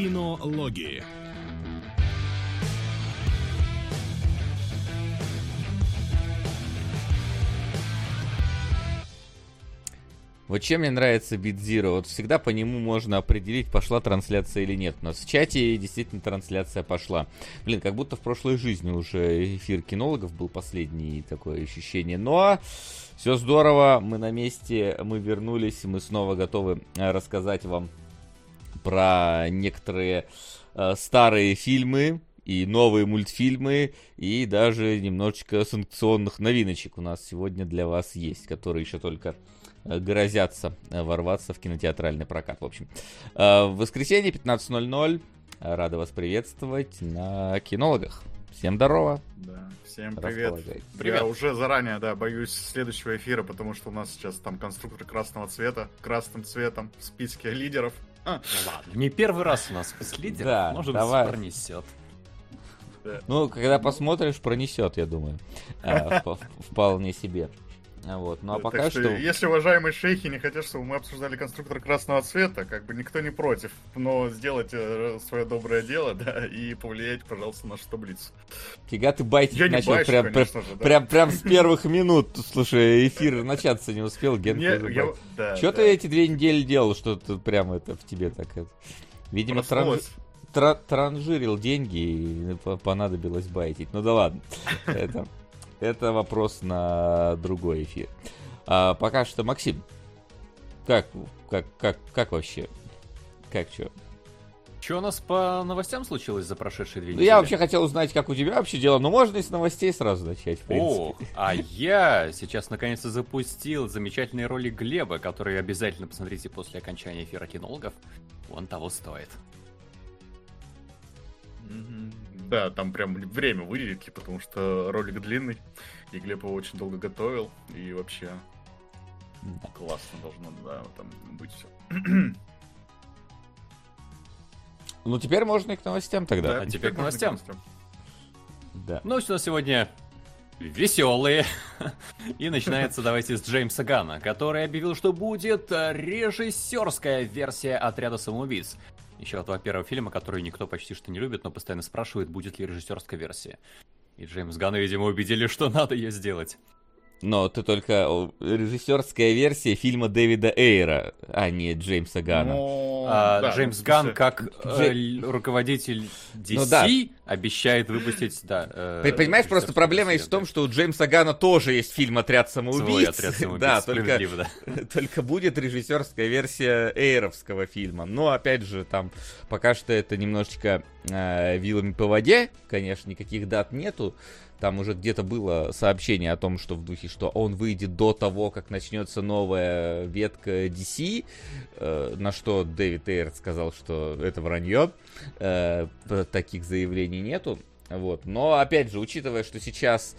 Кинологии. Вот чем мне нравится BitZero, вот всегда по нему можно определить, пошла трансляция или нет. У нас в чате действительно трансляция пошла. Блин, как будто в прошлой жизни уже эфир кинологов был последний, такое ощущение. Но все здорово, мы на месте, мы вернулись, мы снова готовы э, рассказать вам про некоторые э, старые фильмы, и новые мультфильмы, и даже немножечко санкционных новиночек у нас сегодня для вас есть, которые еще только Э, грозятся э, ворваться в кинотеатральный прокат. В общем, э, в воскресенье 15.00 рада вас приветствовать на кинологах. Всем здорово. Да, всем привет. привет. Я уже заранее, да, боюсь следующего эфира, потому что у нас сейчас там конструктор красного цвета, красным цветом в списке лидеров. А. Ну ладно, не первый раз у нас лидеров, да, может давай. пронесет. Ну, когда посмотришь, пронесет, я думаю. Вполне себе. Вот. Ну а пока так что, что... Если уважаемые шейхи не хотят, чтобы мы обсуждали конструктор красного цвета, как бы никто не против. Но сделайте э, свое доброе дело, да, и повлияйте, пожалуйста, на нашу таблицу. Фига ты байтить Я начал бачу, прям, конечно же, да. прям, прям с первых минут. Слушай, эфир начаться не успел, Ген. Я... Да, Что да. ты эти две недели делал, что тут прям это в тебе так это... Видимо, транж... Тра транжирил деньги и понадобилось байтить. Ну да ладно. Это это вопрос на другой эфир. А, пока что, Максим, как, как, как, как вообще? Как что? Что у нас по новостям случилось за прошедшие две недели? Ну, я вообще хотел узнать, как у тебя вообще дело, но можно и с новостей сразу начать, в принципе. О, а я сейчас наконец-то запустил замечательные роли Глеба, которые обязательно посмотрите после окончания эфира кинологов. Он того стоит. Да, там прям время выделите, потому что ролик длинный, и Глеб его очень долго готовил, и вообще классно должно да, там быть все. Ну, теперь можно и к новостям тогда. Да, а теперь, к новостям. К новостям. Да. Ну, у нас сегодня веселые. И начинается, давайте, с Джеймса Гана, который объявил, что будет режиссерская версия «Отряда самоубийц». Еще от первого фильма, который никто почти что не любит, но постоянно спрашивает, будет ли режиссерская версия. И Джеймс Ганн, видимо, убедили, что надо ее сделать. Но ты только режиссерская версия фильма Дэвида Эйра, а не Джеймса Гана. Ну, а, да, Джеймс Ган как Джей... э, руководитель DC ну, да. обещает выпустить, да. Э, Понимаешь, просто проблема есть в том, что у Джеймса Гана тоже есть фильм «Отряд самоубийц». Свой «Отряд самоубийц», да, только, да. только будет режиссерская версия Эйровского фильма. Но, опять же, там пока что это немножечко э, вилами по воде, конечно, никаких дат нету. Там уже где-то было сообщение о том, что в духе, что он выйдет до того, как начнется новая ветка DC, э, на что Дэвид Эйр сказал, что это вранье, э, таких заявлений нету. Вот. Но, опять же, учитывая, что сейчас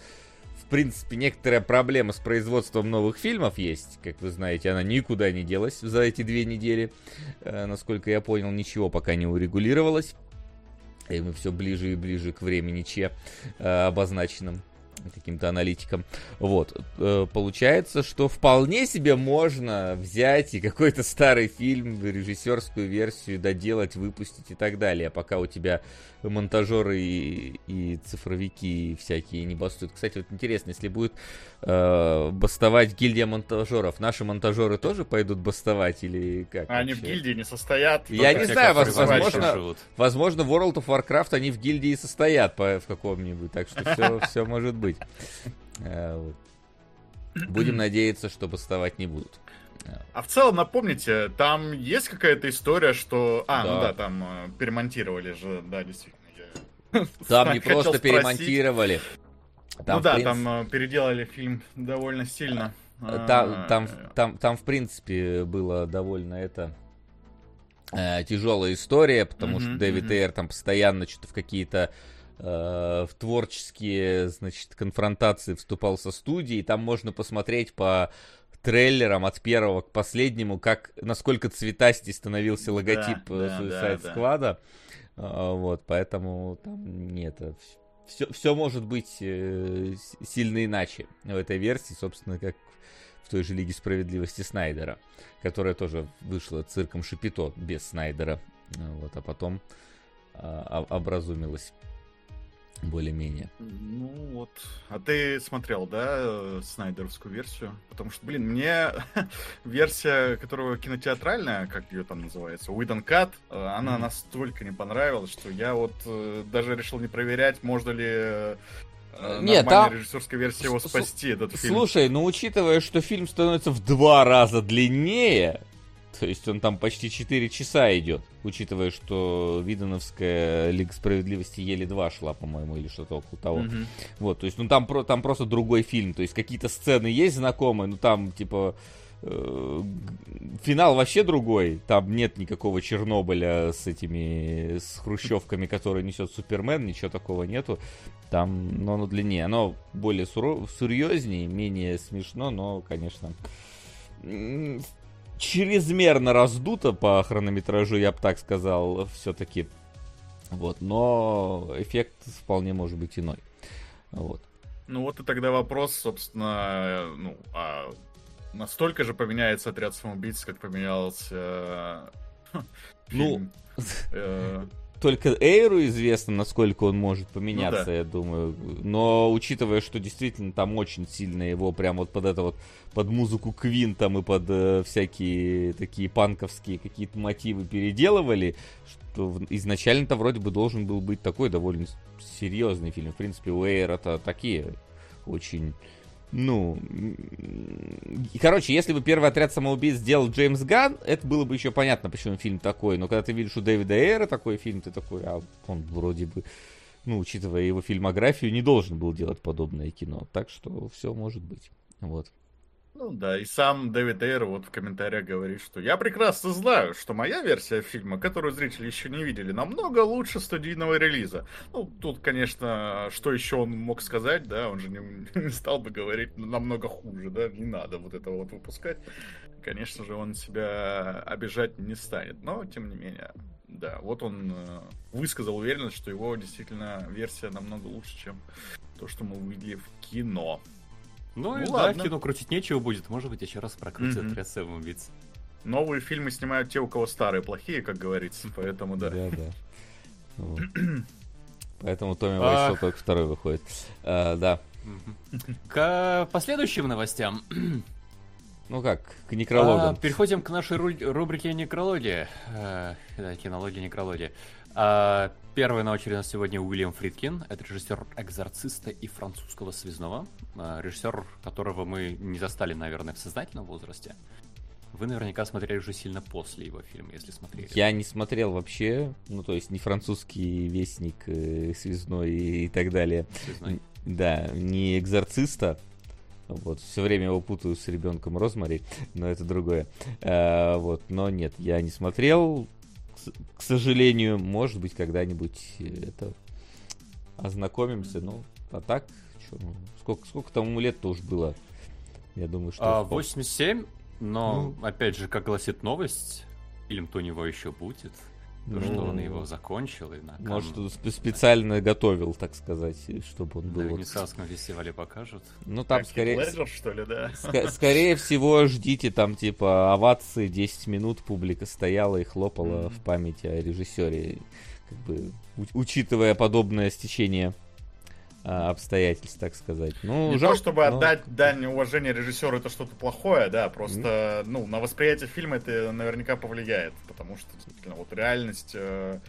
в принципе, некоторая проблема с производством новых фильмов есть. Как вы знаете, она никуда не делась за эти две недели. Э, насколько я понял, ничего пока не урегулировалось. И мы все ближе и ближе к времени Че э, обозначенным каким-то аналитикам. Вот. Э, получается, что вполне себе можно взять и какой-то старый фильм, режиссерскую версию доделать, выпустить и так далее, пока у тебя монтажеры и, и цифровики всякие не бастуют. Кстати, вот интересно, если будет э, бастовать гильдия монтажеров, наши монтажеры тоже пойдут бастовать или как? Они вообще? в гильдии не состоят. Я не знаю, возможно, возможно, в World of Warcraft они в гильдии состоят по, в каком-нибудь, так что все, все может быть. Э, Будем надеяться, что бастовать не будут. А в целом, напомните, там есть какая-то история, что... А, ну да. ну да, там э, перемонтировали же, да, действительно. Я... Там не просто перемонтировали. Там, ну да, принцип... там э, переделали фильм довольно сильно. Э, там, там, там, там, в принципе, было довольно это э, тяжелая история, потому mm-hmm, что Дэвид mm-hmm. Эйр там постоянно что-то в какие-то э, в творческие, значит, конфронтации вступал со студией. Там можно посмотреть по трейлером от первого к последнему, как насколько цветастей становился логотип да, э, Suicide да, Squad. Да. А, вот, поэтому там нет, все, все может быть э, сильно иначе в этой версии, собственно, как в той же Лиге Справедливости Снайдера, которая тоже вышла цирком Шипито без Снайдера Вот, а потом а, образумилась более-менее. Ну вот. А ты смотрел, да, снайдеровскую версию? Потому что, блин, мне версия, которая кинотеатральная, как ее там называется, Уидон Cut, э, она mm-hmm. настолько не понравилась, что я вот э, даже решил не проверять, можно ли э, нет, там... режиссерской версии его спасти, этот фильм. Слушай, ну учитывая, что фильм становится в два раза длиннее, то есть он там почти 4 часа идет, учитывая, что Видановская Лига Справедливости еле 2 шла, по-моему, или что-то около того. Mm-hmm. Вот, то есть, ну там, там просто другой фильм. То есть какие-то сцены есть знакомые, ну там, типа, э, финал вообще другой. Там нет никакого Чернобыля с этими, с хрущевками, которые несет Супермен, ничего такого нету. Там, но оно длиннее. Оно более суров, серьезнее, менее смешно, но, конечно, чрезмерно раздуто по хронометражу, я бы так сказал, все-таки. Вот, но эффект вполне может быть иной. Вот. Ну вот и тогда вопрос, собственно, ну, а настолько же поменяется отряд самоубийц, как поменялся ну, э, только Эйру известно, насколько он может поменяться, ну, да. я думаю. Но учитывая, что действительно там очень сильно его прям вот под это вот, под музыку Квин там и под э, всякие такие панковские какие-то мотивы переделывали, что изначально-то вроде бы должен был быть такой довольно серьезный фильм. В принципе, у Эйра-то такие очень ну, короче, если бы первый отряд самоубийц сделал Джеймс Ган, это было бы еще понятно, почему фильм такой. Но когда ты видишь у Дэвида Эйра такой фильм, ты такой, а он вроде бы, ну, учитывая его фильмографию, не должен был делать подобное кино. Так что все может быть. Вот. Ну да, и сам Дэвид Эйр вот в комментариях говорит, что я прекрасно знаю, что моя версия фильма, которую зрители еще не видели, намного лучше студийного релиза. Ну, тут, конечно, что еще он мог сказать, да, он же не, не стал бы говорить намного хуже, да, не надо вот этого вот выпускать. Конечно же, он себя обижать не станет, но, тем не менее, да, вот он э, высказал уверенность, что его действительно версия намного лучше, чем то, что мы увидели в кино. Ну, ну и ладно. да, кино крутить нечего будет. Может быть, еще раз прокрутят mm-hmm. «Отряд убийц». Новые фильмы снимают те, у кого старые плохие, как говорится, поэтому да. Да, да. Поэтому Томми Вайсо только второй выходит. А, да. К последующим новостям. Ну как, к некрологам. А, переходим к нашей рубрике некрология. А, да, кинология, некрология. А, первый на очереди у нас сегодня Уильям Фридкин. Это режиссер «Экзорциста» и «Французского связного». А, режиссер, которого мы не застали, наверное, в сознательном возрасте. Вы наверняка смотрели уже сильно после его фильма, если смотрели. Я не смотрел вообще, ну то есть не французский вестник, э, связной и, и так далее. Связной. Да, не экзорциста. Вот, все время его путаю с ребенком Розмари, но это другое. А, вот, но нет, я не смотрел к сожалению, может быть, когда-нибудь это ознакомимся. Ну, а так, ну, сколько, сколько тому лет-то уж было? Я думаю, что... А, 87, но, ну, опять же, как гласит новость, фильм-то у него еще будет. То, ну, что он его закончил. И на может, специально готовил, так сказать, чтобы он был... На Венецианском фестивале покажут. Ну, там скорее... Леджер, что ли, да? Ск- скорее всего, ждите там, типа, овации 10 минут, публика стояла и хлопала mm-hmm. в память о режиссере. Как бы, учитывая подобное стечение обстоятельств, так сказать. Ну, не жалко, то, чтобы но... отдать дань уважения режиссеру, это что-то плохое, да, просто, ну, на восприятие фильма это наверняка повлияет, потому что, действительно, вот реальность э,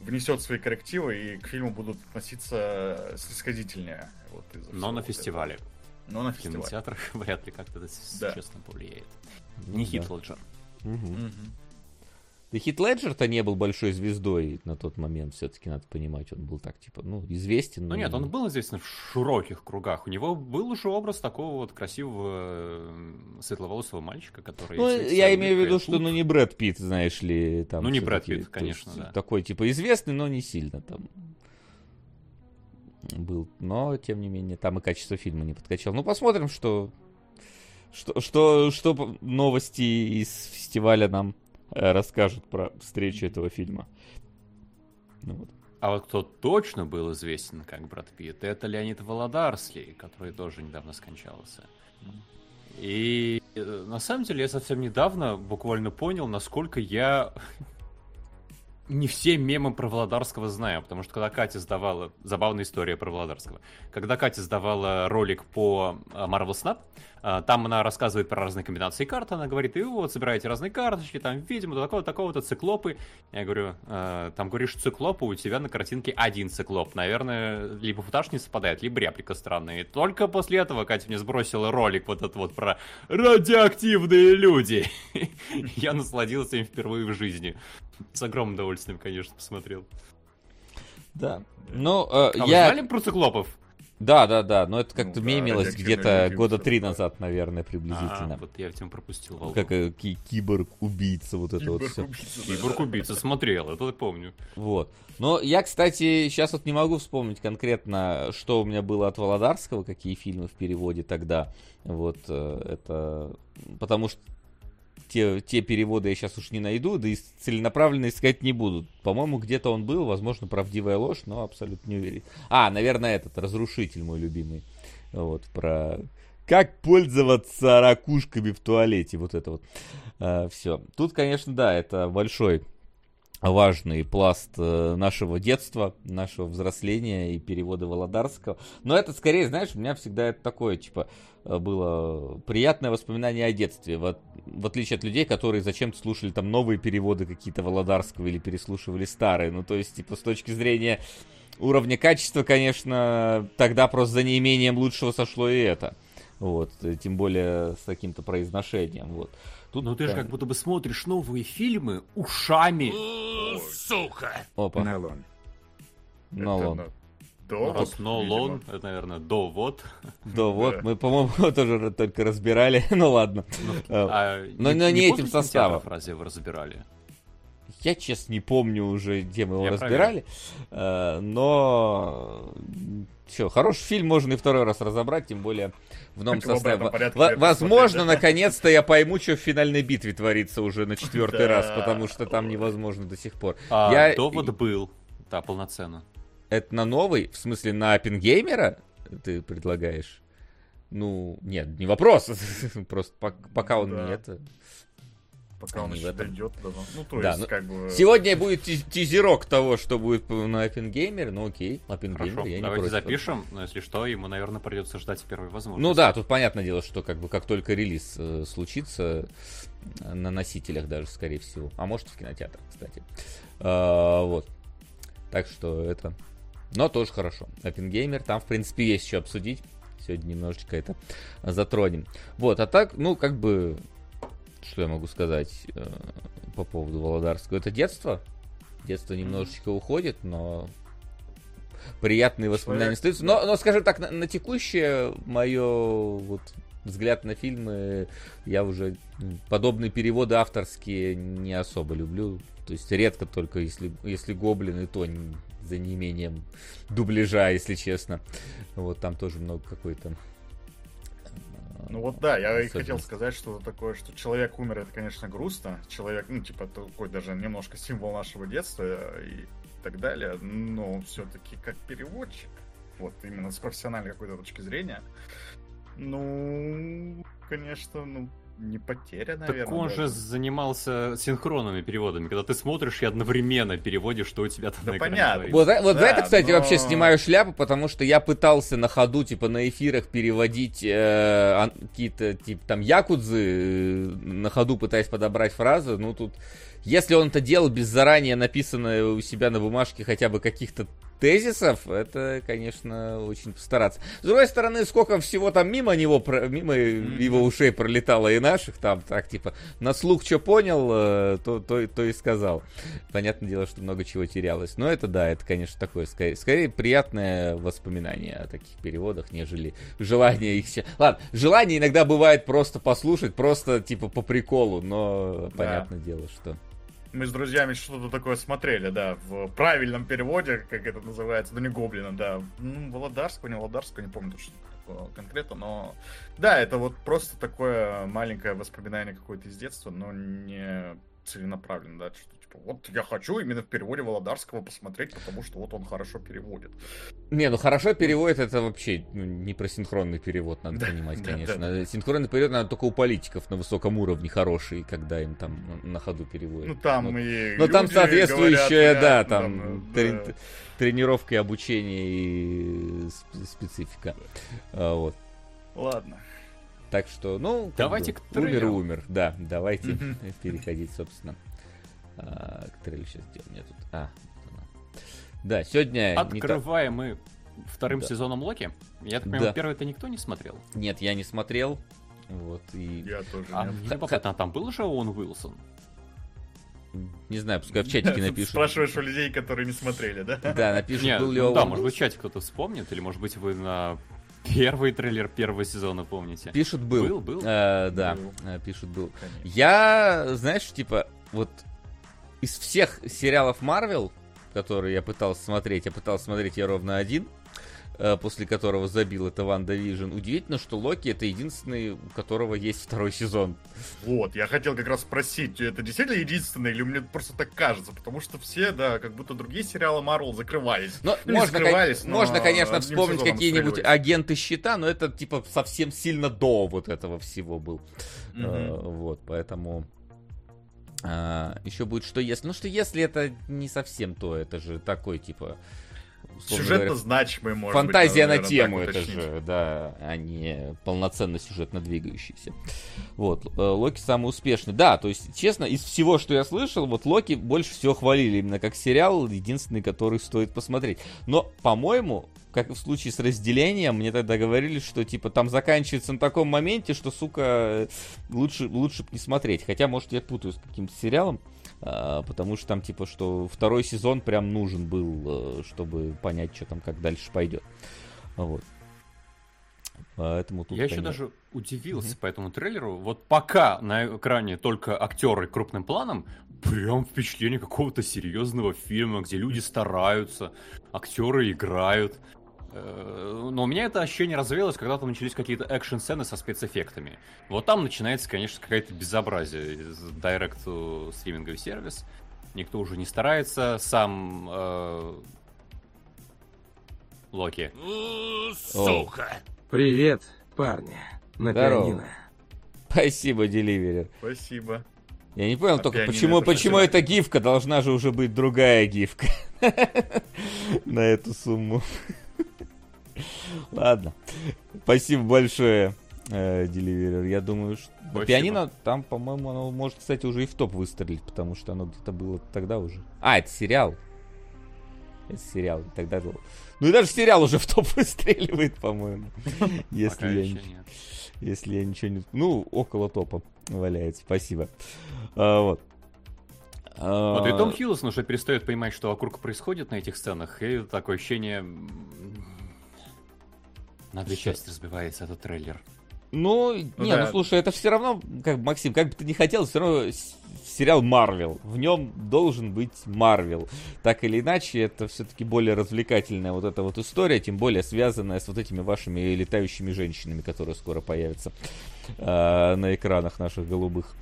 внесет свои коррективы, и к фильму будут относиться снисходительнее. Вот, но на фестивале. Этого. Но на фестивале. В кинотеатрах вряд ли как-то это, да. честно, повлияет. Ну, не да. Хит. Угу. Угу. Да Хит Леджер-то не был большой звездой на тот момент, все-таки надо понимать, он был так, типа, ну, известен. Ну, нет, он был известен в широких кругах. У него был уже образ такого вот красивого светловолосого мальчика, который... Ну, я имею в виду, что, ну, не Брэд Питт, знаешь ли, там... Ну, не Брэд Питт, конечно, да. Такой, типа, известный, но не сильно там был. Но, тем не менее, там и качество фильма не подкачал. Ну, посмотрим, что... Что, что, что новости из фестиваля нам расскажут про встречу этого фильма. Ну, вот. А вот кто точно был известен как Брэд Питт, это Леонид Володарский, который тоже недавно скончался. И э, на самом деле я совсем недавно буквально понял, насколько я не все мемы про Володарского знаю, потому что когда Катя сдавала... Забавная история про Володарского. Когда Катя сдавала ролик по э, Marvel Snap, э, там она рассказывает про разные комбинации карт, она говорит, и вот, собираете разные карточки, там, видимо, такого-то, такого-то циклопы. Я говорю, э, там говоришь циклопы, у тебя на картинке один циклоп. Наверное, либо футаж не совпадает, либо реплика странная. И только после этого Катя мне сбросила ролик вот этот вот про радиоактивные люди. Я насладился им впервые в жизни. С огромным удовольствием, конечно, посмотрел. Да. Ну, э, а я... вы знали про циклопов? Да, да, да, но это как-то ну, да, мемилось где-то года три назад, наверное, приблизительно. А, вот я в тему пропустил. Волгу. Как э, ки- киборг-убийца, вот это вот все. Киборг-убийца, смотрел, это помню. Вот. Но я, кстати, сейчас вот не могу вспомнить конкретно, что у меня было от Володарского, какие фильмы в переводе тогда. Вот э, это... Потому что те, те переводы я сейчас уж не найду, да и целенаправленно искать не буду. По-моему, где-то он был, возможно, правдивая ложь, но абсолютно не уверен. А, наверное, этот, Разрушитель мой любимый. Вот, про как пользоваться ракушками в туалете, вот это вот. А, все. Тут, конечно, да, это большой важный пласт э, нашего детства, нашего взросления и перевода Володарского. Но это скорее, знаешь, у меня всегда это такое, типа, э, было приятное воспоминание о детстве, в, в отличие от людей, которые зачем-то слушали там новые переводы какие-то Володарского или переслушивали старые. Ну, то есть, типа, с точки зрения уровня качества, конечно, тогда просто за неимением лучшего сошло и это. Вот, э, тем более с каким-то произношением, вот. Тут, ну ты да. же как будто бы смотришь новые фильмы ушами. Сука! Опа. Нолон. Нолон. До вот, Нолон, это, наверное, до вот. До вот. Мы, по-моему, тоже только разбирали. ну ладно. Ну, а, но, не, но не, не этим составом. разве вы разбирали? Я, честно, не помню уже, где мы его Я разбирали. Э, но... Все, хороший фильм можно и второй раз разобрать, тем более в новом составе. В- возможно, наконец-то я пойму, что в финальной битве творится уже на четвертый раз, потому что там невозможно до сих пор. А, я... довод был, да, полноценно. Это на новый? В смысле, на Оппенгеймера ты предлагаешь? Ну, нет, не вопрос. Просто пока он не это пока он еще дойдет до... Ну, то да, есть, ну, как бы... Сегодня будет тизерок того, что будет на Оппенгеймере, ну окей, Оппенгеймер, я не давайте запишем, но если что, ему, наверное, придется ждать первой возможности. Ну да, тут понятное дело, что как бы как только релиз э, случится, э, на носителях даже, скорее всего, а может в кинотеатрах, кстати. А, вот. Так что это... Но тоже хорошо. Оппенгеймер, там, в принципе, есть что обсудить. Сегодня немножечко это затронем. Вот, а так, ну, как бы что я могу сказать э, по поводу Володарского? Это детство. Детство немножечко уходит, но приятные воспоминания остаются. Но, но, скажем так, на, на текущее мое вот взгляд на фильмы, я уже подобные переводы авторские не особо люблю. То есть редко только, если, если гоблины, то за неимением дубляжа, если честно. Вот там тоже много какой-то ну вот да, я и хотел сказать что такое, что человек умер, это, конечно, грустно. Человек, ну, типа, такой даже немножко символ нашего детства и так далее. Но все-таки как переводчик, вот именно с профессиональной какой-то точки зрения, ну, конечно, ну, не потеря, наверное. Так он даже. же занимался синхронными переводами, когда ты смотришь и одновременно переводишь, что у тебя там да на понятно. Вот, вот да, за это, кстати, но... вообще снимаю шляпу, потому что я пытался на ходу, типа, на эфирах переводить э, какие-то, типа, там, якудзы, э, на ходу пытаясь подобрать фразы, ну, тут... Если он это делал без заранее написанной у себя на бумажке хотя бы каких-то тезисов, это, конечно, очень постараться. С другой стороны, сколько всего там мимо него, мимо его ушей пролетало и наших, там, так, типа, на слух что понял, э, то, то, то и сказал. Понятное дело, что много чего терялось. Но это, да, это, конечно, такое, скорее, скорее приятное воспоминание о таких переводах, нежели желание их... Ладно, желание иногда бывает просто послушать, просто, типа, по приколу, но да. понятное дело, что... Мы с друзьями что-то такое смотрели, да, в правильном переводе, как это называется, ну не Гоблина, да. Ну, Володарского, не Володарского, не помню такое конкретно, но... Да, это вот просто такое маленькое воспоминание какое-то из детства, но не целенаправленно, да, что Типа, вот я хочу именно в переводе Володарского посмотреть, потому что вот он хорошо переводит. Не, ну хорошо переводит, это вообще ну, не про синхронный перевод, надо понимать, конечно. Синхронный перевод надо только у политиков на высоком уровне хороший, когда им там на ходу переводят. Ну там и Ну там соответствующая, да, там тренировка и обучение и специфика. А, вот. Ладно. Так что, ну, давайте бы, к трейлеру. Умер, умер, да, давайте переходить, собственно, а, к трейлеру. Сейчас где у меня тут? А, да, сегодня... Открываем мы вторым да. сезоном Локи. Я так понимаю, да. первый-то никто не смотрел? Нет, я не смотрел. Вот, и... Я тоже а, нет. Любопытно, а там был же Оуэн Уилсон? Не знаю, пускай в чатике напишут. Спрашиваешь у людей, которые не смотрели, да? Да, напишут, Нет, был ли ну, Да, может быть, в чате кто-то вспомнит, или может быть вы на Первый трейлер первого сезона, помните? Пишут был. Был, был? Э, да, был. Э, пишут был. Конечно. Я, знаешь, типа, вот из всех сериалов Марвел, которые я пытался смотреть, я пытался смотреть я ровно один. Э, после которого забил это WandaVision. Удивительно, что Локи это единственный, у которого есть второй сезон. Вот, я хотел как раз спросить, это действительно единственный, или мне просто так кажется? Потому что все, да, как будто другие сериалы Марвел закрывались. Но, ну, можно, закрывались, но можно, конечно, вспомнить какие-нибудь агенты щита, но это типа совсем сильно до вот этого всего был. Угу. Uh, вот, поэтому. А, еще будет, что если. Ну, что если это не совсем то, это же такой, типа, Сюжетно говоря, значимый, может Фантазия быть, на тему это же, да, а не полноценно сюжетно двигающийся. Вот, э, Локи самый успешный. Да, то есть, честно, из всего, что я слышал, вот Локи больше всего хвалили именно как сериал, единственный, который стоит посмотреть. Но, по-моему, как и в случае с разделением, мне тогда говорили, что типа там заканчивается на таком моменте, что, сука, лучше, лучше не смотреть. Хотя, может, я путаю с каким-то сериалом. А, потому что там типа, что второй сезон прям нужен был, э, чтобы понять, что там как дальше пойдет. Вот. Поэтому тут, Я конечно... еще даже удивился mm-hmm. по этому трейлеру. Вот пока на экране только актеры крупным планом, прям впечатление какого-то серьезного фильма, где люди стараются, актеры играют. Э, но у меня это ощущение развеялось, когда там начались какие-то экшн-сцены со спецэффектами. Вот там начинается, конечно, какое-то безобразие. Директ стриминговый сервис. Никто уже не старается. Сам э, Локи. Сука! Привет, парни. На Здорово. Спасибо, Деливерер. Спасибо. Я не понял а только, почему, почему эта гифка должна же уже быть другая гифка на эту сумму. Ладно. Спасибо большое, э, Деливерер. Я думаю, что Спасибо. пианино там, по-моему, оно может, кстати, уже и в топ выстрелить, потому что оно где-то было тогда уже. А, это сериал. Это сериал. Тогда Ну и даже сериал уже в топ выстреливает, по-моему. Если я если я ничего не... Ну, около топа валяется. Спасибо. А, вот. Вот и Том Хиллсон уже перестает понимать, что вокруг происходит на этих сценах, и такое ощущение, на две части разбивается этот трейлер. Ну, не, да. ну слушай, это все равно, как Максим, как бы ты не хотел, все равно сериал Марвел. В нем должен быть Марвел. Так или иначе, это все-таки более развлекательная вот эта вот история, тем более связанная с вот этими вашими летающими женщинами, которые скоро появятся э, на экранах наших голубых.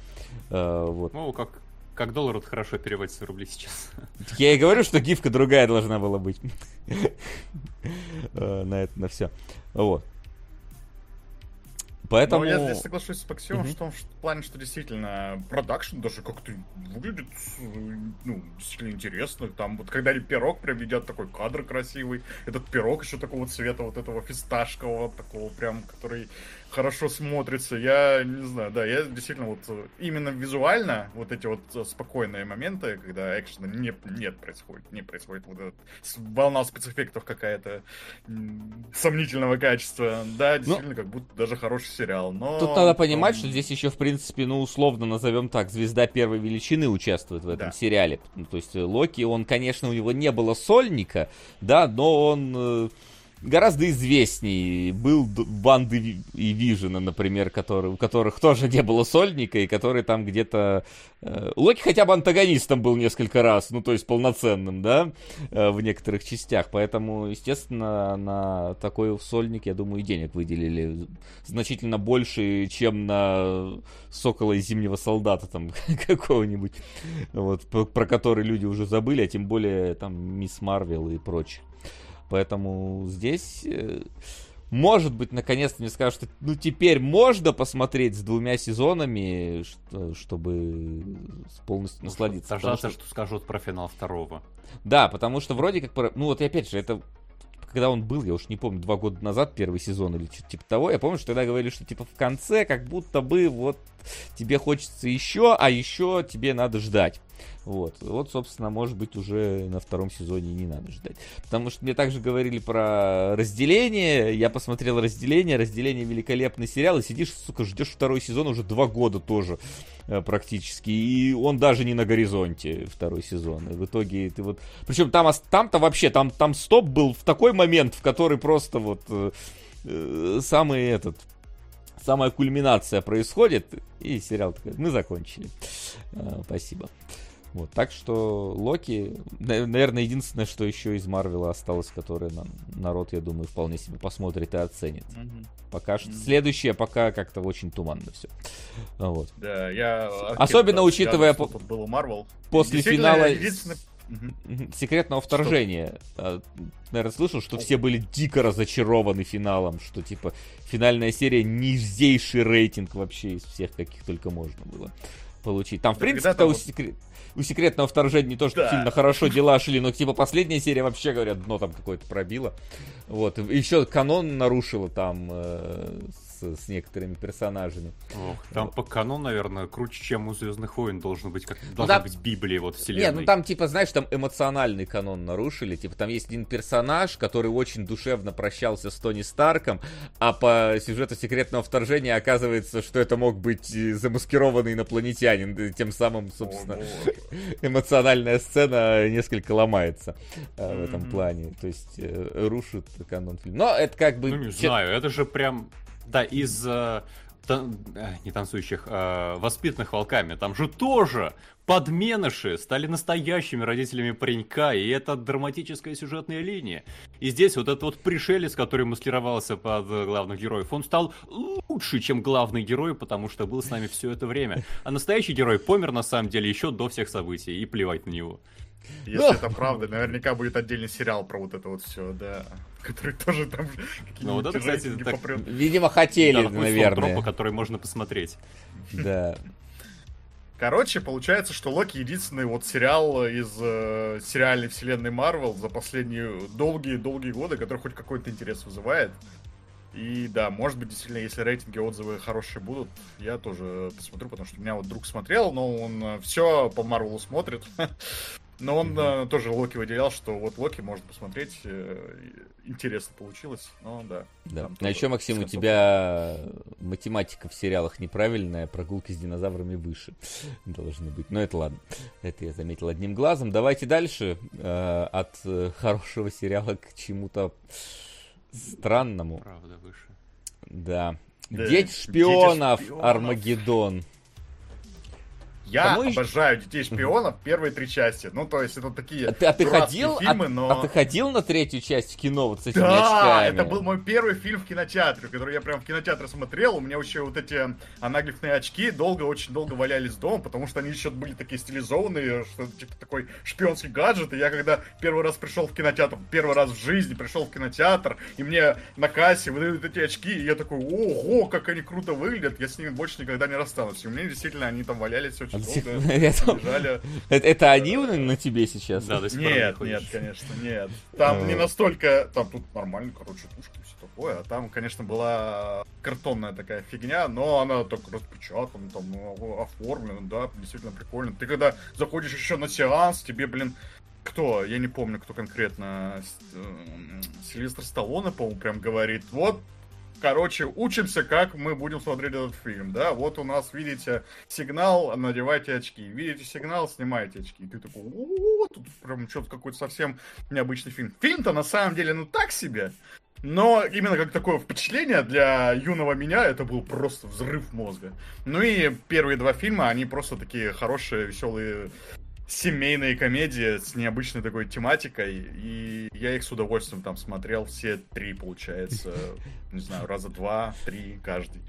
Э, вот. Ну, как, как доллар вот хорошо переводится в рубли сейчас. Я и говорю, что гифка другая должна была быть. Э, на это, на все. Вот. Поэтому... Но я здесь соглашусь с Максимом mm-hmm. в том что, в плане, что действительно продакшн даже как-то выглядит ну, действительно интересно. Там вот когда пирог прям ведет такой кадр красивый, этот пирог еще такого цвета, вот этого фисташкового, такого прям, который хорошо смотрится. Я не знаю, да, я действительно вот э, именно визуально вот эти вот э, спокойные моменты, когда экшена нет, нет происходит, не происходит вот этот волна спецэффектов какая-то сомнительного качества. Да, ну, действительно, ну, как будто даже хороший сериал. Но тут надо понимать, он... что здесь еще в принципе, ну условно назовем так, звезда первой величины участвует в этом да. сериале. Ну, то есть э, Локи, он, конечно, у него не было сольника, да, но он гораздо известней. Был банды и Вижена, например, который, у которых тоже не было сольника, и который там где-то... Э, Локи хотя бы антагонистом был несколько раз, ну, то есть полноценным, да, э, в некоторых частях. Поэтому, естественно, на такой сольник, я думаю, денег выделили значительно больше, чем на Сокола и Зимнего Солдата там какого-нибудь, вот, про который люди уже забыли, а тем более там Мисс Марвел и прочее. Поэтому здесь, э, может быть, наконец-то мне скажут, что ну теперь можно посмотреть с двумя сезонами, что, чтобы полностью ну, насладиться. Дождаться, что... что скажут про финал второго. Да, потому что вроде как, ну вот опять же, это когда он был, я уж не помню, два года назад, первый сезон или что-то типа того, я помню, что тогда говорили, что типа в конце как будто бы вот тебе хочется еще, а еще тебе надо ждать. Вот. вот, собственно, может быть, уже на втором сезоне не надо ждать. Потому что мне также говорили про разделение. Я посмотрел разделение. Разделение великолепный сериал. И сидишь, сука, ждешь второй сезон уже два года тоже э, практически. И он даже не на горизонте второй сезон. И в итоге ты вот... Причем там, там-то вообще, там, там стоп был в такой момент, в который просто вот э, э самый этот самая кульминация происходит, и сериал такой, мы закончили. Э, спасибо. Вот, так что Локи, наверное, единственное, что еще из Марвела осталось, которое нам, народ, я думаю, вполне себе посмотрит и оценит. Mm-hmm. Пока что mm-hmm. следующее пока как-то очень туманно все. Вот. Да, я особенно учитывая по... было Марвел. После финала единственное... секретного вторжения. Что? Наверное, слышал, что все были дико разочарованы финалом, что типа финальная серия низейший рейтинг вообще из всех, каких только можно было получить. Там, в принципе, у, секрет... у секретного вторжения не то, что да. сильно хорошо дела шли, но типа последняя серия вообще, говорят, дно там какое-то пробило. Вот. И еще канон нарушила там э, с, с некоторыми персонажами. Ох, там по канону, наверное, круче, чем у Звездных войн должен быть, как ну, должна да, быть Библия вот вселенной. Не, ну там типа, знаешь, там эмоциональный канон нарушили, типа там есть один персонаж, который очень душевно прощался с Тони Старком, а по сюжету секретного вторжения оказывается, что это мог быть замаскированный инопланетянин, тем самым, собственно, эмоциональная сцена несколько ломается э, в этом плане, то есть э, рушит канон фильма. Но это как бы... Ну не знаю, это же прям да, из э, тан... Э, не танцующих, э, воспитанных волками. Там же тоже подменыши стали настоящими родителями паренька, и это драматическая сюжетная линия. И здесь вот этот вот пришелец, который маскировался под главных героев, он стал лучше, чем главный герой, потому что был с нами все это время. А настоящий герой помер на самом деле еще до всех событий, и плевать на него. Если Но... это правда, наверняка будет отдельный сериал про вот это вот все, да. Который тоже там ну, вот это, кстати, так... Видимо, хотели, да, наверное. Тропа, который можно посмотреть. Да. Короче, получается, что Локи единственный вот сериал из э, сериальной вселенной Марвел за последние долгие-долгие годы, который хоть какой-то интерес вызывает. И да, может быть, действительно, если рейтинги, отзывы хорошие будут, я тоже посмотрю, потому что у меня вот друг смотрел, но он э, все по Марвелу смотрит. Но он mm-hmm. тоже Локи выделял, что вот Локи можно посмотреть. Интересно получилось. Но да. Да. А еще, Максим, у тебя математика в сериалах неправильная, прогулки с динозаврами выше должны быть. Но это ладно. Это я заметил одним глазом. Давайте дальше. Э, от э, хорошего сериала к чему-то странному. Правда, выше. Да. да. Дети шпионов, Дети шпионов. Армагеддон. Я Кому обожаю детей шпионов первые три части. Ну, то есть, это такие а ты, а ты ходил, фильмы, а, но. А ты ходил на третью часть кино вот с этими да, очками? это был мой первый фильм в кинотеатре, который я прям в кинотеатре смотрел. У меня еще вот эти анаглифные очки долго, очень долго валялись дома, потому что они еще были такие стилизованные, что типа такой шпионский гаджет. И я когда первый раз пришел в кинотеатр, первый раз в жизни пришел в кинотеатр, и мне на кассе выдают эти очки, и я такой, ого, как они круто выглядят, я с ними больше никогда не расстанусь. И у меня действительно они там валялись очень Это они на тебе сейчас? Да, Нет, нет, конечно, нет. Там не настолько... Там тут нормально, короче, пушки, все такое. А там, конечно, была картонная такая фигня, но она так распечатана, там оформлена, да, действительно прикольно. Ты когда заходишь еще на сеанс, тебе, блин, кто, я не помню, кто конкретно, э, Сильвестр Сталлоне, по-моему, прям говорит, вот короче, учимся, как мы будем смотреть этот фильм, да, вот у нас, видите, сигнал, надевайте очки, видите сигнал, снимайте очки, и ты такой, о, тут прям что-то какой-то совсем необычный фильм. Фильм-то на самом деле, ну так себе, Но именно как такое впечатление для юного меня, это был просто взрыв мозга. Ну и первые два фильма, они просто такие хорошие, веселые семейные комедии с необычной такой тематикой, и я их с удовольствием там смотрел, все три, получается, не знаю, раза два, три каждый.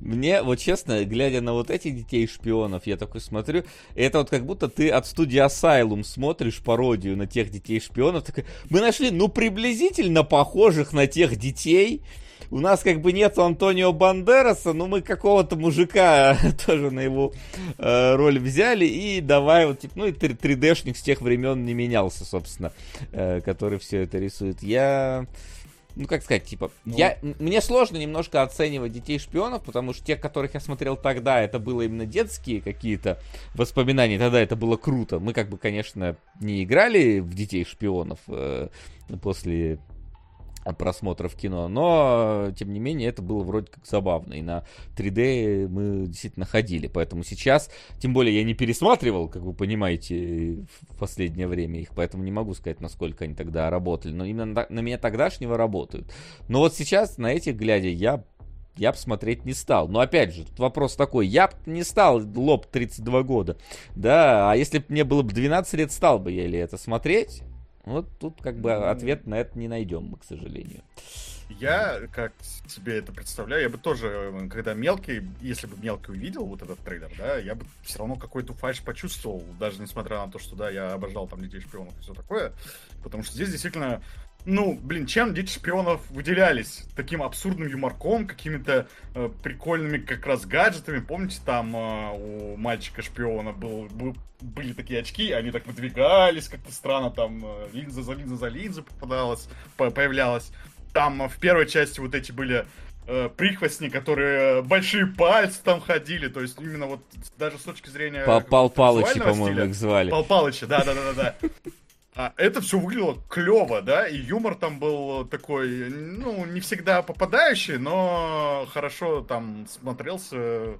Мне, вот честно, глядя на вот этих детей-шпионов, я такой смотрю, это вот как будто ты от студии Asylum смотришь пародию на тех детей-шпионов, такой, мы нашли, ну, приблизительно похожих на тех детей, у нас как бы нет Антонио Бандераса, но мы какого-то мужика тоже на его э, роль взяли и давай вот, типа, ну и 3D-шник с тех времен не менялся, собственно, э, который все это рисует. Я ну как сказать, типа, ну... я, мне сложно немножко оценивать детей шпионов, потому что тех, которых я смотрел тогда, это было именно детские какие-то воспоминания, тогда это было круто. Мы как бы, конечно, не играли в детей шпионов э, после просмотров кино, но, тем не менее, это было вроде как забавно, и на 3D мы действительно ходили, поэтому сейчас, тем более, я не пересматривал, как вы понимаете, в последнее время их, поэтому не могу сказать, насколько они тогда работали, но именно на меня тогдашнего работают. Но вот сейчас, на этих глядя, я я бы смотреть не стал. Но опять же, тут вопрос такой, я бы не стал лоб 32 года, да, а если бы мне было бы 12 лет, стал бы я ли это смотреть? Вот тут как бы ответ на это не найдем мы, к сожалению. Я, как себе это представляю, я бы тоже, когда мелкий, если бы мелкий увидел вот этот трейлер, да, я бы все равно какой-то фальш почувствовал, даже несмотря на то, что, да, я обожал там детей шпионов и все такое, потому что здесь действительно ну, блин, чем дети шпионов выделялись? Таким абсурдным юморком, какими-то э, прикольными как раз гаджетами. Помните, там э, у мальчика шпиона был, был, были такие очки, они так выдвигались как-то странно, там э, линза за линза за линза попадалась, по появлялась. Там э, в первой части вот эти были э, прихвостни, которые большие пальцы там ходили, то есть именно вот даже с точки зрения... Пал Палыча, по-моему, их звали. Пал Палыча, да-да-да-да. А это все выглядело клево, да, и юмор там был такой, ну, не всегда попадающий, но хорошо там смотрелся,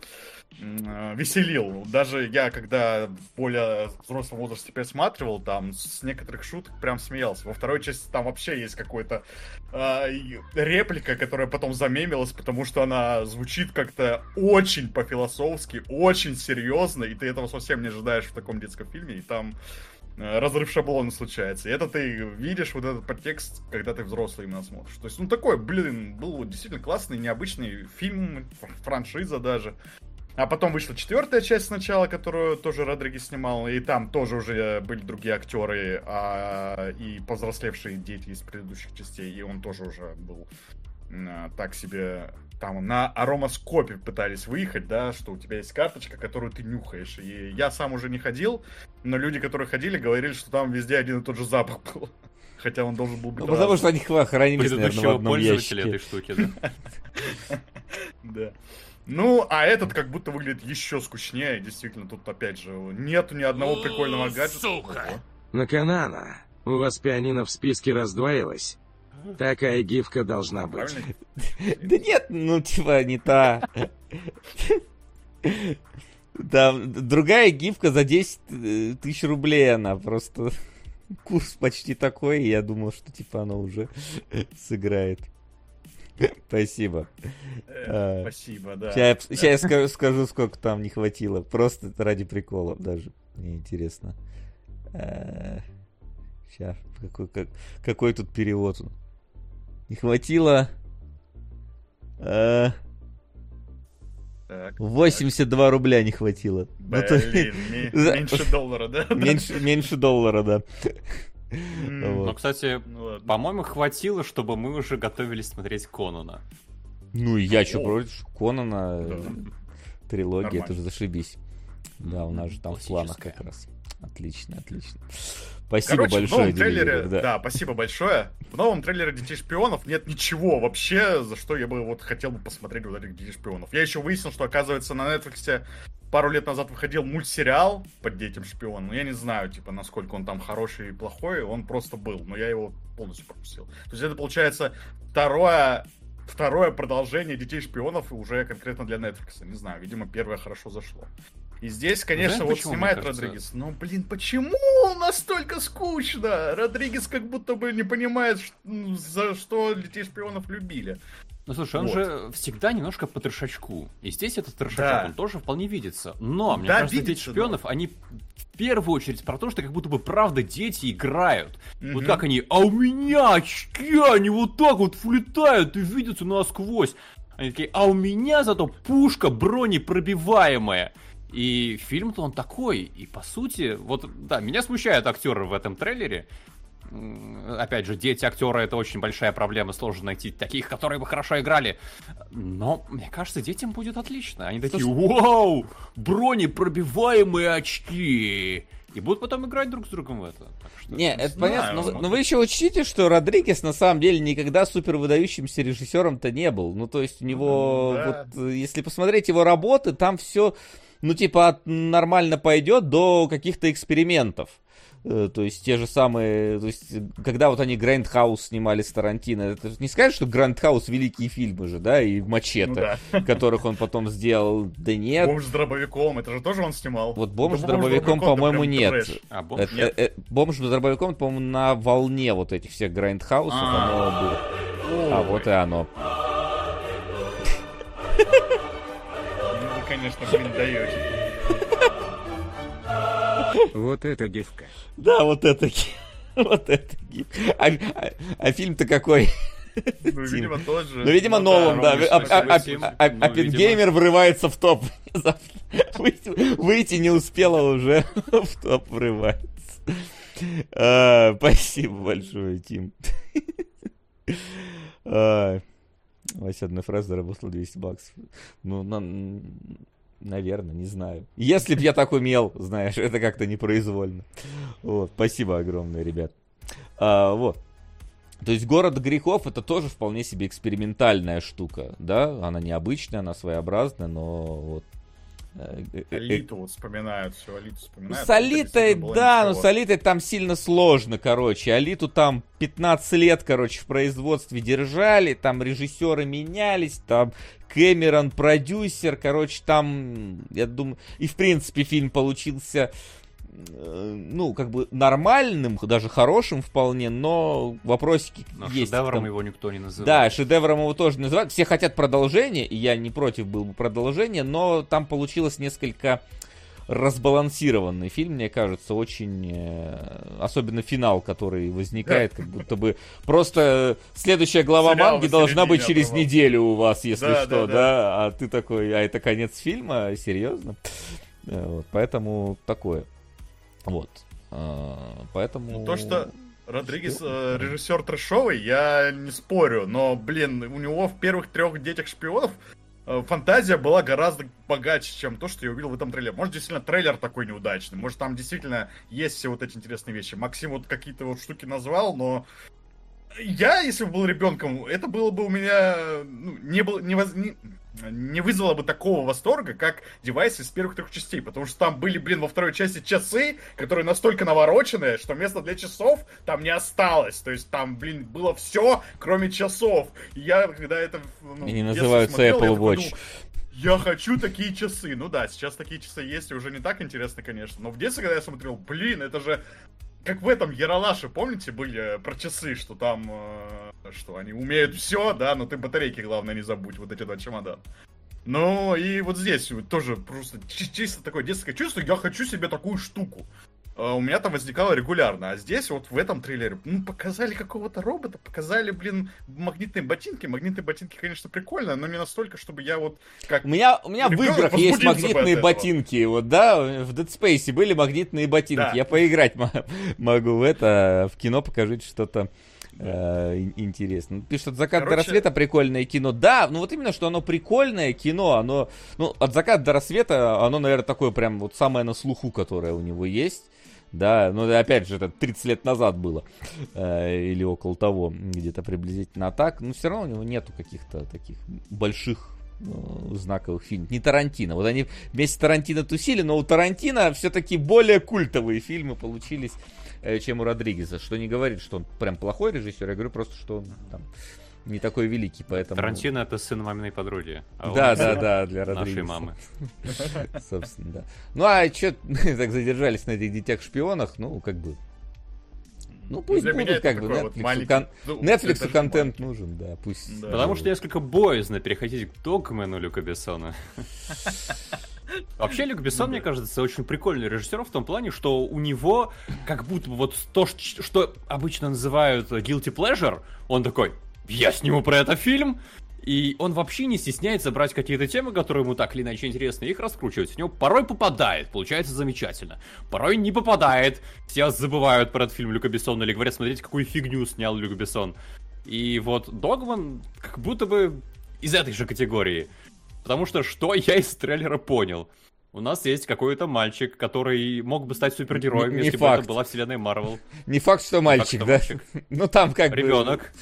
веселил. Даже я, когда в более взрослом возрасте пересматривал, там с некоторых шуток прям смеялся. Во второй части там вообще есть какой-то э, реплика, которая потом замемилась, потому что она звучит как-то очень по-философски, очень серьезно, и ты этого совсем не ожидаешь в таком детском фильме, и там разрыв шаблона случается. И это ты видишь вот этот подтекст, когда ты взрослый именно смотришь. То есть, ну такой, блин, был действительно классный, необычный фильм, франшиза даже. А потом вышла четвертая часть сначала, которую тоже Родригес снимал, и там тоже уже были другие актеры а, и повзрослевшие дети из предыдущих частей, и он тоже уже был а, так себе там на аромаскопе пытались выехать, да, что у тебя есть карточка, которую ты нюхаешь. И я сам уже не ходил, но люди, которые ходили, говорили, что там везде один и тот же запах был. Хотя он должен был быть. Ну, потому что они хранились, наверное, в одном ящике. этой штуки, да? Да. Ну, а этот как будто выглядит еще скучнее. Действительно, тут опять же нету ни одного прикольного гаджета. Сука! На Канана. У вас пианино в списке раздвоилось. Такая гифка должна быть. Да нет, ну типа не та. Там другая гифка за 10 э, тысяч рублей она просто курс почти такой, и я думал, что типа она уже сыграет. Спасибо. Э, а, спасибо, да. Сейчас, сейчас я скажу, скажу, сколько там не хватило. Просто ради приколов даже. Мне интересно. Сейчас, какой, как, какой тут перевод? Не хватило... Э, так, 82 так. рубля не хватило. Блин, ну, меньше доллара, да? Меньше, меньше доллара, да. Ну, кстати, ну, по-моему, хватило, чтобы мы уже готовились смотреть Конона. Ну, я что, против Конона, трилогия, это же зашибись. Да, у нас же там в планах как раз. Отлично, отлично. Спасибо Короче, большое, в новом трейлере, да. да, спасибо большое. В новом трейлере Детей Шпионов нет ничего вообще, за что я бы вот хотел бы посмотреть вот этих Детей Шпионов. Я еще выяснил, что, оказывается, на Netflix пару лет назад выходил мультсериал под Детям Шпионом. Ну, я не знаю, типа, насколько он там хороший и плохой, он просто был, но я его полностью пропустил. То есть это, получается, второе второе продолжение Детей Шпионов уже конкретно для Netflix. Не знаю, видимо, первое хорошо зашло. И здесь, конечно, Знаешь, вот почему, снимает кажется? Родригес. Но, блин, почему настолько скучно? Родригес как будто бы не понимает, за что детей шпионов любили. Ну слушай, он Вот. же всегда немножко по трешачку. И здесь этот трешачок, Да. он тоже вполне видится. Но, мне Да, кажется, дети шпионов, они в первую очередь про то, что как будто бы правда дети играют. Вот Мгм. как они, а у меня очки, они вот так вот влетают и видятся насквозь. Они такие, а у меня зато пушка бронепробиваемая. И фильм-то он такой. И по сути, вот, да, меня смущают актеры в этом трейлере. Опять же, дети актера это очень большая проблема, сложно найти таких, которые бы хорошо играли. Но, мне кажется, детям будет отлично. Они такие, вау, бронепробиваемые очки. И будут потом играть друг с другом в это. Что- Не, это знаю, понятно, но, но вы еще учтите, что Родригес на самом деле никогда супер выдающимся режиссером-то не был. Ну, то есть у него, да. вот, если посмотреть его работы, там все, ну, типа, от нормально пойдет до каких-то экспериментов. Э, То есть те же самые, то есть, когда вот они Grindhouse снимали с Тарантино, это же не сказать, что Grindhouse великие фильмы же, да, и Мачете, Ну которых он потом сделал, да нет. Бомж с дробовиком, это же тоже он снимал. Вот бомж с Да дробовиком, это по-моему, нет. А, бомж? Это- Нет. э, э, бомж с дробовиком, по-моему, на волне вот этих всех грайндхаусов А. оно было. А вот и оно. Вы, конечно, блин, даете. Вот это гифка. Да, вот это вот это ги- а, а- а фильм-то какой? Ну, видимо, тот же. Ну, видимо, Ну, Нолан, да. А- а- а- а- а- Ну, Оппенгеймер врывается в топ. Выйти выйти не успела, уже в топ врывается. А, Спасибо большое, Тим. А, Вася одной фразой заработал 200 баксов. Ну, на- наверное, не знаю. Если б я так умел, знаешь, это как-то непроизвольно. Вот, спасибо огромное, ребят. А, вот. То есть город грехов это тоже вполне себе экспериментальная штука, да? Она необычная, она своеобразная, но вот. Э, э, э, Алиту вот вспоминают, все, Алиту ну, вспоминают. с Алитой, да, но ничего. с Алитой там сильно сложно, короче. Алиту там 15 лет, короче, в производстве держали, там режиссеры менялись, там Кэмерон продюсер, короче, там, я думаю, и в принципе фильм получился, ну, как бы нормальным, даже хорошим вполне, но вопросики Но есть. шедевром там. его никто не называет. Да, шедевром его тоже называют. Все хотят продолжения, и я не против был бы продолжения, но там получилось несколько разбалансированный фильм, мне кажется, очень... э, особенно финал, который возникает, как будто бы просто следующая глава Сериал манги должна быть через оторвал. неделю у вас, если Да, что, да, да, да. А ты такой, а это конец фильма? Серьезно? Э, Вот, поэтому такое. Вот. А, Поэтому... Ну, То, что Родригес э, режиссер трэшовый, я не спорю, но, блин, у него в первых трех детях шпионов э, фантазия была гораздо богаче, чем то, что я увидел в этом трейлере. Может, действительно, трейлер такой неудачный, может, там действительно есть все вот эти интересные вещи. Максим вот какие-то вот штуки назвал, но я, если бы был ребенком, это было бы у меня, ну, не было, не, воз- не, не вызвало бы такого восторга, как девайс из первых трех частей, потому что там были, блин, во второй части часы, которые настолько навороченные, что места для часов там не осталось, то есть там, блин, было все, кроме часов. И я, когда это ну, И называются смотрел, я Apple такой Watch. думал, я хочу такие часы. Ну да, сейчас такие часы есть, и уже не так интересно, конечно. Но в детстве, когда я смотрел, блин, это же как в этом Яралаше, помните, были про часы, что там, э, что они умеют все, да, но ты батарейки, главное, не забудь, вот эти два чемодана. Ну, и вот здесь вот тоже просто чи- чисто такое детское чувство, я хочу себе такую штуку. Э, У меня там возникало регулярно, а здесь вот в этом трейлере, ну, показали какого-то робота, показали, блин, магнитные ботинки. Магнитные ботинки, конечно, прикольно, но не настолько, чтобы я вот как... У меня, у меня в играх есть магнитные ботинки. Вот, да, в Dead Space были магнитные ботинки. Да. Я поиграть мо- могу в это. В кино покажите что-то э, ин- интересное. Ну, Пишут, от заката до Короче- рассвета прикольное кино. Да, ну вот именно, что оно прикольное кино, оно, ну, от заката до рассвета, оно, наверное, такое прям вот самое на слуху, которое у него есть. Да, ну опять же, это 30 лет назад было. э, или около того, где-то приблизительно. А так, ну все равно у него нету каких-то таких больших э, знаковых фильмов. Не Тарантино. Вот они вместе с Тарантино тусили, но у Тарантино все-таки более культовые фильмы получились, э, чем у Родригеса. Что не говорит, что он прям плохой режиссер. Я говорю просто, что он там не такой великий, поэтому... Тарантино это сын маминой подруги. А да, да, да, для Родригеса. Нашей мамы. Собственно, да. Ну, а что так задержались на этих детях-шпионах, ну, как бы... Ну, пусть Для будут, как бы, Netflix, маленький... кон... ну, Netflix контент нужен, да, пусть... Да. Потому что несколько боязно переходить к Догмену Люка Бессона. Вообще, Люк Бессон, мне кажется, очень прикольный режиссер в том плане, что у него как будто бы вот то, что обычно называют guilty pleasure, он такой, я сниму про это фильм, и он вообще не стесняется брать какие-то темы, которые ему так или иначе интересны, и их раскручивать. У него порой попадает, получается замечательно. Порой не попадает. Все забывают про этот фильм Люка Бессона или говорят, смотрите, какую фигню снял Люк Бессон. И вот Догман как будто бы из этой же категории. Потому что что я из трейлера понял? У нас есть какой-то мальчик, который мог бы стать супергероем, Не- не если бы факт. это была вселенная Марвел. Не факт, что мальчик, да? Ну, там как бы... Ребенок,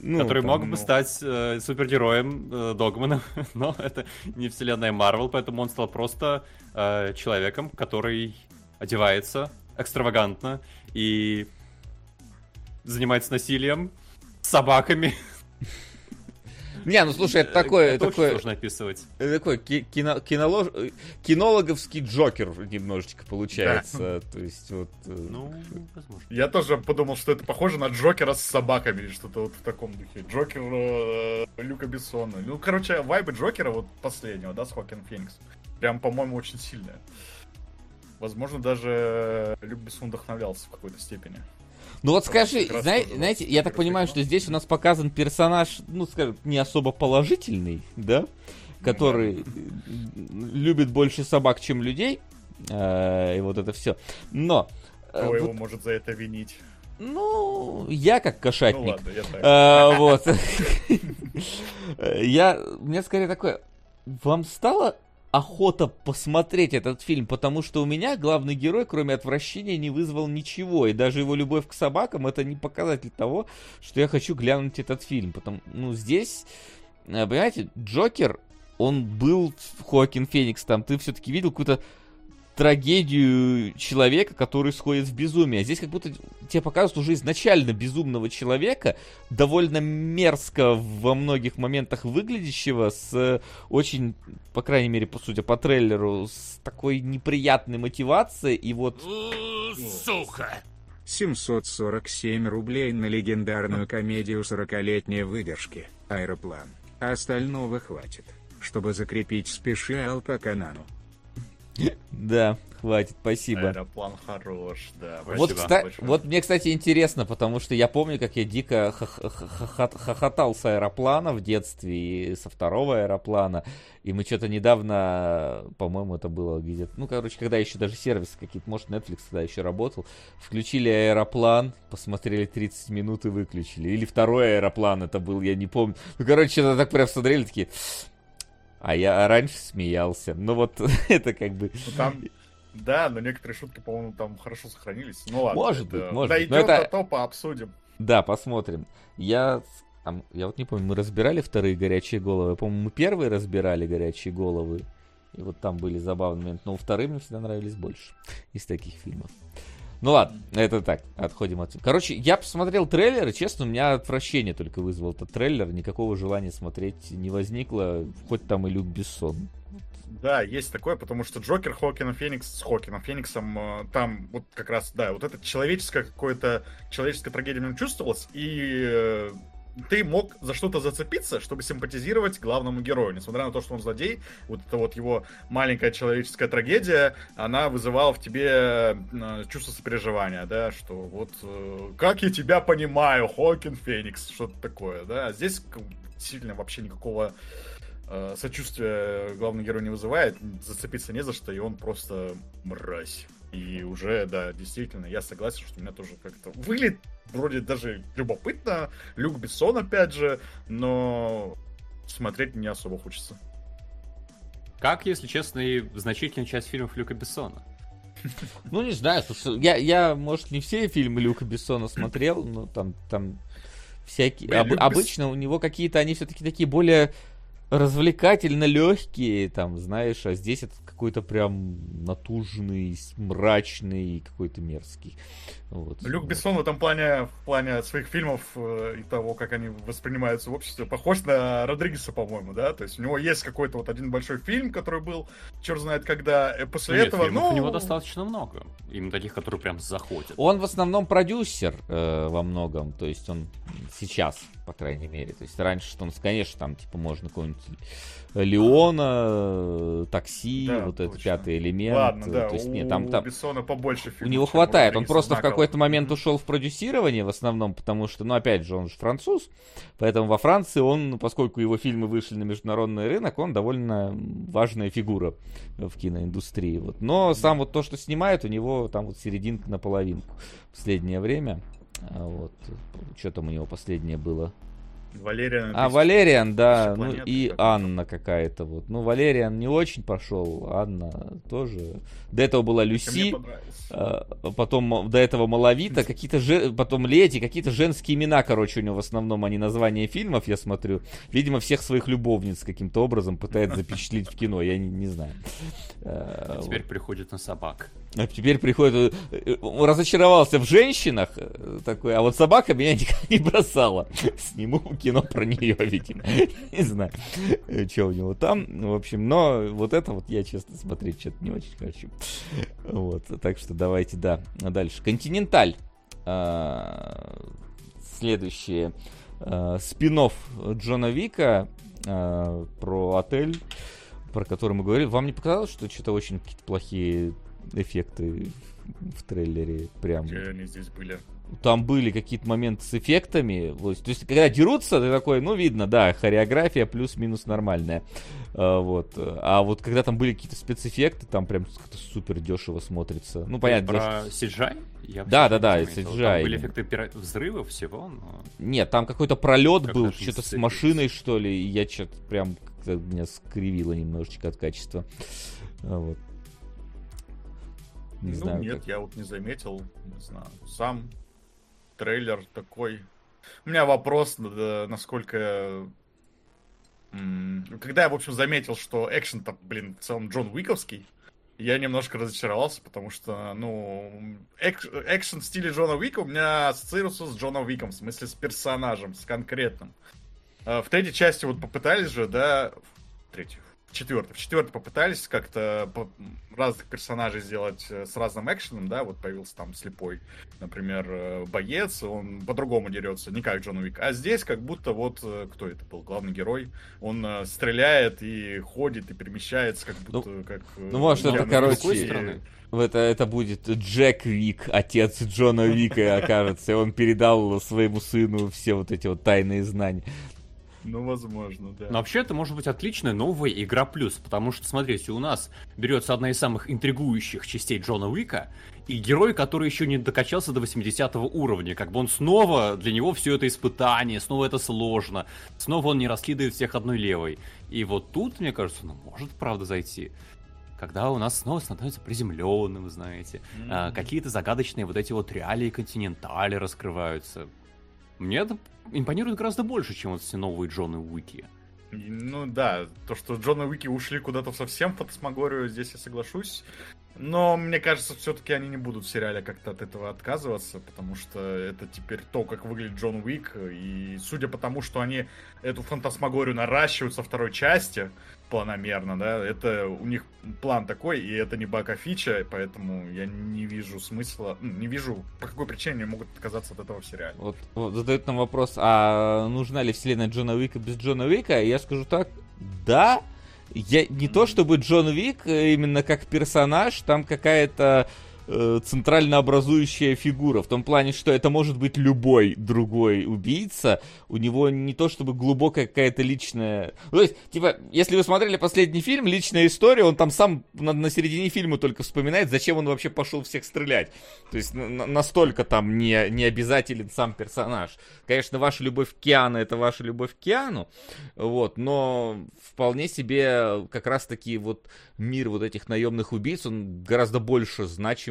ну, который там, мог бы ну. стать э, супергероем э, Догманом, но это не вселенная Марвел, поэтому он стал просто э, человеком, который одевается экстравагантно и занимается насилием с собаками. Не, ну слушай, это такое, это очень такое, сложно описывать. это такой ки- кино- кинолож- э, кинологовский Джокер немножечко получается. То есть вот... э, Ну, возможно. Я тоже подумал, что это похоже на Джокера с собаками или что-то вот в таком духе. Джокер э, Люка Бессона. Ну, короче, вайбы Джокера вот последнего, да, с Хокин Феникс. Прям, по-моему, очень сильные. Возможно, даже Люк Бессон вдохновлялся в какой-то степени. Ну вот скажи, тоже знаете, я так понимаю, что здесь у нас показан персонаж, ну, скажем, не особо положительный, да? Который м, любит больше собак, чем людей. э, И вот это все. Но... э, Кто вот, его может за это винить? Ну, я как Ну кошатник. ладно, я так. А, Вот. Я, мне скорее такое, вам стало охота посмотреть этот фильм, потому что у меня главный герой, кроме отвращения, не вызвал ничего, и даже его любовь к собакам это не показатель того, что я хочу глянуть этот фильм, потому, ну, здесь, э, понимаете, Джокер, он был Хоакин Феникс, там, ты все-таки видел какую-то трагедию человека, который сходит в безумие. А Здесь как будто тебе показывают уже изначально безумного человека, довольно мерзко во многих моментах выглядящего, с э, очень, по крайней мере, по судя по трейлеру, с такой неприятной мотивацией. И вот Сука! 747 рублей на легендарную комедию «40-летней выдержки» «Аэроплан». Остального хватит, чтобы закрепить спешиал по канану. Да, хватит, спасибо. Аэроплан хорош, да. Вот, кста- вот мне, кстати, интересно, потому что я помню, как я дико хох- хох- хохотал с аэроплана в детстве и со второго аэроплана. И мы что-то недавно, по-моему, это было где-то... Ну, короче, когда еще даже сервисы какие-то, может, Netflix тогда еще работал, включили аэроплан, посмотрели 30 минут и выключили. Или второй аэроплан это был, я не помню. Ну, короче, что-то так прям смотрели, такие... А я раньше смеялся. Ну, вот это как бы... Ну, там, да, но некоторые шутки, по-моему, там хорошо сохранились. Ну ладно. Может это быть, может быть, Дойдет это- до топа, обсудим. Да, посмотрим. Я, с- а м- я вот не помню, мы разбирали вторые горячие головы. По-моему, мы первые разбирали горячие головы. И вот там были забавные моменты. Но вторые мне всегда нравились больше из таких фильмов. Ну ладно, это так, отходим отсюда. Короче, я посмотрел трейлер, и честно, у меня отвращение только вызвал этот трейлер. Никакого желания смотреть не возникло, хоть там и Люк Бессон. Да, есть такое, потому что Джокер Хокина Феникс с Хокином Фениксом, э, там вот как раз, да, вот это человеческое какое-то, человеческая трагедия в нем чувствовалась, и э, ты мог за что-то зацепиться, чтобы симпатизировать главному герою. Несмотря на то, что он злодей, вот это вот его маленькая человеческая трагедия, она вызывала в тебе э, чувство сопереживания, да, что вот э, как я тебя понимаю, Хокин Феникс, что-то такое, да. А здесь сильно вообще никакого э, сочувствия главный герой не вызывает, зацепиться не за что, и он просто мразь. И уже, да, действительно, я согласен, что у меня тоже как-то выглядит вроде даже любопытно. Люк Бессон, опять же, но смотреть не особо хочется. Как, если честно, и значительная часть фильмов Люка Бессона. Ну, не знаю, слушай, я, я, может, не все фильмы Люка Бессона смотрел, но там, там всякие... Об- обычно у него какие-то, они все-таки такие более развлекательно легкий, там, знаешь, а здесь это какой-то прям натужный, мрачный, какой-то мерзкий. Вот. Люк Бессон в этом плане, в плане своих фильмов э, и того, как они воспринимаются в обществе, похож на Родригеса, по-моему, да? То есть у него есть какой-то вот один большой фильм, который был, черт знает когда, и после Нет, этого, ну... у него достаточно много, именно таких, которые прям заходят. Он в основном продюсер э, во многом, то есть он сейчас, по крайней мере, то есть раньше, что он, конечно, там, типа, можно какой-нибудь Леона, такси, да, вот точно. этот пятый элемент. Ладно, да, то есть, нет, там, там... Бессона побольше фильмов. У него хватает, он просто в какой-то момент ушел в продюсирование в основном, потому что, ну, опять же, он же француз, поэтому во Франции он, поскольку его фильмы вышли на международный рынок, он довольно важная фигура в киноиндустрии. Вот. Но сам вот то, что снимает, у него там вот серединка на половинку в последнее время. А вот. Что там у него последнее было? Валериан. А, Валериан, да. Ну и Анна какая-то вот. Ну, Валериан не очень пошел, Анна тоже. До этого была Люси, а, потом до этого Малавита, какие-то же, потом Лети, какие-то женские имена, короче, у него в основном, они названия фильмов, я смотрю. Видимо, всех своих любовниц каким-то образом пытается запечатлеть в кино, я не, не знаю. А, теперь вот. приходит на собак. А теперь приходит... Э, он разочаровался в женщинах э, такой, а вот собака меня никогда не бросала. Сниму кино про нее, видимо. Не знаю, э, что у него там. В общем, но вот это вот я, честно, смотреть что-то не очень хочу. Вот, так что давайте, да, дальше. Континенталь. А, следующее. А, спинов Джона Вика а, про отель, про который мы говорили. Вам не показалось, что что-то очень какие-то плохие эффекты в трейлере? Прям. Где они здесь были? там были какие-то моменты с эффектами. Вот, то есть, когда дерутся, ты такой, ну, видно, да, хореография плюс-минус нормальная. А, вот. А вот когда там были какие-то спецэффекты, там прям супер дешево смотрится. Ну, понятно. Про CGI? Я да, да, да, CGI. Там были эффекты пира... взрыва всего, но... Нет, там какой-то пролет как был, что-то с машиной, что ли, и я что-то прям как-то меня скривило немножечко от качества. А, вот. Не ну, знаю, нет, как... я вот не заметил, не знаю, сам трейлер такой. У меня вопрос, насколько... Когда я, в общем, заметил, что экшен-то, блин, в целом Джон Уиковский, я немножко разочаровался, потому что, ну, эк- экшен в стиле Джона Уика у меня ассоциируется с Джоном Уиком, в смысле с персонажем, с конкретным. А в третьей части вот попытались же, да, в четвертый. В четвертый попытались как-то разных персонажей сделать э, с разным экшеном, да, вот появился там слепой, например, э, боец, он по-другому дерется, не как Джон Уик. А здесь как будто вот, э, кто это был, главный герой, он стреляет и ходит, и перемещается, как ну, будто ну, как... Ну, может, это, короче, это, это будет Джек Вик, отец Джона Вика, окажется, и он передал своему сыну все вот эти вот тайные знания. Ну, возможно, да. Но вообще это может быть отличная новая игра плюс, потому что, смотрите, у нас берется одна из самых интригующих частей Джона Уика, и герой, который еще не докачался до 80 уровня, как бы он снова, для него все это испытание, снова это сложно, снова он не раскидывает всех одной левой. И вот тут, мне кажется, ну, может правда зайти когда у нас снова становится приземленным, знаете, mm-hmm. а, какие-то загадочные вот эти вот реалии континентали раскрываются. Мне это импонирует гораздо больше, чем вот все новые Джоны Уики. Ну да, то, что Джоны Уики ушли куда-то совсем в фантасмагорию, здесь я соглашусь. Но мне кажется, все-таки они не будут в сериале как-то от этого отказываться, потому что это теперь то, как выглядит Джон Уик. И судя по тому, что они эту фантасмагорию наращивают со второй части, планомерно, да, это у них план такой, и это не бака фича, поэтому я не вижу смысла, ну, не вижу, по какой причине они могут отказаться от этого в сериале. Вот, вот задают нам вопрос, а нужна ли вселенная Джона Уика без Джона Уика? Я скажу так, да, я не то чтобы Джон Уик э, именно как персонаж, там какая-то э, центрально образующая фигура. В том плане, что это может быть любой другой убийца. У него не то чтобы глубокая какая-то личная... Ну, то есть, типа, если вы смотрели последний фильм, личная история, он там сам на, на середине фильма только вспоминает, зачем он вообще пошел всех стрелять. То есть, на, настолько там не, не обязателен сам персонаж. Конечно, ваша любовь к Киану это ваша любовь к Киану, вот, но вполне себе как раз-таки вот мир вот этих наемных убийц, он гораздо больше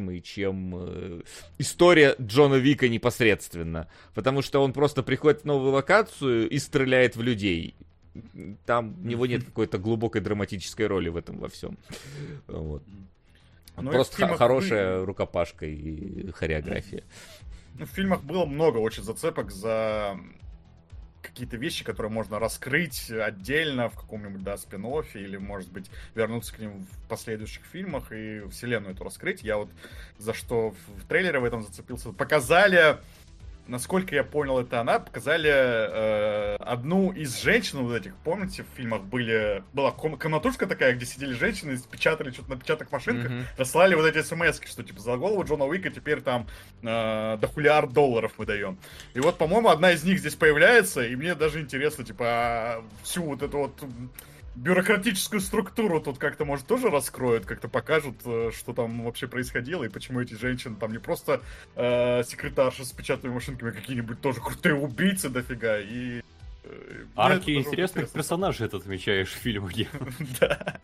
значимый, чем э, история Джона Вика непосредственно. Потому что он просто приходит в новую локацию и стреляет в людей. там у него нет какой-то глубокой драматической роли в этом во всем. Вот. Ну, и Просто х- хорошая рукопашка и хореография. Ну, в фильмах было много очень зацепок за какие-то вещи, которые можно раскрыть отдельно в каком-нибудь, да, спин или, может быть, вернуться к ним в последующих фильмах и вселенную эту раскрыть. Я вот за что в трейлере в этом зацепился. Показали, насколько я понял, это она, показали э, одну из женщин вот этих, помните, в фильмах были, была ком- комнатушка такая, где сидели женщины, и печатали что-то на печатных машинках, Мгм. расслали вот эти смс что типа за голову Джона Уика теперь там э, дохулиард долларов мы даем. И вот, по-моему, одна из них здесь появляется, и мне даже интересно, типа, а всю вот эту вот бюрократическую структуру тут как-то, может, тоже раскроют, как-то покажут, э, что там вообще происходило, и почему эти женщины там не просто э, секретарши с печатными машинками, а какие-нибудь тоже крутые убийцы дофига, и... э, мне Арки интересных интересно. персонажей это отмечаешь в фильме. Да.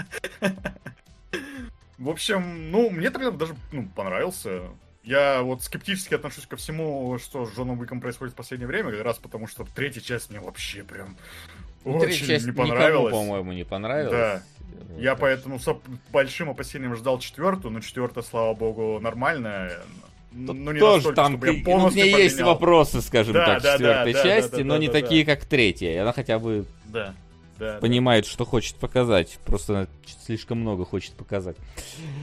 В общем, ну, мне трейлер даже ну, понравился. Я вот скептически отношусь ко всему, что с Джоном Уиком происходит в последнее время, как раз потому, что третья часть мне вообще прям Ну, очень часть не никому, понравилась. по-моему, не понравилась. Да. Вот, Я поэтому с большим опасением ждал четвертую, но четвертая, слава богу, нормальная. Тут Ну, не тоже настолько, там к- ну, к полностью ней есть поменял. вопросы, скажем Да, так, да, да, четвертой да, да, части, да, но да, не да, такие, как третья. Она хотя бы Да, да. да. понимает, что хочет показать. Просто она слишком много хочет показать.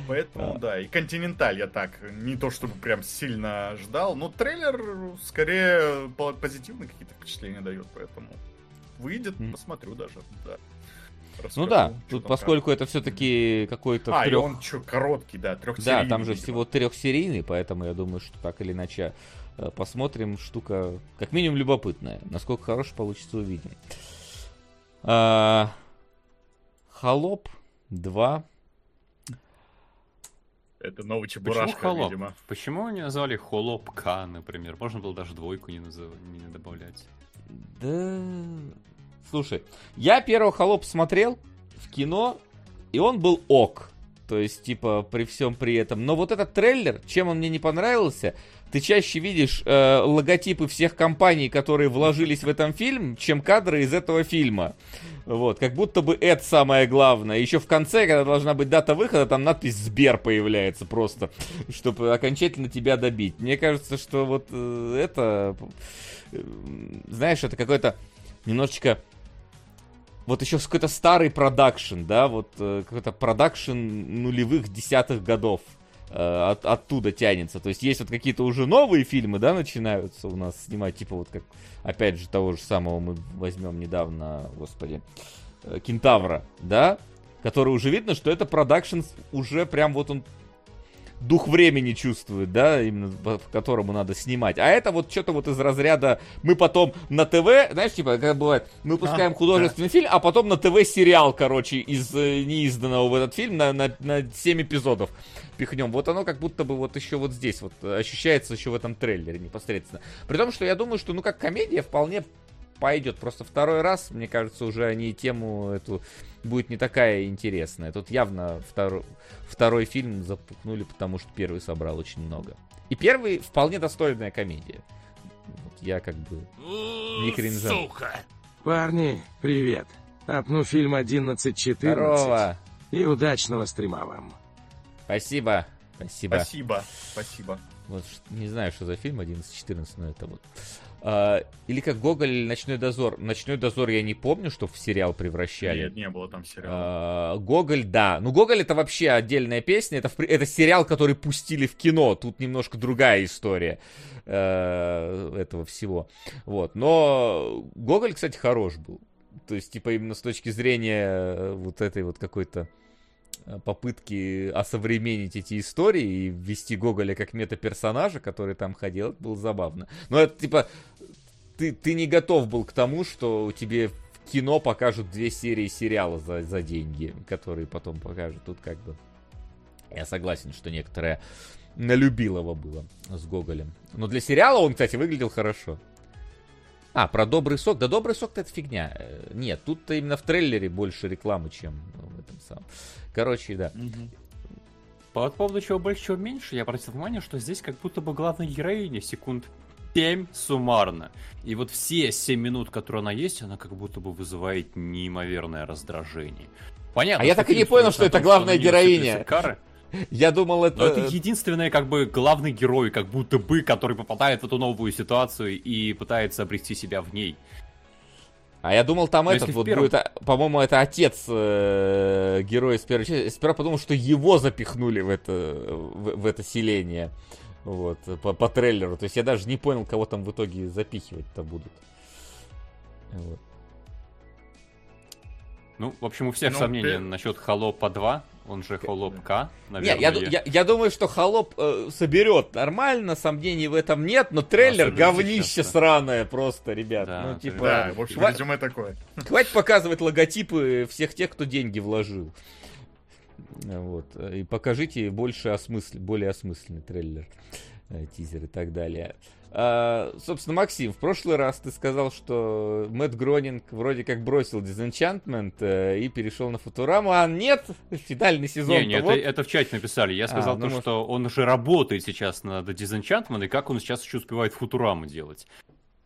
Поэтому, А. да, и Континенталь я так, не то чтобы прям сильно ждал, но трейлер скорее по- позитивные какие-то впечатления дает, поэтому выйдет, М. посмотрю даже, да. Ну Расскажу, да, что тут поскольку это все-таки какой-то как. А, и трех... он что, короткий, да, Да, трехсерийный. там же видимо. всего трехсерийный, поэтому я думаю, что так или иначе э, посмотрим. Штука как минимум любопытная. Насколько хорош получится, увидим. А, Холоп 2. Это новый Почему Чебурашка, холоп? видимо. Почему они назвали холопка, например? Можно было даже двойку не, назыв- не добавлять. Да. Слушай, я первого холоп смотрел в кино, и он был ок. То есть, типа, при всем при этом. Но вот этот трейлер, чем он мне не понравился, ты чаще видишь э, логотипы всех компаний, которые вложились в этом фильм, чем кадры из этого фильма. Вот, как будто бы это самое главное. Еще в конце, когда должна быть дата выхода, там надпись Сбер появляется просто, чтобы окончательно тебя добить. Мне кажется, что вот э, это, э, знаешь, это какой-то немножечко вот еще какой-то старый продакшн, да, вот э, какой-то продакшн нулевых десятых годов э, от- оттуда тянется. То есть есть вот какие-то уже новые фильмы, да, начинаются у нас снимать, типа вот как, опять же, того же самого мы возьмем недавно, господи, э, Кентавра, да, который уже видно, что это продакшн уже прям вот он дух времени чувствует, да, именно по по которому надо снимать. А это вот что-то вот из разряда мы потом на ТВ, знаешь, типа, как бывает, мы выпускаем А, художественный фильм, а потом на ТВ сериал, короче, из э, неизданного в этот фильм на, на, на 7 эпизодов пихнем. Вот оно как будто бы вот еще вот здесь вот э, ощущается еще в этом трейлере непосредственно. При том, что я думаю, что ну как комедия вполне пойдет. Просто второй раз, мне кажется, уже они тему эту будет не такая интересная. Тут явно второй, второй фильм запукнули, потому что первый собрал очень много. И первый вполне достойная комедия. Вот я как бы... Не кринжа. Сука! Парни, привет. Апну фильм 11.14. Здорово! И удачного стрима вам. Спасибо. Спасибо. Спасибо, спасибо. Вот не знаю, что за фильм 11-14, но это вот. А, или как Гоголь Ночной дозор. Ночной дозор я не помню, что в сериал превращали. Нет, не было там сериала. А, Гоголь, да. Ну, Гоголь это вообще отдельная песня. Это, это сериал, который пустили в кино. Тут немножко другая история э, этого всего. Вот. Но Гоголь, кстати, хорош был. То есть, типа, именно с точки зрения э, вот этой вот какой-то попытки осовременить эти истории и ввести Гоголя как мета-персонажа, который там ходил, было забавно. Но это, типа, ты, ты не готов был к тому, что тебе в кино покажут две серии сериала за, за деньги, которые потом покажут. Тут как бы... Я согласен, что некоторое налюбилово было с Гоголем. Но для сериала он, кстати, выглядел хорошо. А, про добрый сок. Да добрый сок-то это фигня. Э, Нет, тут-то именно в трейлере больше рекламы, чем в этом самом. Короче, да. По поводу чего больше, чего меньше, я обратил внимание, что здесь как будто бы главная героиня секунд 7 суммарно. И вот все 7 минут, которые она есть, она как будто бы вызывает неимоверное раздражение. Понятно. А я так и не понял, что это главная героиня. Кары. Я думал, это... Но это единственный, как бы, главный герой, как будто бы, который попадает в эту новую ситуацию и пытается обрести себя в ней. А я думал, там Но этот вот первом... будет, а, по-моему, это отец э, героя с первой части. Сперва подумал, что его запихнули в это, в, в это селение. Вот, по, по трейлеру. То есть я даже не понял, кого там в итоге запихивать-то будут. Вот. Ну, в общем, у всех ну, сомнения ты... насчет Холопа 2, он же Холоп К, наверное. Не, я, я, я думаю, что Холоп э, соберет нормально, сомнений в этом нет, но трейлер Особенно говнище сейчас, да. сраное просто, ребят. Да, ну, типа, да, в общем, хват... резюме такое. Хватит показывать логотипы всех тех, кто деньги вложил. Вот. И покажите больше осмысл... более осмысленный трейлер, э, тизер и так далее. А, собственно, Максим, в прошлый раз ты сказал, что Мэтт Гронинг вроде как бросил Disenchantment э, и перешел на Футураму, а нет, финальный сезон. Не, не, это, вот... это в чате написали. Я сказал а, ну, то, может... что он уже работает сейчас над Disenchantment, и как он сейчас еще успевает Футураму делать.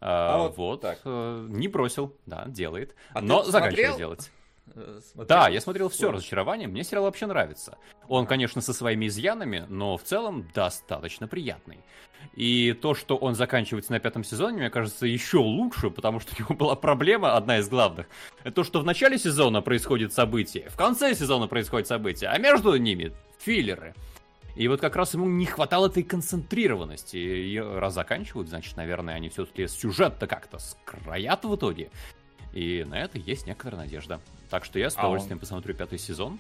А, а вот, вот так. Э, не бросил, да, делает, а но заканчивает делать. Э, смотрел? Да, я смотрел все разочарование, мне сериал вообще нравится. Он, конечно, со своими изъянами, но в целом достаточно приятный. И то, что он заканчивается на пятом сезоне, мне кажется, еще лучше, потому что у него была проблема, одна из главных. Это то, что в начале сезона происходит событие, в конце сезона происходит событие, а между ними филлеры. И вот как раз ему не хватало этой концентрированности. И раз заканчивают, значит, наверное, они все-таки сюжет-то как-то скроят в итоге. И на это есть некоторая надежда. Так что я с удовольствием а он... посмотрю пятый сезон.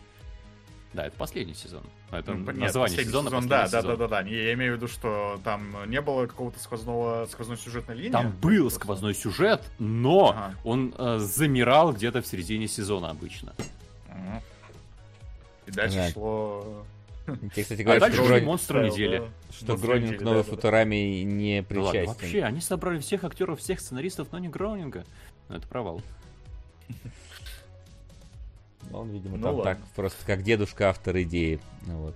Да, это последний сезон. Это ну, название нет, сезона. Сезон, да, сезон. да, да, да, да. Я имею в виду, что там не было какого-то сквозного, сквозной сюжетной линии. Там был сквозной сюжет, но ага. он э, замирал где-то в середине сезона обычно. Ага. И дальше ага. шло... Тебе, кстати, говорят, а дальше что монстры недели. Что Гронинг к новой да, Футураме не причастен. Да ладно, вообще, они собрали всех актеров, всех сценаристов, но не Гронинга. Ну, это провал. Он, видимо, ну, там ладно. так просто как дедушка автор идеи. Вот.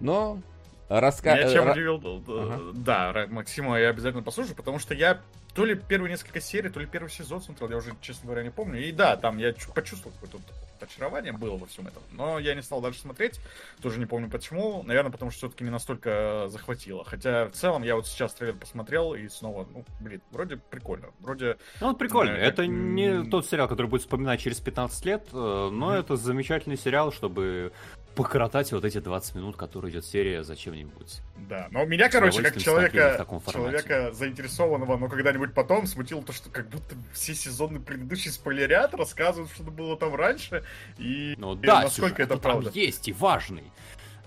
Но раска... Я чем удивил, ага. да, Максима я обязательно послушаю, потому что я то ли первые несколько серий, то ли первый сезон смотрел, я уже, честно говоря, не помню. И да, там я почувствовал какое-то очарование было во всем этом. Но я не стал дальше смотреть, тоже не помню почему. Наверное, потому что все-таки не настолько захватило. Хотя в целом я вот сейчас трейлер посмотрел и снова, ну, блин, вроде прикольно. Вроде... Ну, вот прикольно. Э, это не тот сериал, который будет вспоминать через 15 лет, э, но mm-hmm. это замечательный сериал, чтобы покоротать вот эти 20 минут, которые идет серия за чем-нибудь. Да, но меня, короче, как человека, человека заинтересованного, но когда-нибудь потом смутило то, что как будто все сезоны предыдущий спойлерят, рассказывают, что было там раньше, и, ну, и да, насколько это правда. есть и важный.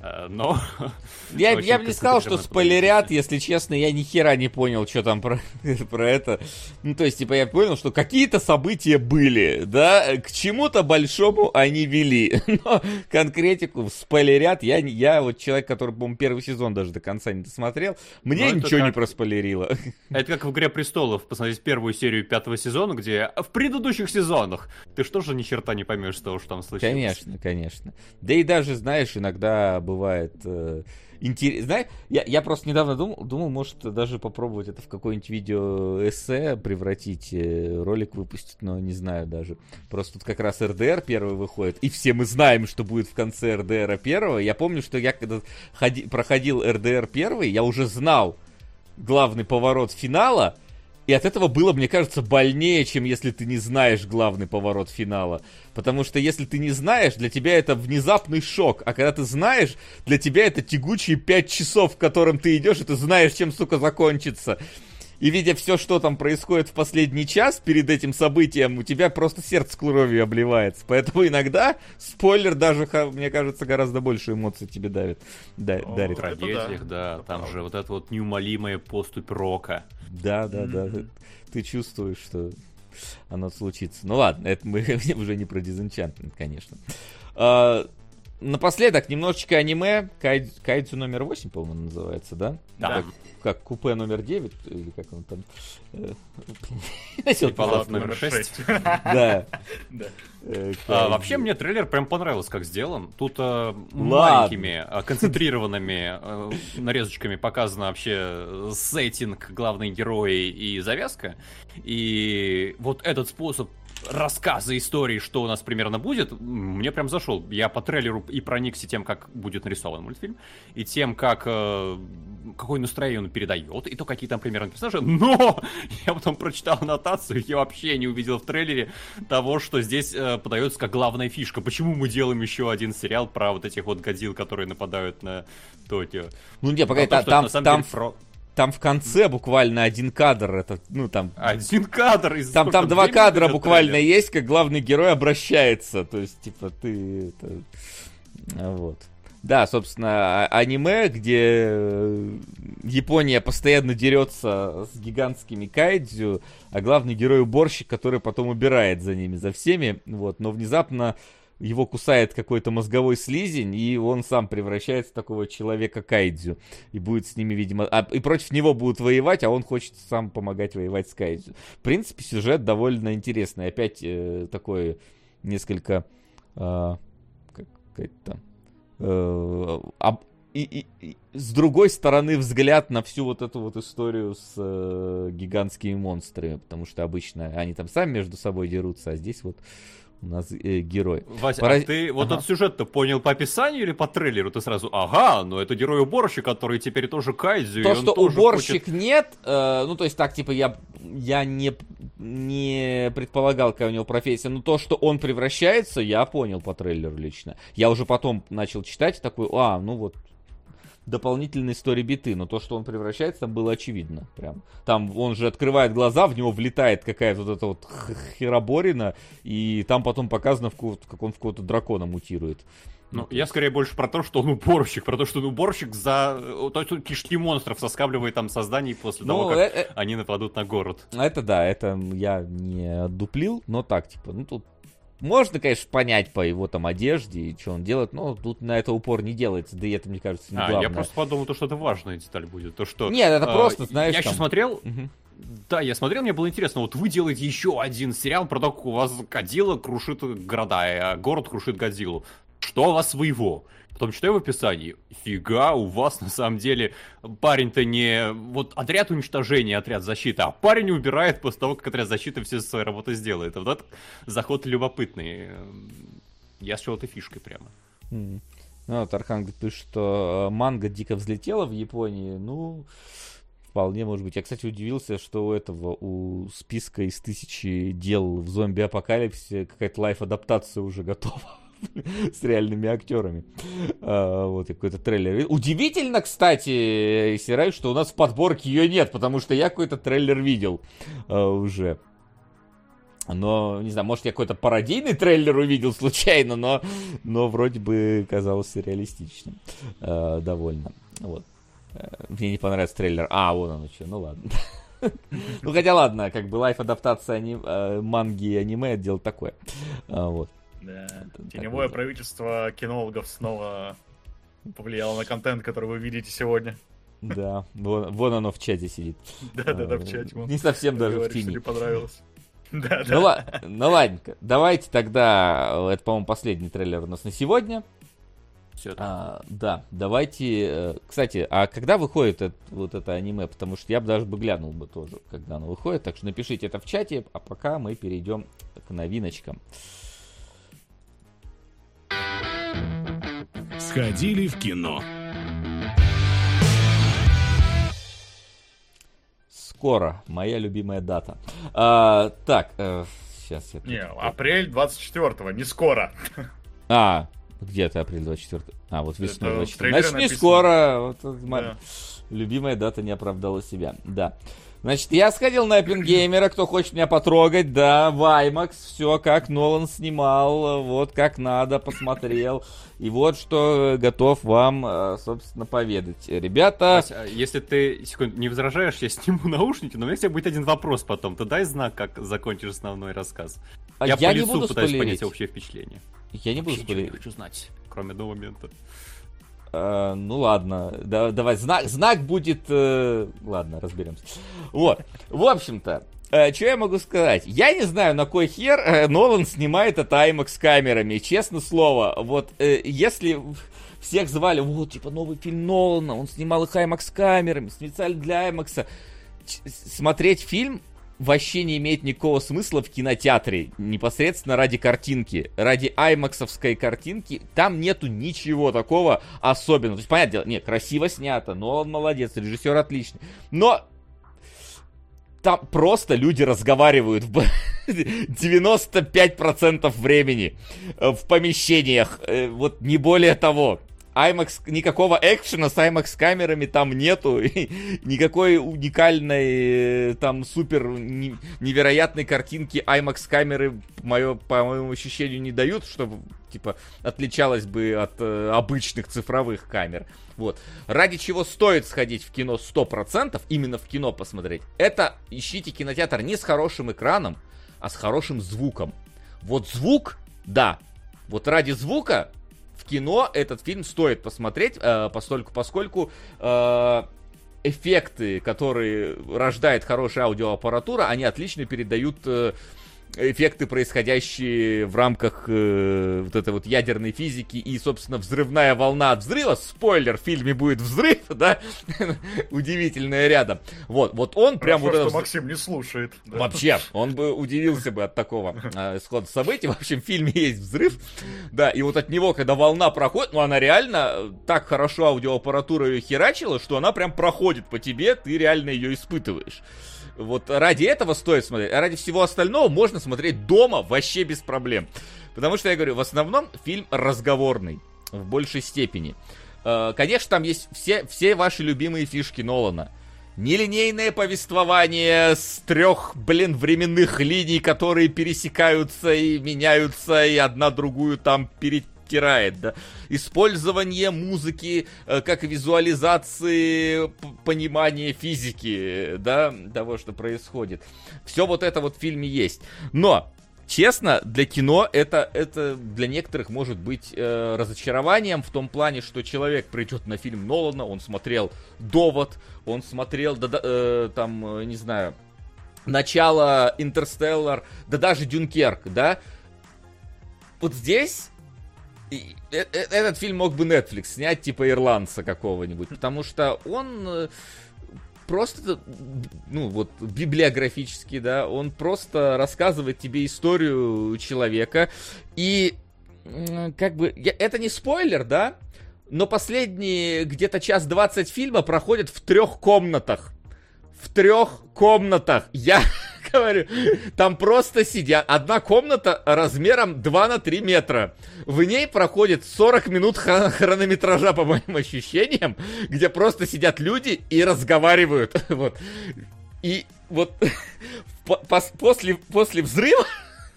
Э, но... Я, я бы не сказал, что спойлерят, если честно, я ни хера не понял, что там про, про это. Ну, то есть, типа, я понял, что какие-то события были, да, к чему-то большому они вели. Но конкретику спойлерят, я, я вот человек, который, по-моему, первый сезон даже до конца не досмотрел, мне Но ничего как... не проспойлерило. Это как в «Игре престолов», посмотреть первую серию пятого сезона, где в предыдущих сезонах ты что же ни черта не поймешь того, что там случилось. Конечно, конечно. Да и даже, знаешь, иногда бывает э, интересно. Знаешь, я, я просто недавно думал, думал, может даже попробовать это в какое-нибудь видео эссе превратить, э, ролик выпустить, но не знаю даже. Просто тут как раз РДР первый выходит, и все мы знаем, что будет в конце РДР первого. Я помню, что я когда ходи, проходил РДР первый, я уже знал главный поворот финала, и от этого было, мне кажется, больнее, чем если ты не знаешь главный поворот финала. Потому что если ты не знаешь, для тебя это внезапный шок. А когда ты знаешь, для тебя это тягучие пять часов, в котором ты идешь, и ты знаешь, чем, сука, закончится. И видя все, что там происходит в последний час перед этим событием, у тебя просто сердце кровью обливается. Поэтому иногда спойлер даже, мне кажется, гораздо больше эмоций тебе давит. Да, О, дарит. В трагедиях, да. да. Там же вот эта вот неумолимая поступь рока. Да, да, да. Ты чувствуешь, что оно случится. Ну ладно, это мы уже не про Disenchantment, конечно. А, напоследок немножечко аниме. Кай... Кайдзю номер 8, по-моему, называется, да? Да. Как, как купе номер 9, или как он там... э, Палат номер 6. Да. Э, А, вообще мне трейлер прям понравился, как сделан. Тут э, маленькими, концентрированными нарезочками показано вообще сеттинг, главные герои и завязка. И вот этот способ рассказа истории, что у нас примерно будет, мне прям зашел. Я по трейлеру и проникся тем, как будет нарисован мультфильм, и тем, как э, какое настроение он передает, и то, какие там примерно персонажи. Но я потом прочитал аннотацию, я вообще не увидел в трейлере того, что здесь э, подается как главная фишка. Почему мы делаем еще один сериал про вот этих вот годил, которые нападают на Токио? Ну, не, погоди, то, та- это там, там, деле про там в конце буквально один кадр, это, ну, там... один кадр из Там, там два кадра буквально трейлер? есть, как главный герой обращается. То есть, типа, ты... это, а, Вот. Да, собственно, а- аниме, где э, Япония постоянно дерется с гигантскими кайдзю, а главный герой уборщик, который потом убирает за ними, за всеми, вот, но внезапно его кусает какой-то мозговой слизень, и он сам превращается в такого человека кайдзю. И будет с ними, видимо... а- и против него будут воевать, а он хочет сам помогать воевать с кайдзю. В принципе, сюжет довольно интересный. Опять э, такой несколько... а, как там... э, об- и, и- и с другой стороны взгляд на всю вот эту вот историю с э, гигантскими монстрами, потому что обычно они там сами между собой дерутся, а здесь вот у нас э, герой. Вася, Пора- а ты вот Ага. этот сюжет-то понял по описанию или по трейлеру? Ты сразу, ага, но это герой-уборщик, который теперь тоже кайдзю, и То, что тоже уборщик хочет- нет, э, ну, то есть так, типа, я, я не, не предполагал, какая у него профессия, но то, что он превращается, я понял по трейлеру лично. Я уже потом начал читать, такой, а, ну вот, дополнительные истории биты, но то, что он превращается, там было очевидно. Прям. Там он же открывает глаза, в него влетает какая-то вот эта вот хероборина, и там потом показано, как он в какого-то дракона мутирует. Ну, я скорее больше про то, что он уборщик, про то, что он уборщик за... э, То есть он кишки монстров соскабливает там созданий после того, Ну, как э- э, они нападут на город. Это да, это я не отдуплил, но так, типа, ну тут можно, конечно, понять по его там одежде и что он делает, но тут на это упор не делается, да и это, мне кажется, не А, главное. я просто подумал, то, что это важная деталь будет. То, что... Нет, это э, просто, знаешь, Я там- сейчас смотрел. Да, я смотрел, мне было интересно, вот вы делаете еще один сериал про то, как у вас Годзилла крушит города, а город крушит Годзиллу. Что у вас своего? Потом читаю в описании, фига, у вас на самом деле парень-то не вот отряд уничтожения, отряд защиты, а парень убирает после того, как отряд защиты все свои работы сделает. Вот этот заход любопытный. Я с чего-то фишкой прямо. М. Ну, вот Архан пишет, что э, манга дико взлетела в Японии. Ну, вполне может быть. Я, кстати, удивился, что у этого, у списка из тысячи дел в зомби-апокалипсисе какая-то лайф-адаптация уже готова. С реальными актерами. А, вот какой-то трейлер. Удивительно, кстати, Сирай, что у нас в подборке ее нет, потому что я какой-то трейлер видел а, уже. Но, не знаю, может, я какой-то пародийный трейлер увидел случайно, но, но вроде бы казался реалистичным. Э, довольно. Вот. Э, Мне не понравился трейлер. А, вон оно что, ну ладно. Ну, хотя ладно, как бы лайф-адаптация э, манги и аниме, это дело такое. А, Вот. Да. Теневое правительство кинологов снова повлияло на контент, который вы видите сегодня. Да, вон, вон оно в чате сидит. Да-да-да, А, в чате. вон. Не совсем даже в тени. не понравилось. Да, Ну, да. ну ладненько, давайте тогда, это, по-моему, последний трейлер у нас на сегодня. Все А, да, давайте. э, Кстати, а когда выходит это- вот это аниме? Потому что я бы даже бы глянул бы тоже, когда оно выходит. Так что напишите это в чате, а пока мы перейдем к новиночкам. Сходили в кино. Скоро, моя любимая дата. А, так, сейчас я. Не, апрель 24-го, не скоро. А, где ты апрель 24? А, вот весной Это в 24. трейлере Значит, не написано. скоро. Вот, вот, Да. ма- Любимая дата не оправдала себя. Да. Значит, я сходил на Оппенгеймера, кто хочет меня потрогать, да, в IMAX, все как Нолан снимал, вот как надо, посмотрел. И вот что готов вам, э, собственно, поведать. Ребята, Вася, а если ты секунд, не возражаешь, я сниму наушники, но у меня тебе будет один вопрос потом. Ты дай знак, как закончишь основной рассказ. Я, я по не лицу буду пытаюсь спойлерить. понять общее впечатление. Я не буду спойлерить. хочу знать, кроме одного момента. Uh, ну ладно, да, давай, знак, знак будет... Uh, ладно, разберемся. Вот, в общем-то, uh, что я могу сказать? Я не знаю, на кой хер uh, Нолан снимает это IMAX камерами, честно слово. Вот, uh, если всех звали, вот, типа, новый фильм Нолана, он снимал их IMAX камерами, специально для IMAX. Смотреть фильм вообще не имеет никакого смысла в кинотеатре, непосредственно ради картинки, ради аймаксовской картинки, там нету ничего такого особенного. То есть, понятное дело, нет, красиво снято, но он молодец, режиссер отличный. Но там просто люди разговаривают в 95% времени в помещениях, э, вот не более того. IMAX, никакого экшена с IMAX камерами там нету, никакой уникальной, э, там, супер невероятной картинки IMAX камеры, мое, по моему ощущению, не дают, чтобы, типа, отличалась бы от э, обычных цифровых камер. Вот. Ради чего стоит сходить в кино 100%, именно в кино посмотреть, это ищите кинотеатр не с хорошим экраном, а с хорошим звуком. Вот звук, да, вот ради звука в кино этот фильм стоит посмотреть, э, постольку, поскольку э, эффекты, которые рождает хорошая аудиоаппаратура, они отлично передают э, эффекты, происходящие в рамках э, вот этой вот ядерной физики и, собственно, взрывная волна от взрыва. Спойлер, в фильме будет взрыв, да? Удивительное рядом. Вот, вот он прям вот... что Максим не слушает. Да? Вообще, он бы удивился бы от такого э, событий. В общем, в фильме есть взрыв, да, и вот от него, когда волна проходит, ну, она реально так хорошо аудиоаппаратура ее херачила, что она прям проходит по тебе, ты реально ее испытываешь. Вот ради этого стоит смотреть, а ради всего остального можно смотреть дома вообще без проблем. Потому что, я говорю, в основном фильм разговорный в большей степени. Э, конечно, там есть все, все ваши любимые фишки Нолана. Нелинейное повествование с трех, блин, временных линий, которые пересекаются и меняются, и одна другую там пере стирает, да. Использование музыки э, как визуализации понимания физики, да, того, что происходит. Все вот это вот в фильме есть. Но Честно, для кино это, это для некоторых может быть э, разочарованием в том плане, что человек придет на фильм Нолана, он смотрел Довод, он смотрел, да, да, э, там, э, не знаю, начало Интерстеллар, да даже Дюнкерк, да. Вот здесь этот фильм мог бы Netflix снять, типа ирландца какого-нибудь, потому что он э, просто, ну вот, библиографически, да, он просто рассказывает тебе историю человека, и как бы, это не спойлер, да, но последние где-то час двадцать фильма проходят в трех комнатах. В трех комнатах. Я говорю, там просто сидят. Одна комната размером 2 на 3 метра. В ней проходит 40 минут хронометража, по моим ощущениям, где просто сидят люди и разговаривают. Вот. И вот после, после взрыва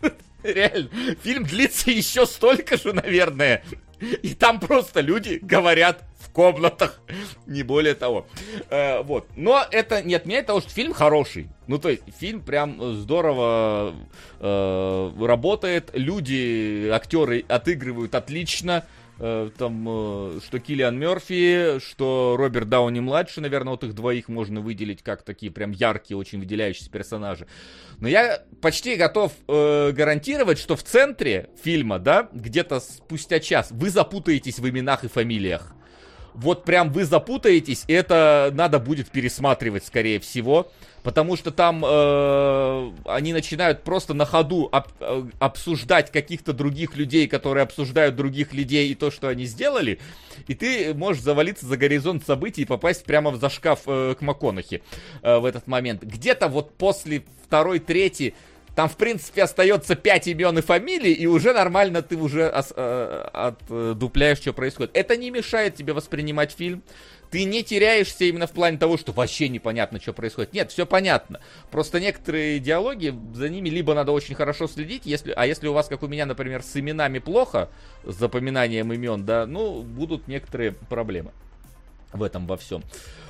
Реально, фильм длится еще столько же, наверное. И там просто люди говорят в комнатах, не более того. Э, вот. Но это не отменяет того, что фильм хороший. Ну, то есть, фильм прям здорово э, работает. Люди, актеры отыгрывают отлично. Э, там, э, что Киллиан Мерфи, что Роберт Дауни младший, наверное, вот их двоих можно выделить как такие прям яркие, очень выделяющиеся персонажи. Но я почти готов э, гарантировать, что в центре фильма, да, где-то спустя час вы запутаетесь в именах и фамилиях вот прям вы запутаетесь, это надо будет пересматривать, скорее всего, потому что там э, они начинают просто на ходу об, э, обсуждать каких-то других людей, которые обсуждают других людей и то, что они сделали, и ты можешь завалиться за горизонт событий и попасть прямо в зашкаф э, к МакКонахи э, в этот момент. Где-то вот после второй, третьей там, в принципе, остается 5 имен и фамилий, и уже нормально ты уже э, отдупляешь, что происходит. Это не мешает тебе воспринимать фильм. Ты не теряешься именно в плане того, что вообще непонятно, что происходит. Нет, все понятно. Просто некоторые диалоги, за ними либо надо очень хорошо следить, если, а если у вас, как у меня, например, с именами плохо, с запоминанием имен, да, ну, будут некоторые проблемы в этом во всем.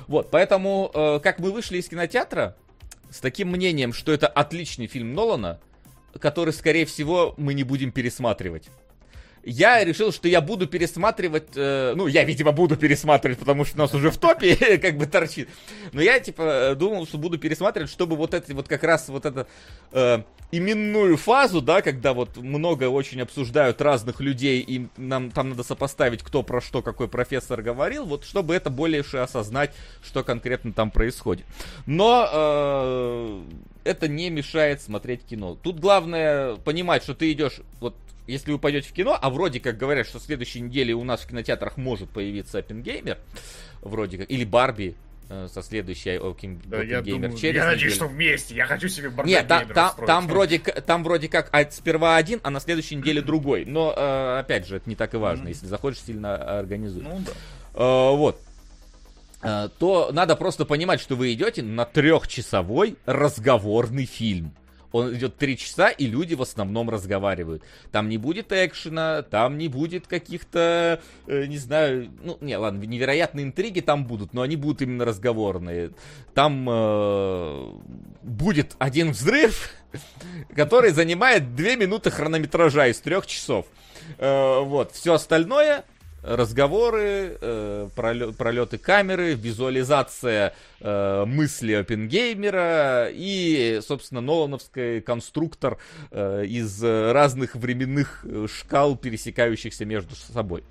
Вот, поэтому, э, как мы вышли из кинотеатра, с таким мнением, что это отличный фильм Нолана, который, скорее всего, мы не будем пересматривать я решил, что я буду пересматривать, э, ну, я, видимо, буду пересматривать, потому что у нас уже в топе как бы торчит. Но я, типа, думал, что буду пересматривать, чтобы вот это, вот как раз вот это э, именную фазу, да, когда вот много очень обсуждают разных людей, и нам там надо сопоставить, кто про что, какой профессор говорил, вот чтобы это более осознать, что конкретно там происходит. Но э, это не мешает смотреть кино. Тут главное понимать, что ты идешь, вот если вы пойдете в кино, а вроде как говорят, что в следующей неделе у нас в кинотеатрах может появиться Оппенгеймер, вроде как, или Барби, э, со следующей Open, да, я думаю, через Я надеюсь, что вместе. Я хочу себе Барби Нет, та, та, там, вроде, там вроде как а, сперва один, а на следующей неделе другой. Но, э, опять же, это не так и важно. Mm-hmm. Если захочешь, сильно организуй. Ну да. Э, вот э, то надо просто понимать, что вы идете на трехчасовой разговорный фильм. Он идет три часа, и люди в основном разговаривают. Там не будет экшена, там не будет каких-то, э, не знаю, ну, не, ладно, невероятные интриги там будут, но они будут именно разговорные. Там э, будет один взрыв, который занимает две минуты хронометража из трех часов. Э, вот, все остальное разговоры, э, пролеты камеры, визуализация э, мысли Оппенгеймера и, собственно, Нолановский конструктор э, из разных временных шкал, пересекающихся между собой.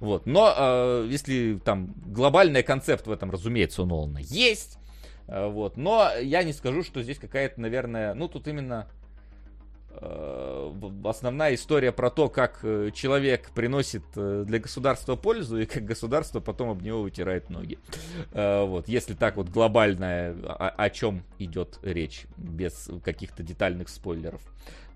Вот. Но э, если там глобальный концепт в этом, разумеется, у Нолана есть, э, вот. Но я не скажу, что здесь какая-то, наверное, ну тут именно Э, основная история про то, как э, человек приносит э, для государства пользу и как государство потом об него вытирает ноги. Вот, если так вот глобальная, о, о чем идет речь, без каких-то детальных спойлеров.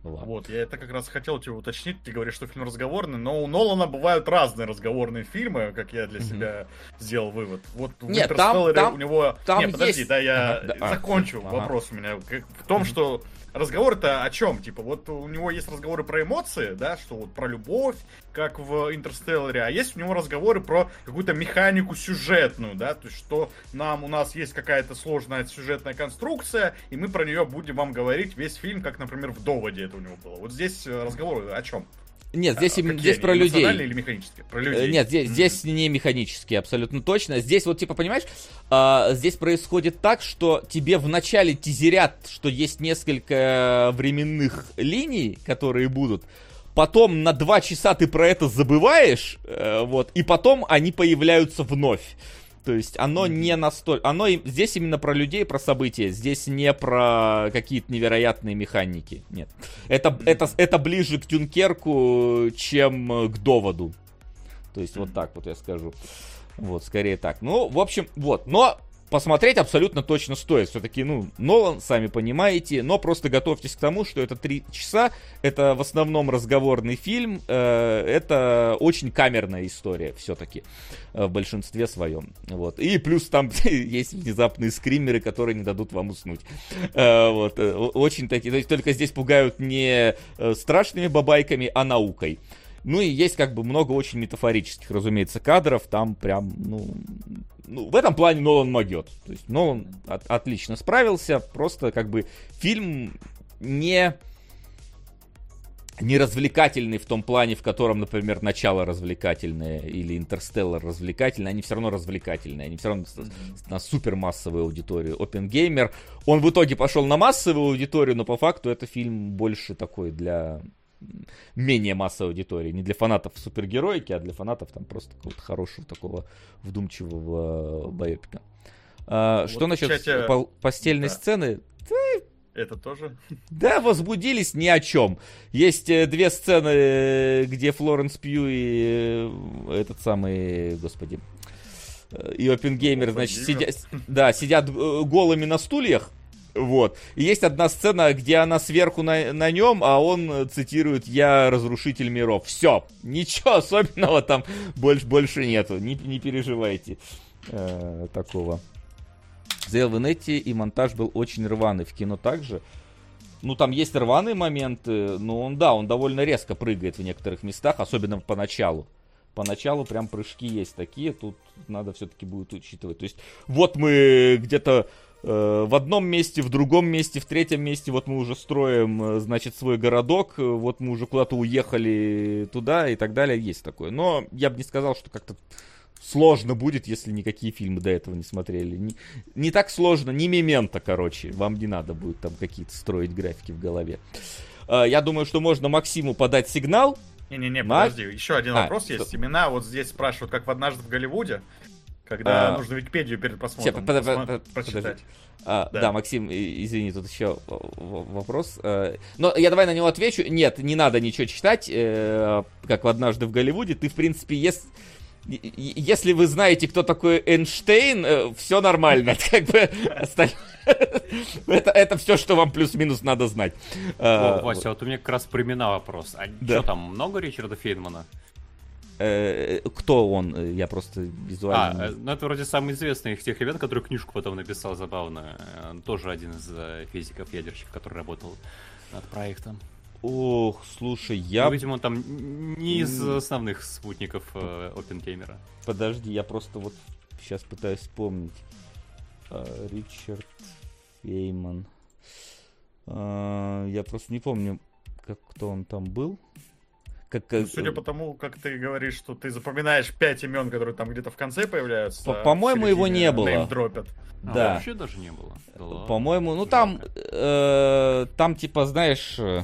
Ладно. Вот, я это как раз хотел тебе уточнить. Ты говоришь, что фильм разговорный, но у Нолана бывают разные разговорные фильмы, как я для mm-hmm. себя сделал вывод. Вот в Нет, там, там, у него... Там Нет, подожди, есть... да, я ага, закончу ага. вопрос у меня. В том, mm-hmm. что разговор-то о чем? Типа, вот у него есть разговоры про эмоции, да, что вот про любовь, как в Интерстелларе, а есть у него разговоры про какую-то механику сюжетную, да, то есть что нам, у нас есть какая-то сложная сюжетная конструкция, и мы про нее будем вам говорить весь фильм, как, например, в Доводе это у него было. Вот здесь э, разговор о чем? Нет, здесь, а, именно, здесь про людей. или механические? Про людей. Э, нет, здесь, mm-hmm. здесь не механические, абсолютно точно. Здесь вот, типа, понимаешь, а, здесь происходит так, что тебе вначале тизерят, что есть несколько временных линий, которые будут. Потом на два часа ты про это забываешь, э, вот, и потом они появляются вновь. То есть оно не настолько... Оно здесь именно про людей, про события. Здесь не про какие-то невероятные механики. Нет. Это, это, это ближе к Тюнкерку, чем к доводу. То есть вот так вот я скажу. Вот, скорее так. Ну, в общем, вот. Но посмотреть абсолютно точно стоит. Все-таки, ну, Нолан, сами понимаете, но просто готовьтесь к тому, что это три часа, это в основном разговорный фильм, э, это очень камерная история все-таки э, в большинстве своем. Вот. И плюс там есть внезапные скримеры, которые не дадут вам уснуть. Э, вот. Э, очень такие, то есть только здесь пугают не э, страшными бабайками, а наукой. Ну и есть как бы много очень метафорических, разумеется, кадров. Там прям, ну, ну в этом плане Нолан могет. То есть Нолан от, отлично справился. Просто как бы фильм не не развлекательный в том плане, в котором, например, начало развлекательное или Интерстеллар развлекательный, они все равно развлекательные, они все равно на супер массовую аудиторию. Опенгеймер, он в итоге пошел на массовую аудиторию, но по факту это фильм больше такой для менее массовой аудитории. Не для фанатов супергероики, а для фанатов там просто какого-то хорошего такого вдумчивого байопика. А, вот что насчет чате... по- постельной да. сцены? Это тоже? Да, возбудились ни о чем. Есть э, две сцены, э, где Флоренс Пью и э, этот самый, господи, и Опенгеймер, значит, сидят, да, сидят голыми на стульях, вот. И есть одна сцена, где она сверху на, на нем, а он цитирует «Я разрушитель миров». Все. Ничего особенного там больше, больше нету. Не, не переживайте э, такого. Зейл Венетти и монтаж был очень рваный. В кино также. Ну, там есть рваные моменты, но он, да, он довольно резко прыгает в некоторых местах, особенно поначалу. Поначалу прям прыжки есть такие, тут надо все-таки будет учитывать. То есть, вот мы где-то э, в одном месте, в другом месте, в третьем месте, вот мы уже строим, э, значит, свой городок, э, вот мы уже куда-то уехали туда и так далее, есть такое. Но я бы не сказал, что как-то сложно будет, если никакие фильмы до этого не смотрели. Не, не так сложно, не мемента, короче. Вам не надо будет там какие-то строить графики в голове. Э, я думаю, что можно Максиму подать сигнал. Не-не-не, подожди, еще один а, вопрос есть. Стоп. Имена вот здесь спрашивают, как в «Однажды в Голливуде». Когда а, нужно Википедию перед просмотром под, под, под, прочитать. А, да. да, Максим, извини, тут еще вопрос. Э, но я давай на него отвечу. Нет, не надо ничего читать, э, как в однажды в Голливуде. Ты, в принципе, если если вы знаете, кто такой Эйнштейн, э, все нормально. Как бы это, это все, что вам плюс-минус надо знать. О, Вася, вот у меня как раз про имена вопрос. А да. что там, много Ричарда Фейнмана? Э, кто он? Я просто визуально... А, э, ну это вроде самый известный из тех ребят, который книжку потом написал забавно. Тоже один из физиков-ядерщиков, который работал над проектом. Ох, слушай, я... Ну, видимо, он там не из основных спутников э, OpenGamer. Подожди, я просто вот сейчас пытаюсь вспомнить. А, Ричард Фейман. А, я просто не помню, как кто он там был. Как, ну, судя по тому, как ты говоришь, что ты запоминаешь пять имен, которые там где-то в конце появляются. По- по-моему, его не было. Дропят. А, да. Вообще даже не было. Да по-моему, ну там, э, там типа, знаешь, э,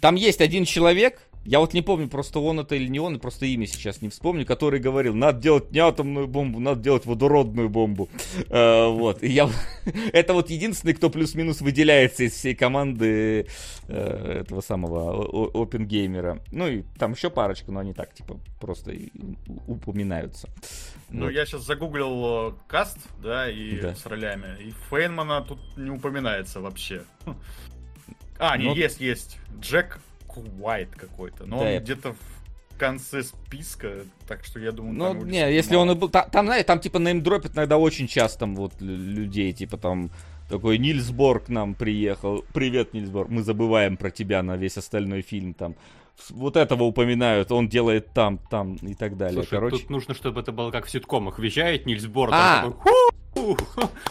там есть один человек, я вот не помню, просто он это или не он, просто имя сейчас не вспомню, который говорил, надо делать не атомную бомбу, надо делать водородную бомбу. Uh, вот. И я... это вот единственный, кто плюс-минус выделяется из всей команды uh, этого самого OpenGamer. Ну и там еще парочка, но они так, типа, просто упоминаются. Ну, вот. я сейчас загуглил э, каст, да, и да. с ролями, и Фейнмана тут не упоминается вообще. А, не, Но... есть, есть. Джек Куайт какой-то. Но да, он я... где-то в конце списка, так что я думаю, Ну, не, если мало. он и был... Там, там, знаете, там типа неймдропит иногда очень часто там, вот людей, типа там такой Нильсборг к нам приехал. Привет, Нильсборг. Мы забываем про тебя на весь остальной фильм там. Вот этого упоминают, он делает там, там и так далее. Слушай, Короче... тут нужно, чтобы это было как в ситкомах. Въезжает Нильсборг, а! такой,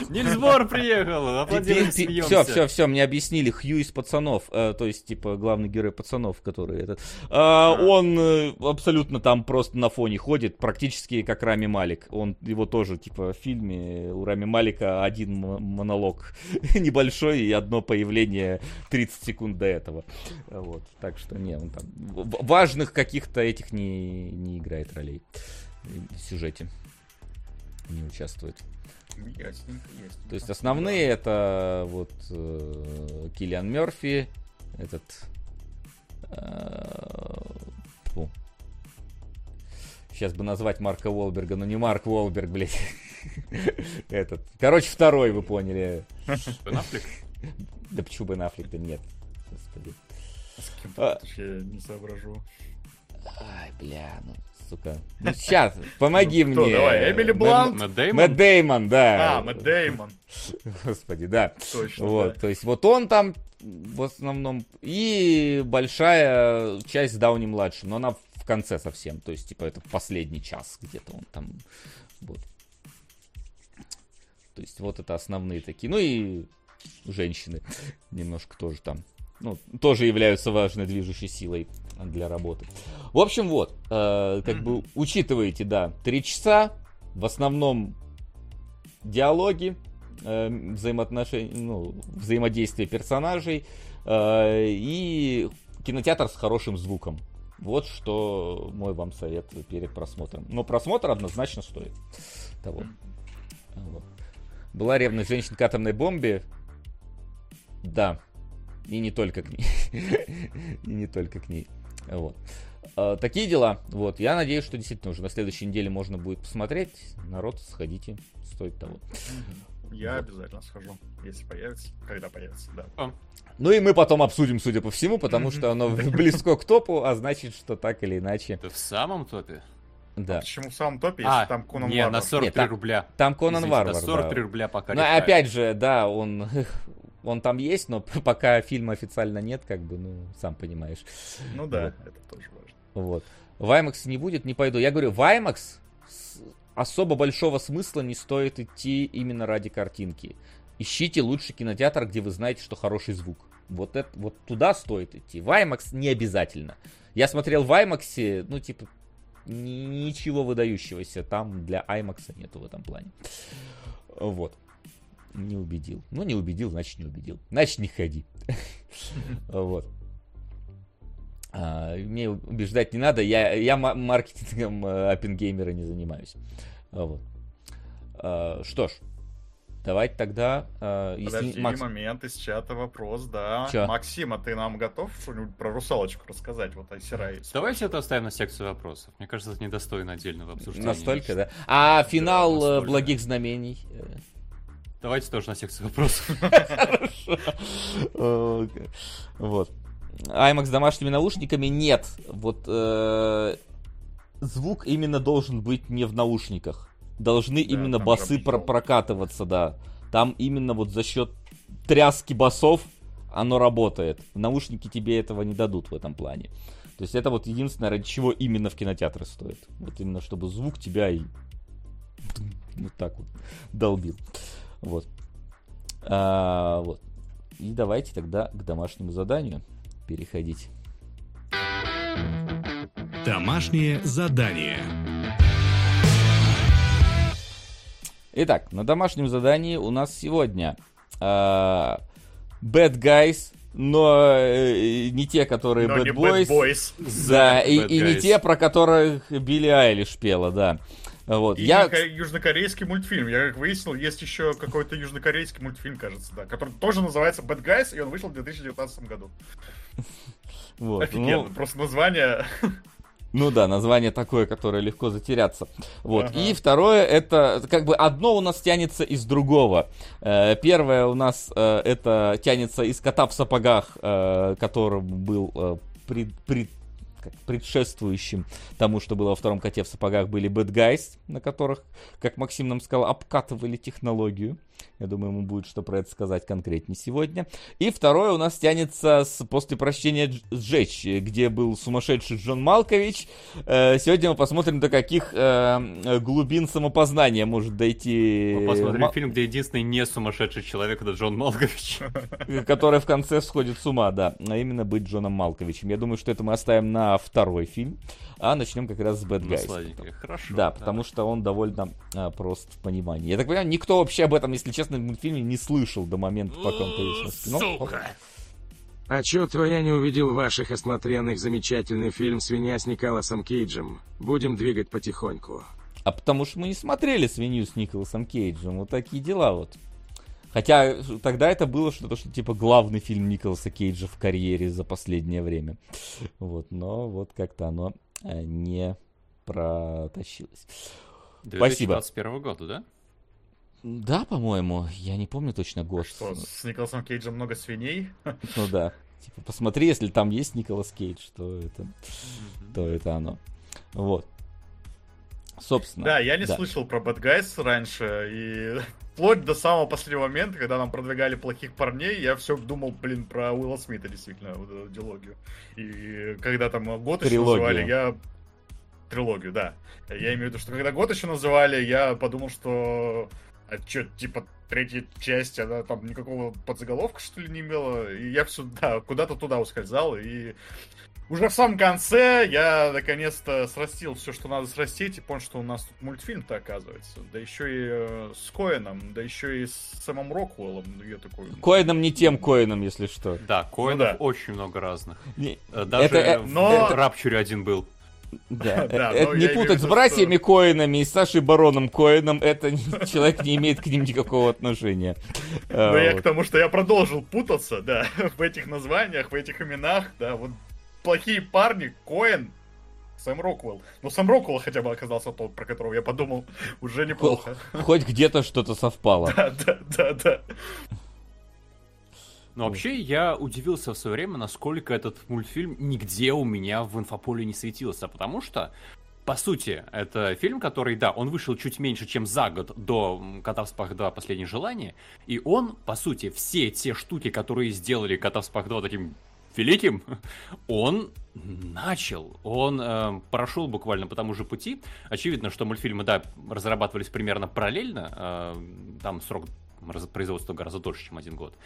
Нильсбор приехал, аплодируем, Все, все, все, мне объяснили, Хью из пацанов, э, то есть, типа, главный герой пацанов, который этот, э, он э, абсолютно там просто на фоне ходит, практически как Рами Малик. Он, его тоже, типа, в фильме у Рами Малика один монолог небольшой и одно появление 30 секунд до этого. Вот, так что, не, он там важных каких-то этих не, не играет ролей в сюжете. Не участвует. Ясненько, ясненько. То есть основные да. это вот э, Киллиан Мерфи, этот... Э, фу. Сейчас бы назвать Марка Уолберга, но не Марк Уолберг, блядь. Этот. Короче, второй, вы поняли. Бен Аффлек? Да почему Бен Аффлек? Да нет. Господи. С кем а... я не соображу. Ай, бля, ну сука. Ну сейчас, помоги ну, мне. Давай, Эмили Блант. Мэтт Дэймон? Мэтт Дэймон, да. А, Мэтт Дэймон. Господи, да. Точно, Вот, то есть вот он там в основном. И большая часть Дауни-младшим, но она в конце совсем. То есть, типа, это последний час где-то он там. Вот. То есть, вот это основные такие. Ну и женщины немножко тоже там. Ну, тоже являются важной движущей силой для работы. В общем, вот, э, как бы учитываете, да, три часа, в основном диалоги, э, взаимоотношения, ну, взаимодействие персонажей э, и кинотеатр с хорошим звуком. Вот что мой вам совет перед просмотром. Но просмотр однозначно стоит того. Вот. Была ревность женщин к атомной бомбе. Да. И не только к ней. И не только к ней. Вот. А, такие дела. Вот. Я надеюсь, что действительно уже на следующей неделе можно будет посмотреть. Народ, сходите. Стоит того. Я вот. обязательно схожу, если появится, когда появится, да. А. Ну и мы потом обсудим, судя по всему, потому что оно близко к топу, а значит, что так или иначе. Это в самом топе? Да. А почему в самом топе, если а, там Конан не, Варвар? на 43 Нет, там, рубля. Там Конан Извините, Варвар, на 43 да. рубля пока Ну, опять же, да, он он там есть, но пока фильма официально нет, как бы, ну, сам понимаешь. Ну да, вот. это тоже важно. Вот. В IMAX не будет, не пойду. Я говорю, в IMAX особо большого смысла не стоит идти именно ради картинки. ищите лучший кинотеатр, где вы знаете, что хороший звук. Вот, это, вот туда стоит идти. В IMAX не обязательно. Я смотрел в IMAX, ну, типа, ничего выдающегося там для IMAX нету в этом плане. Вот. Не убедил. Ну, не убедил, значит, не убедил. Значит, не ходи. Вот. А, мне убеждать не надо, я, я маркетингом Оппенгеймера не занимаюсь. Вот. А, что ж, давайте тогда... А, если Подожди, Макс... момент из чата вопрос, да. Чё? Максима, ты нам готов что-нибудь про русалочку рассказать, вот Айсерай? Давай все это оставим на секцию вопросов. Мне кажется, это недостойно отдельного обсуждения. Настолько, да? А финал да, благих знамений? Давайте тоже на секцию вопросов. Хорошо. Вот. IMAX с домашними наушниками нет. Вот э, звук именно должен быть не в наушниках. Должны именно басы про прокатываться, да. Там именно вот за счет тряски басов оно работает. Наушники тебе этого не дадут в этом плане. То есть это вот единственное, ради чего именно в кинотеатры стоит. Вот именно чтобы звук тебя и вот так вот долбил. Вот. А, вот. И давайте тогда к домашнему заданию переходить. Домашнее задание. Итак, на домашнем задании у нас сегодня э, Bad Guys, но э, не те, которые но Bad, Boys, Bad Boys. Да, и, и не те, про которых Билли Айлиш пела, да. Вот. И я... южнокорейский мультфильм. Я как выяснил, есть еще какой-то южнокорейский мультфильм, кажется, да, который тоже называется Bad Guys, и он вышел в 2019 году. Вот, Офигенно, ну... просто название... Ну да, название такое, которое легко затеряться. Вот. Ага. И второе, это как бы одно у нас тянется из другого. Э, первое у нас э, это тянется из кота в сапогах, э, которым был пред, пред, как предшествующим тому, что было во втором коте в сапогах, были Bad Guys, на которых, как Максим нам сказал, обкатывали технологию. Я думаю, ему будет что про это сказать конкретнее сегодня. И второе у нас тянется с «После прощения сжечь», где был сумасшедший Джон Малкович. Э, сегодня мы посмотрим, до каких э, глубин самопознания может дойти... Мы посмотрим Ма... фильм, где единственный не сумасшедший человек это Джон Малкович. Который в конце сходит с ума, да. А именно быть Джоном Малковичем. Я думаю, что это мы оставим на второй фильм. А начнем как раз с Bad Guys. Хорошо. Да, потому что он довольно а, прост в понимании. Я так понимаю, никто вообще об этом, если честно, в мультфильме не слышал до момента, пока он появился на Сука! А чё твоя не увидел ваших осмотренных замечательный фильм «Свинья» с Николасом Кейджем? Будем двигать потихоньку. А потому что мы не смотрели «Свинью» с Николасом Кейджем. Вот такие дела вот. Хотя тогда это было что-то, что типа главный фильм Николаса Кейджа в карьере за последнее время. Вот, но вот как-то оно Э, не протащилась. 2021 года, да? Да, по-моему, я не помню точно год. Что, с Николасом Кейджем много свиней? Ну да. Типа, посмотри, если там есть Николас Кейдж, то это, то это оно. Вот. Собственно. Да, я не да. слышал про Bad Guys раньше, и вплоть до самого последнего момента, когда нам продвигали плохих парней, я все думал, блин, про Уилла Смита, действительно, вот эту дилогию. И когда там год еще называли, я... Трилогию, да. Я имею в виду, что когда год еще называли, я подумал, что... А что, типа, третья часть, она там никакого подзаголовка, что ли, не имела. И я все, да, куда-то туда ускользал. И уже в самом конце я наконец-то срастил все, что надо срастить, и понял, что у нас тут мультфильм-то оказывается. Да еще и э, с Коэном, да еще и с самым Роквеллом. Ну, я такой... Коэном не тем Коэном, если что. Да, Коэнов ну, да. очень много разных. Не... Э, даже это, э, но... в Рапчуре один был. Да, да это не путать с братьями что... Коинами и Сашей Бароном Коином, это человек не имеет к ним никакого отношения. Ну, я к тому, что я продолжил путаться, да, в этих названиях, в этих именах, да, вот плохие парни, Коэн, Сэм Роквелл. Ну, Сэм Роквелл хотя бы оказался тот, про которого я подумал, уже неплохо. Хоть где-то что-то совпало. Да, да, да, да. Но вообще я удивился в свое время, насколько этот мультфильм нигде у меня в инфополе не светился, потому что по сути, это фильм, который, да, он вышел чуть меньше, чем за год до «Кота в спах 2. Последнее желание», и он, по сути, все те штуки, которые сделали «Кота в спах 2» таким великим, он начал, он э, прошел буквально по тому же пути. Очевидно, что мультфильмы, да, разрабатывались примерно параллельно, э, там срок производство гораздо дольше, чем один год.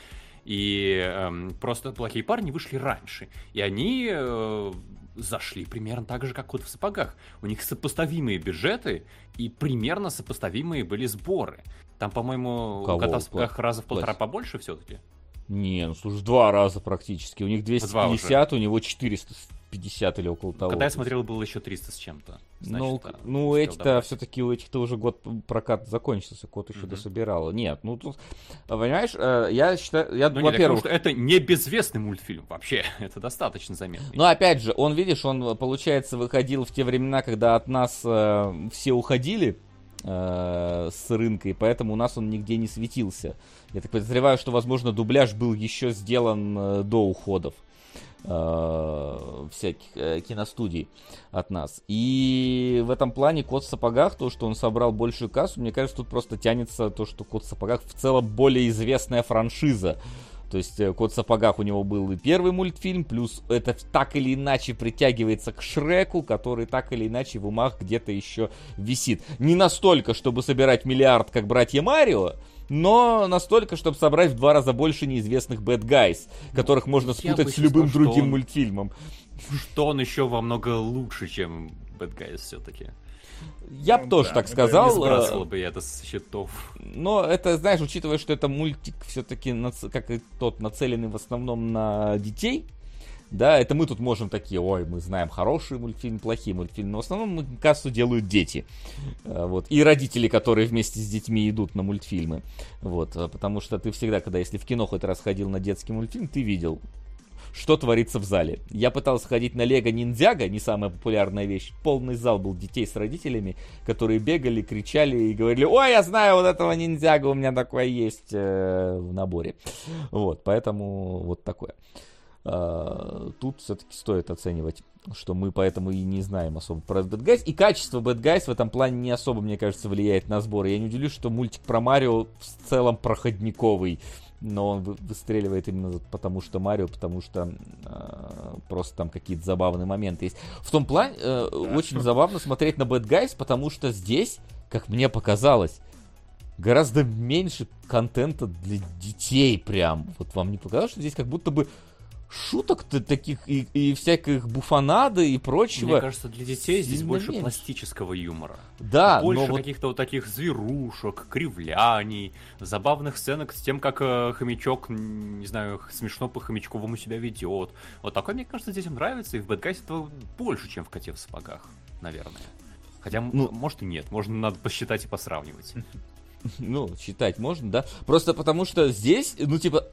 И э, просто плохие парни вышли раньше. И они э, зашли примерно так же, как кот в сапогах. У них сопоставимые бюджеты и примерно сопоставимые были сборы. Там, по-моему, у кота в сапогах раза в полтора побольше все-таки. Не, ну слушай, два раза практически. У них 250, у него 450 или около того. Когда я смотрел, было еще 300 с чем-то. Ну, ну эти-то все-таки у этих-то уже год прокат закончился, кот еще mm-hmm. дособирал. Нет, ну тут, понимаешь, э, я считаю, я, ну, во-первых... Нет, это не безвестный мультфильм вообще, это достаточно заметно. Ну, опять же, он, видишь, он, получается, выходил в те времена, когда от нас э, все уходили, э, с рынка, и поэтому у нас он нигде не светился. Я так подозреваю, что, возможно, дубляж был еще сделан э, до уходов э, всяких э, киностудий от нас. И в этом плане Кот в сапогах, то, что он собрал большую кассу, мне кажется, тут просто тянется то, что Кот в сапогах в целом более известная франшиза. То есть Кот в сапогах у него был и первый мультфильм, плюс это так или иначе притягивается к Шреку, который так или иначе в умах где-то еще висит. Не настолько, чтобы собирать миллиард, как братья Марио, но настолько, чтобы собрать в два раза больше неизвестных Bad Guys, которых можно спутать с любым другим он... мультфильмом. Что он еще во много лучше, чем Bad Guys все-таки. Я бы ну, тоже да, так сказал. Не сбрасывал э, бы я это с счетов. Но это, знаешь, учитывая, что это мультик все-таки, как и тот, нацеленный в основном на детей, да, это мы тут можем такие, ой, мы знаем хороший мультфильм, плохие мультфильмы, но в основном кассу делают дети, э, вот, и родители, которые вместе с детьми идут на мультфильмы, вот, э, потому что ты всегда, когда, если в кино хоть раз ходил на детский мультфильм, ты видел, что творится в зале. Я пытался ходить на Лего Ниндзяго, не самая популярная вещь. Полный зал был детей с родителями, которые бегали, кричали и говорили, ой, я знаю вот этого ниндзяга, у меня такое есть э, в наборе. Вот, поэтому вот такое. Uh, тут все-таки стоит оценивать, что мы поэтому и не знаем особо про Bad Guys. И качество Bad Guys в этом плане не особо, мне кажется, влияет на сборы. Я не удивлюсь, что мультик про Марио в целом проходниковый но он выстреливает именно потому, что Марио, потому что э, просто там какие-то забавные моменты есть. В том плане э, очень забавно смотреть на Bad Guys, потому что здесь, как мне показалось, гораздо меньше контента для детей прям. Вот вам не показалось, что здесь как будто бы шуток-то таких и, и всяких буфанады и прочего. Мне кажется, для детей здесь больше меньше. пластического юмора. Да, больше вот... каких-то вот таких зверушек, кривляний, забавных сценок с тем, как э, хомячок, не знаю, смешно по хомячковому себя ведет. Вот такое, мне кажется, детям нравится, и в Бэдгайсе этого больше, чем в Коте в сапогах, наверное. Хотя, ну, может и нет, можно надо посчитать и посравнивать. Ну, считать можно, да? Просто потому что здесь, ну, типа,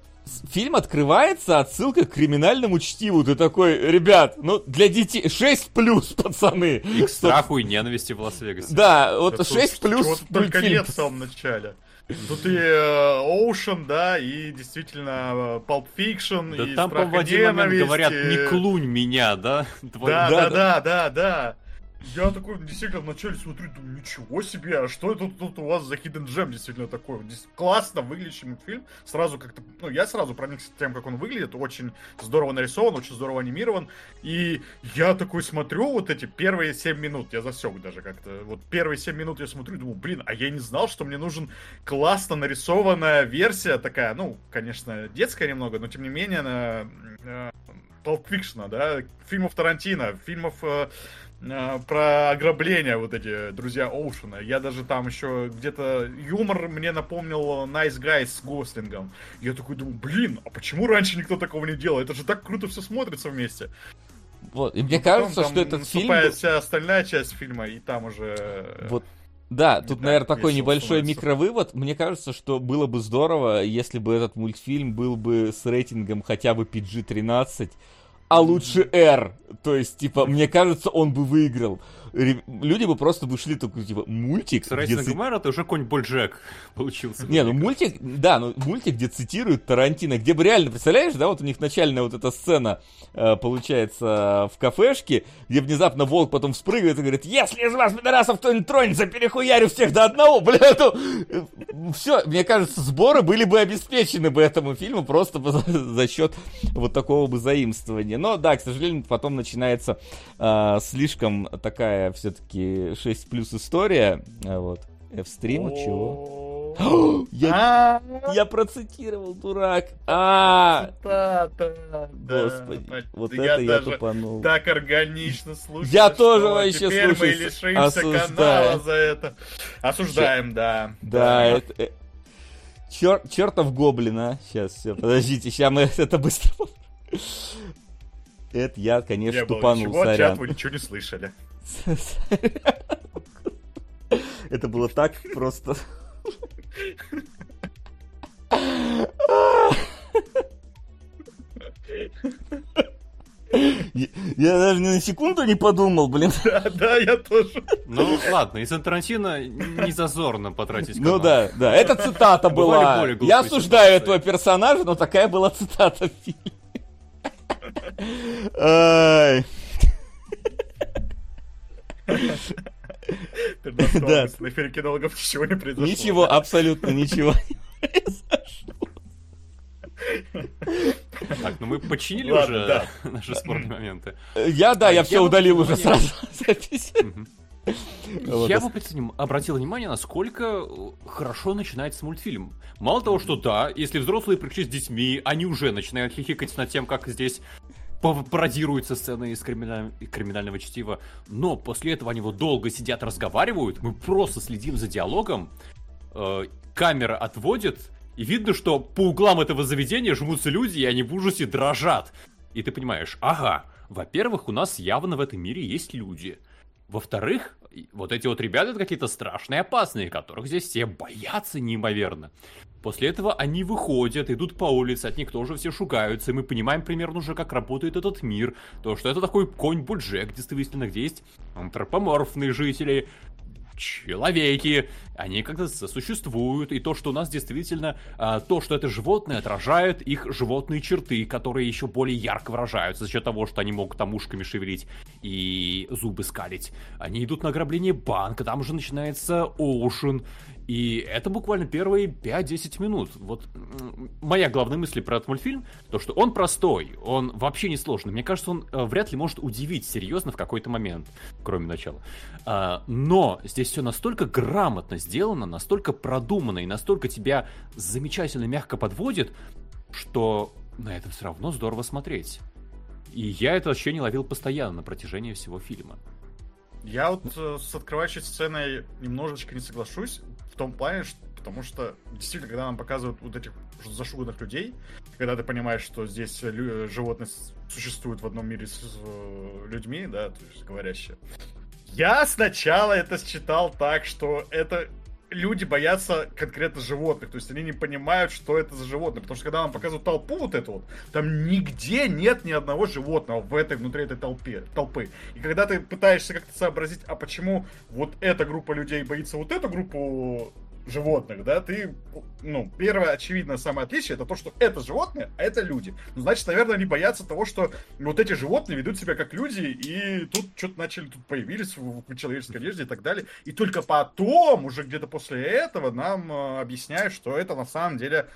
фильм открывается отсылкой к криминальному чтиву. Ты такой, ребят, ну для детей 6 плюс, пацаны. И к страху и ненависти в Лас-Вегасе. Да, вот да 6 плюс. Чего только нет в самом начале. Тут и Оушен, да, и действительно э, Pulp Fiction, да и там, по в один момент говорят, не клунь меня, да? Да, да, да, да, да. Я такой действительно вначале смотрю, думаю, ничего себе, а что это тут у вас за Hidden Gem действительно такой? Здесь классно выглядящий мультфильм. Сразу как-то, ну, я сразу проникся тем, как он выглядит. Очень здорово нарисован, очень здорово анимирован. И я такой смотрю вот эти первые 7 минут, я засек даже как-то. Вот первые 7 минут я смотрю думаю, блин, а я не знал, что мне нужен классно нарисованная версия такая, ну, конечно, детская немного, но тем не менее, на, на Pulp да, фильмов Тарантино, фильмов э, Э, про ограбление вот эти друзья Оушена. Я даже там еще где-то юмор мне напомнил Nice Guys с Гослингом. Я такой думаю, блин, а почему раньше никто такого не делал? Это же так круто все смотрится вместе. Вот, и мне Но кажется, что этот фильм... вся остальная часть фильма, и там уже... Э, вот да, тут, так наверное, такой небольшой становится. микровывод. Мне кажется, что было бы здорово, если бы этот мультфильм был бы с рейтингом хотя бы PG-13, а лучше R. То есть, типа, мне кажется, он бы выиграл люди бы просто вышли такой, типа, мультик. С где... Гумера это уже конь Боджек получился. Не, ну мультик, да, ну мультик, где цитируют Тарантино, где бы реально, представляешь, да, вот у них начальная вот эта сцена э, получается в кафешке, где внезапно волк потом вспрыгивает и говорит, если из вас, пидорасов, кто-нибудь тронется, перехуярю всех до одного, бля, это... Все, мне кажется, сборы были бы обеспечены бы этому фильму просто за, за счет вот такого бы заимствования. Но да, к сожалению, потом начинается э, слишком такая все-таки 6 плюс история. А вот. F-стрим, чего? Я, я процитировал, дурак. А, Господи, вот это я тупанул. Так органично слушаю. Я тоже вообще теперь мы слушаю, лишимся канала за это. Осуждаем, да. Да, это... э, Чер... Чертов гоблин, а. Сейчас, все, подождите, сейчас мы это быстро... Это я, конечно, тупанул, ничего, чат, сорян. вы ничего не слышали. Это было так просто. Я я даже ни на секунду не подумал, блин. Да, да, я тоже. Ну, ладно, из Тарантино не зазорно потратить Ну канал. да, да, это цитата была. Я осуждаю ситуации. этого персонажа, но такая была цитата в фильме. Да. На эфире кинологов ничего не произошло. Ничего, абсолютно ничего. Так, ну мы починили Ладно, уже да. наши спорные моменты. Я, да, А я все удалил уже сразу запись. Я бы обратил- обратил внимание, насколько э, хорошо начинается мультфильм. Мало того, что да, если взрослые пришли с детьми, они уже начинают хихикать над тем, как здесь пародируются сцены из криминаль- криминального чтива, но после этого они вот долго сидят, разговаривают, мы просто следим за диалогом, э, камера отводит, и видно, что по углам этого заведения жмутся люди, и они в ужасе дрожат. И ты понимаешь, ага, во-первых, у нас явно в этом мире есть люди. Во-вторых, вот эти вот ребята какие-то страшные, опасные, которых здесь все боятся неимоверно. После этого они выходят, идут по улице, от них тоже все шугаются, и мы понимаем примерно уже, как работает этот мир. То, что это такой конь Буджек, действительно, где есть антропоморфные жители, человеки, они как-то сосуществуют, и то, что у нас действительно, а, то, что это животные, отражает их животные черты, которые еще более ярко выражаются за счет того, что они могут там ушками шевелить и зубы скалить. Они идут на ограбление банка, там уже начинается Оушен, и это буквально первые 5-10 минут. Вот моя главная мысль про этот мультфильм, то, что он простой, он вообще не сложный. Мне кажется, он э, вряд ли может удивить серьезно в какой-то момент, кроме начала. А, но здесь все настолько грамотно сделано, настолько продумано и настолько тебя замечательно мягко подводит, что на это все равно здорово смотреть. И я это ощущение ловил постоянно на протяжении всего фильма. Я вот э, с открывающей сценой немножечко не соглашусь, в том плане, что, потому что действительно, когда нам показывают вот этих зашуганных людей, когда ты понимаешь, что здесь лю- животные существуют в одном мире с э, людьми, да, то есть говорящие. Я сначала это считал так, что это люди боятся конкретно животных, то есть они не понимают, что это за животное, потому что когда нам показывают толпу вот эту вот, там нигде нет ни одного животного в этой, внутри этой толпе, толпы. И когда ты пытаешься как-то сообразить, а почему вот эта группа людей боится вот эту группу животных, да, ты, ну, первое, очевидное самое отличие, это то, что это животные, а это люди. Ну, значит, наверное, они боятся того, что вот эти животные ведут себя как люди, и тут что-то начали, тут появились в, в человеческой одежде и так далее. И только потом, уже где-то после этого, нам э, объясняют, что это на самом деле,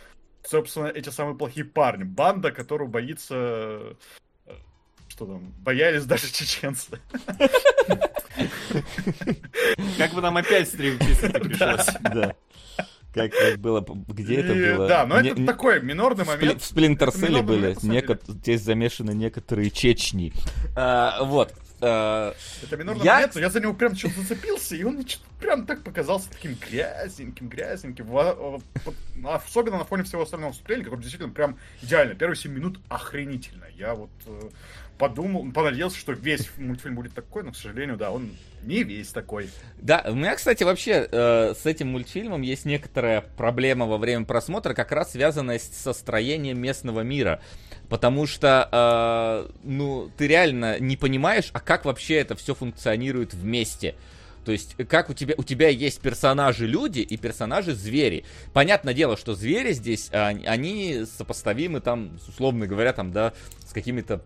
собственно, эти самые плохие парни. Банда, которую боится... Что там? Боялись даже чеченцы. Как бы нам опять стрим чистить пришлось. Да. Как, как было, где это И, было? Да, но Не- это не- такой минорный момент. в Сплинтер Это Селле минорный были, неко- здесь замешаны некоторые чечни. А, вот. а, Это минорный Я- момент, но я за него прям что-то зацепился, и он прям так показался таким грязненьким, грязненьким. Во- во- вот, Особенно на фоне всего остального вступления, которое действительно прям идеально. Первые 7 минут охренительно. Я вот э, подумал, понадеялся, что весь мультфильм будет такой, но, к сожалению, да, он не весь такой. Да, у меня, кстати, вообще э, с этим мультфильмом есть некоторая проблема во время просмотра, как раз связанная со строением местного мира. Потому что, э, ну, ты реально не понимаешь, а как вообще это все функционирует вместе. То есть, как у тебя, у тебя есть персонажи люди и персонажи звери. Понятное дело, что звери здесь, а, они сопоставимы там, условно говоря, там, да, с какими-то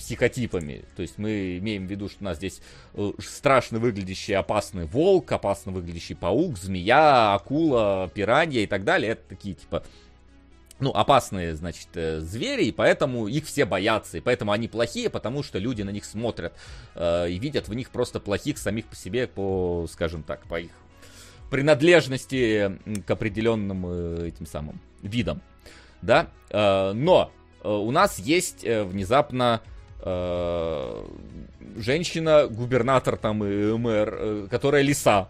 психотипами. То есть мы имеем в виду, что у нас здесь э, страшно выглядящий опасный волк, опасно выглядящий паук, змея, акула, пиранья и так далее. Это такие типа ну, опасные, значит, э, звери, и поэтому их все боятся, и поэтому они плохие, потому что люди на них смотрят э, и видят в них просто плохих самих по себе, по, скажем так, по их принадлежности к определенным э, этим самым видам, да, э, но э, у нас есть внезапно женщина-губернатор там и мэр, которая лиса,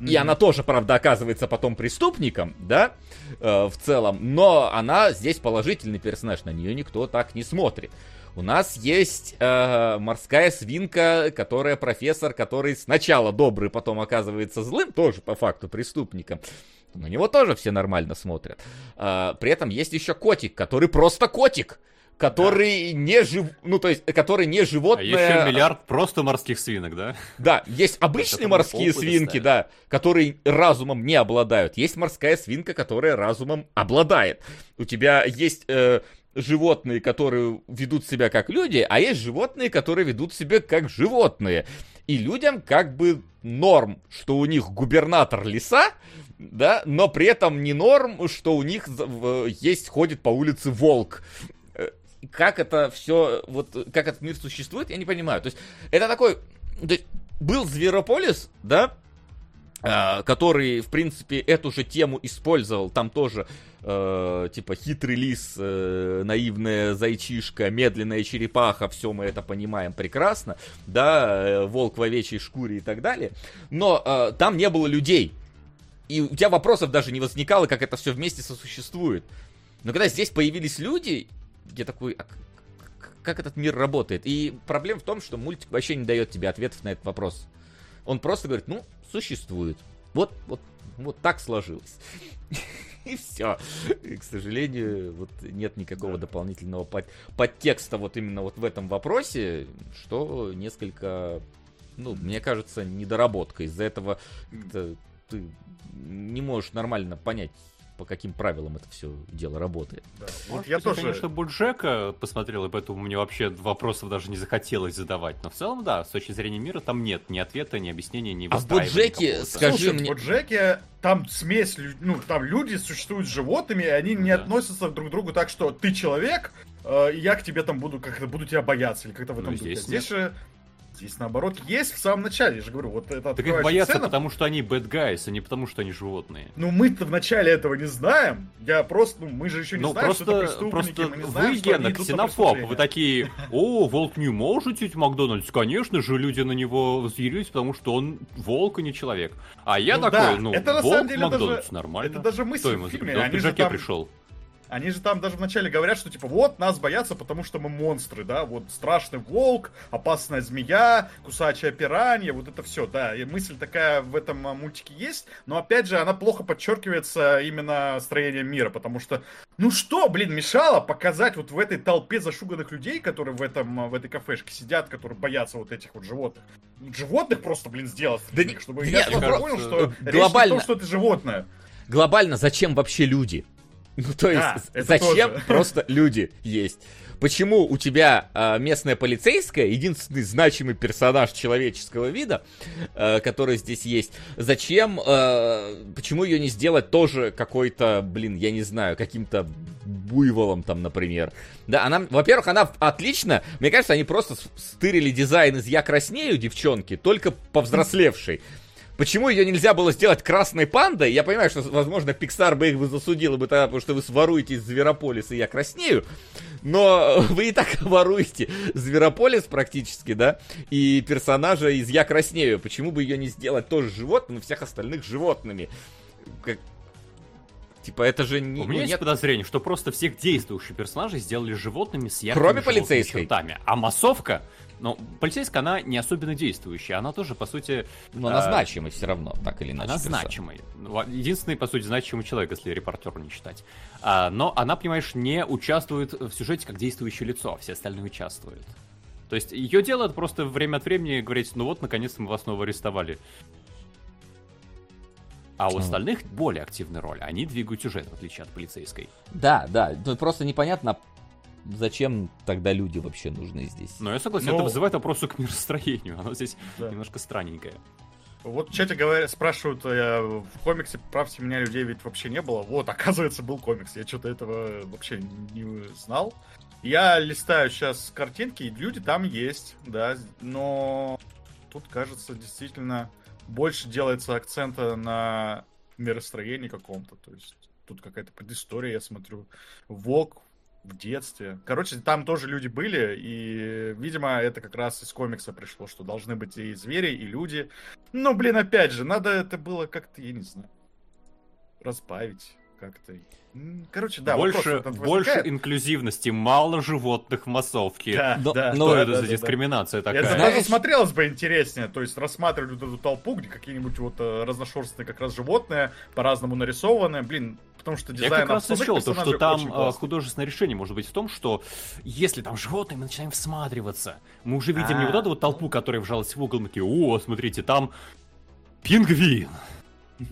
и mm-hmm. она тоже, правда, оказывается потом преступником, да, э, в целом, но она здесь положительный персонаж, на нее никто так не смотрит. У нас есть э, морская свинка, которая профессор, который сначала добрый, потом оказывается злым, тоже по факту преступником. На него тоже все нормально смотрят. Э, при этом есть еще котик, который просто котик который да. не жив, ну то есть, который не животное. А еще миллиард просто морских свинок, да? Да, есть обычные морские свинки, да, которые разумом не обладают. Есть морская свинка, которая разумом обладает. У тебя есть э, животные, которые ведут себя как люди, а есть животные, которые ведут себя как животные. И людям как бы норм, что у них губернатор леса, да, но при этом не норм, что у них есть, ходит по улице волк. Э, как это все, вот, как этот мир существует, я не понимаю. То есть, это такой, то есть, был Зверополис, да, а, который, в принципе, эту же тему использовал. Там тоже э, типа хитрый лис, э, наивная зайчишка, медленная черепаха, все мы это понимаем прекрасно, да, э, волк в овечьей шкуре и так далее. Но э, там не было людей. И у тебя вопросов даже не возникало, как это все вместе сосуществует. Но когда здесь появились люди, я такой, а как этот мир работает? И проблема в том, что мультик вообще не дает тебе ответов на этот вопрос. Он просто говорит, ну, существует. Вот, вот, вот так сложилось. И все. И, к сожалению, вот нет никакого дополнительного под, подтекста вот именно вот в этом вопросе, что несколько, ну, мне кажется, недоработка. Из-за этого ты не можешь нормально понять по каким правилам это все дело работает. Да. Вот Может, я тоже, конечно, Буджека посмотрел, и поэтому мне вообще вопросов даже не захотелось задавать. Но в целом, да, с точки зрения мира там нет ни ответа, ни объяснения, ни А в Буджеке, скажи Слушай, мне... в Буджеке там смесь, ну, там люди существуют с животными, и они не да. относятся друг к другу так, что ты человек, э, и я к тебе там буду как-то буду тебя бояться, или как-то в этом ну, здесь, здесь же Здесь наоборот есть в самом начале, я же говорю, вот это Так их боятся, сцена... потому что они bad guys, а не потому что они животные. Ну мы-то в начале этого не знаем. Я просто, ну мы же еще не ну, знаем, просто, что это преступники. Просто мы не знаем, вы, Гена, ксенофоб, вы такие, о, волк не может в Макдональдс. Конечно же, люди на него взъярились, потому что он волк, а не человек. А я ну, такой, да. ну, это, волк Макдональдс, даже, нормально. Это даже мысль Кто в фильме. Они же там... пришел. Они же там даже вначале говорят, что типа вот нас боятся, потому что мы монстры, да, вот страшный волк, опасная змея, кусачая пиранья, вот это все, да, и мысль такая в этом а, мультике есть, но опять же она плохо подчеркивается именно строением мира, потому что, ну что, блин, мешало показать вот в этой толпе зашуганных людей, которые в этом, а, в этой кафешке сидят, которые боятся вот этих вот животных. Животных просто, блин, сделать, да чтобы я понял, что глобально... речь не том, что это животное. Глобально, зачем вообще люди? Ну, то есть, да, зачем тоже. просто люди есть? Почему у тебя э, местная полицейская, единственный значимый персонаж человеческого вида, э, который здесь есть, зачем, э, почему ее не сделать тоже какой-то, блин, я не знаю, каким-то буйволом там, например. Да, она, во-первых, она отлично, мне кажется, они просто стырили дизайн из «Я краснею» девчонки, только повзрослевшей. Почему ее нельзя было сделать красной пандой? Я понимаю, что, возможно, Pixar бы их бы засудил бы тогда, потому что вы своруете из Зверополиса, и я краснею. Но вы и так воруете Зверополис практически, да? И персонажа из Я краснею. Почему бы ее не сделать тоже животным, и всех остальных животными? Как... Типа, это же не... У меня ну, нет... есть подозрение, что просто всех действующих персонажей сделали животными с яркими Кроме полицейской. чертами. А массовка но полицейская, она не особенно действующая. Она тоже, по сути... Но она а... значимая все равно, так или иначе. Она значимая. Ну, единственный, по сути, значимый человек, если репортер не считать. А, но она, понимаешь, не участвует в сюжете как действующее лицо, а все остальные участвуют. То есть ее дело это просто время от времени говорить, ну вот, наконец-то мы вас снова арестовали. А у остальных более активная роль. Они двигают сюжет, в отличие от полицейской. Да, да. Тут просто непонятно, зачем тогда люди вообще нужны здесь? Ну, я согласен, Но... это вызывает вопросы к миростроению. Оно здесь да. немножко странненькое. Вот в чате говорят, спрашивают, э, в комиксе «Правьте меня, людей» ведь вообще не было. Вот, оказывается, был комикс. Я что-то этого вообще не знал. Я листаю сейчас картинки, и люди там есть, да, но тут, кажется, действительно больше делается акцента на миростроении каком-то. То есть тут какая-то предыстория, я смотрю. Вок в детстве. Короче, там тоже люди были, и, видимо, это как раз из комикса пришло, что должны быть и звери, и люди. Но, блин, опять же, надо это было как-то, я не знаю, разбавить как-то. Короче, да, больше, больше инклюзивности, мало животных в массовке. Да, но, да, но да, это да, за дискриминация да. такая. Это даже смотрелось бы интереснее, то есть рассматривать вот эту толпу, где какие-нибудь вот э, разношерстные как раз животные, по-разному нарисованные, блин, потому что дизайн Я как раз и счел, то, что там а, художественное решение может быть в том, что если там животные, мы начинаем всматриваться. Мы уже видим не вот эту вот толпу, которая вжалась в угол, мы такие, о, смотрите, там пингвин.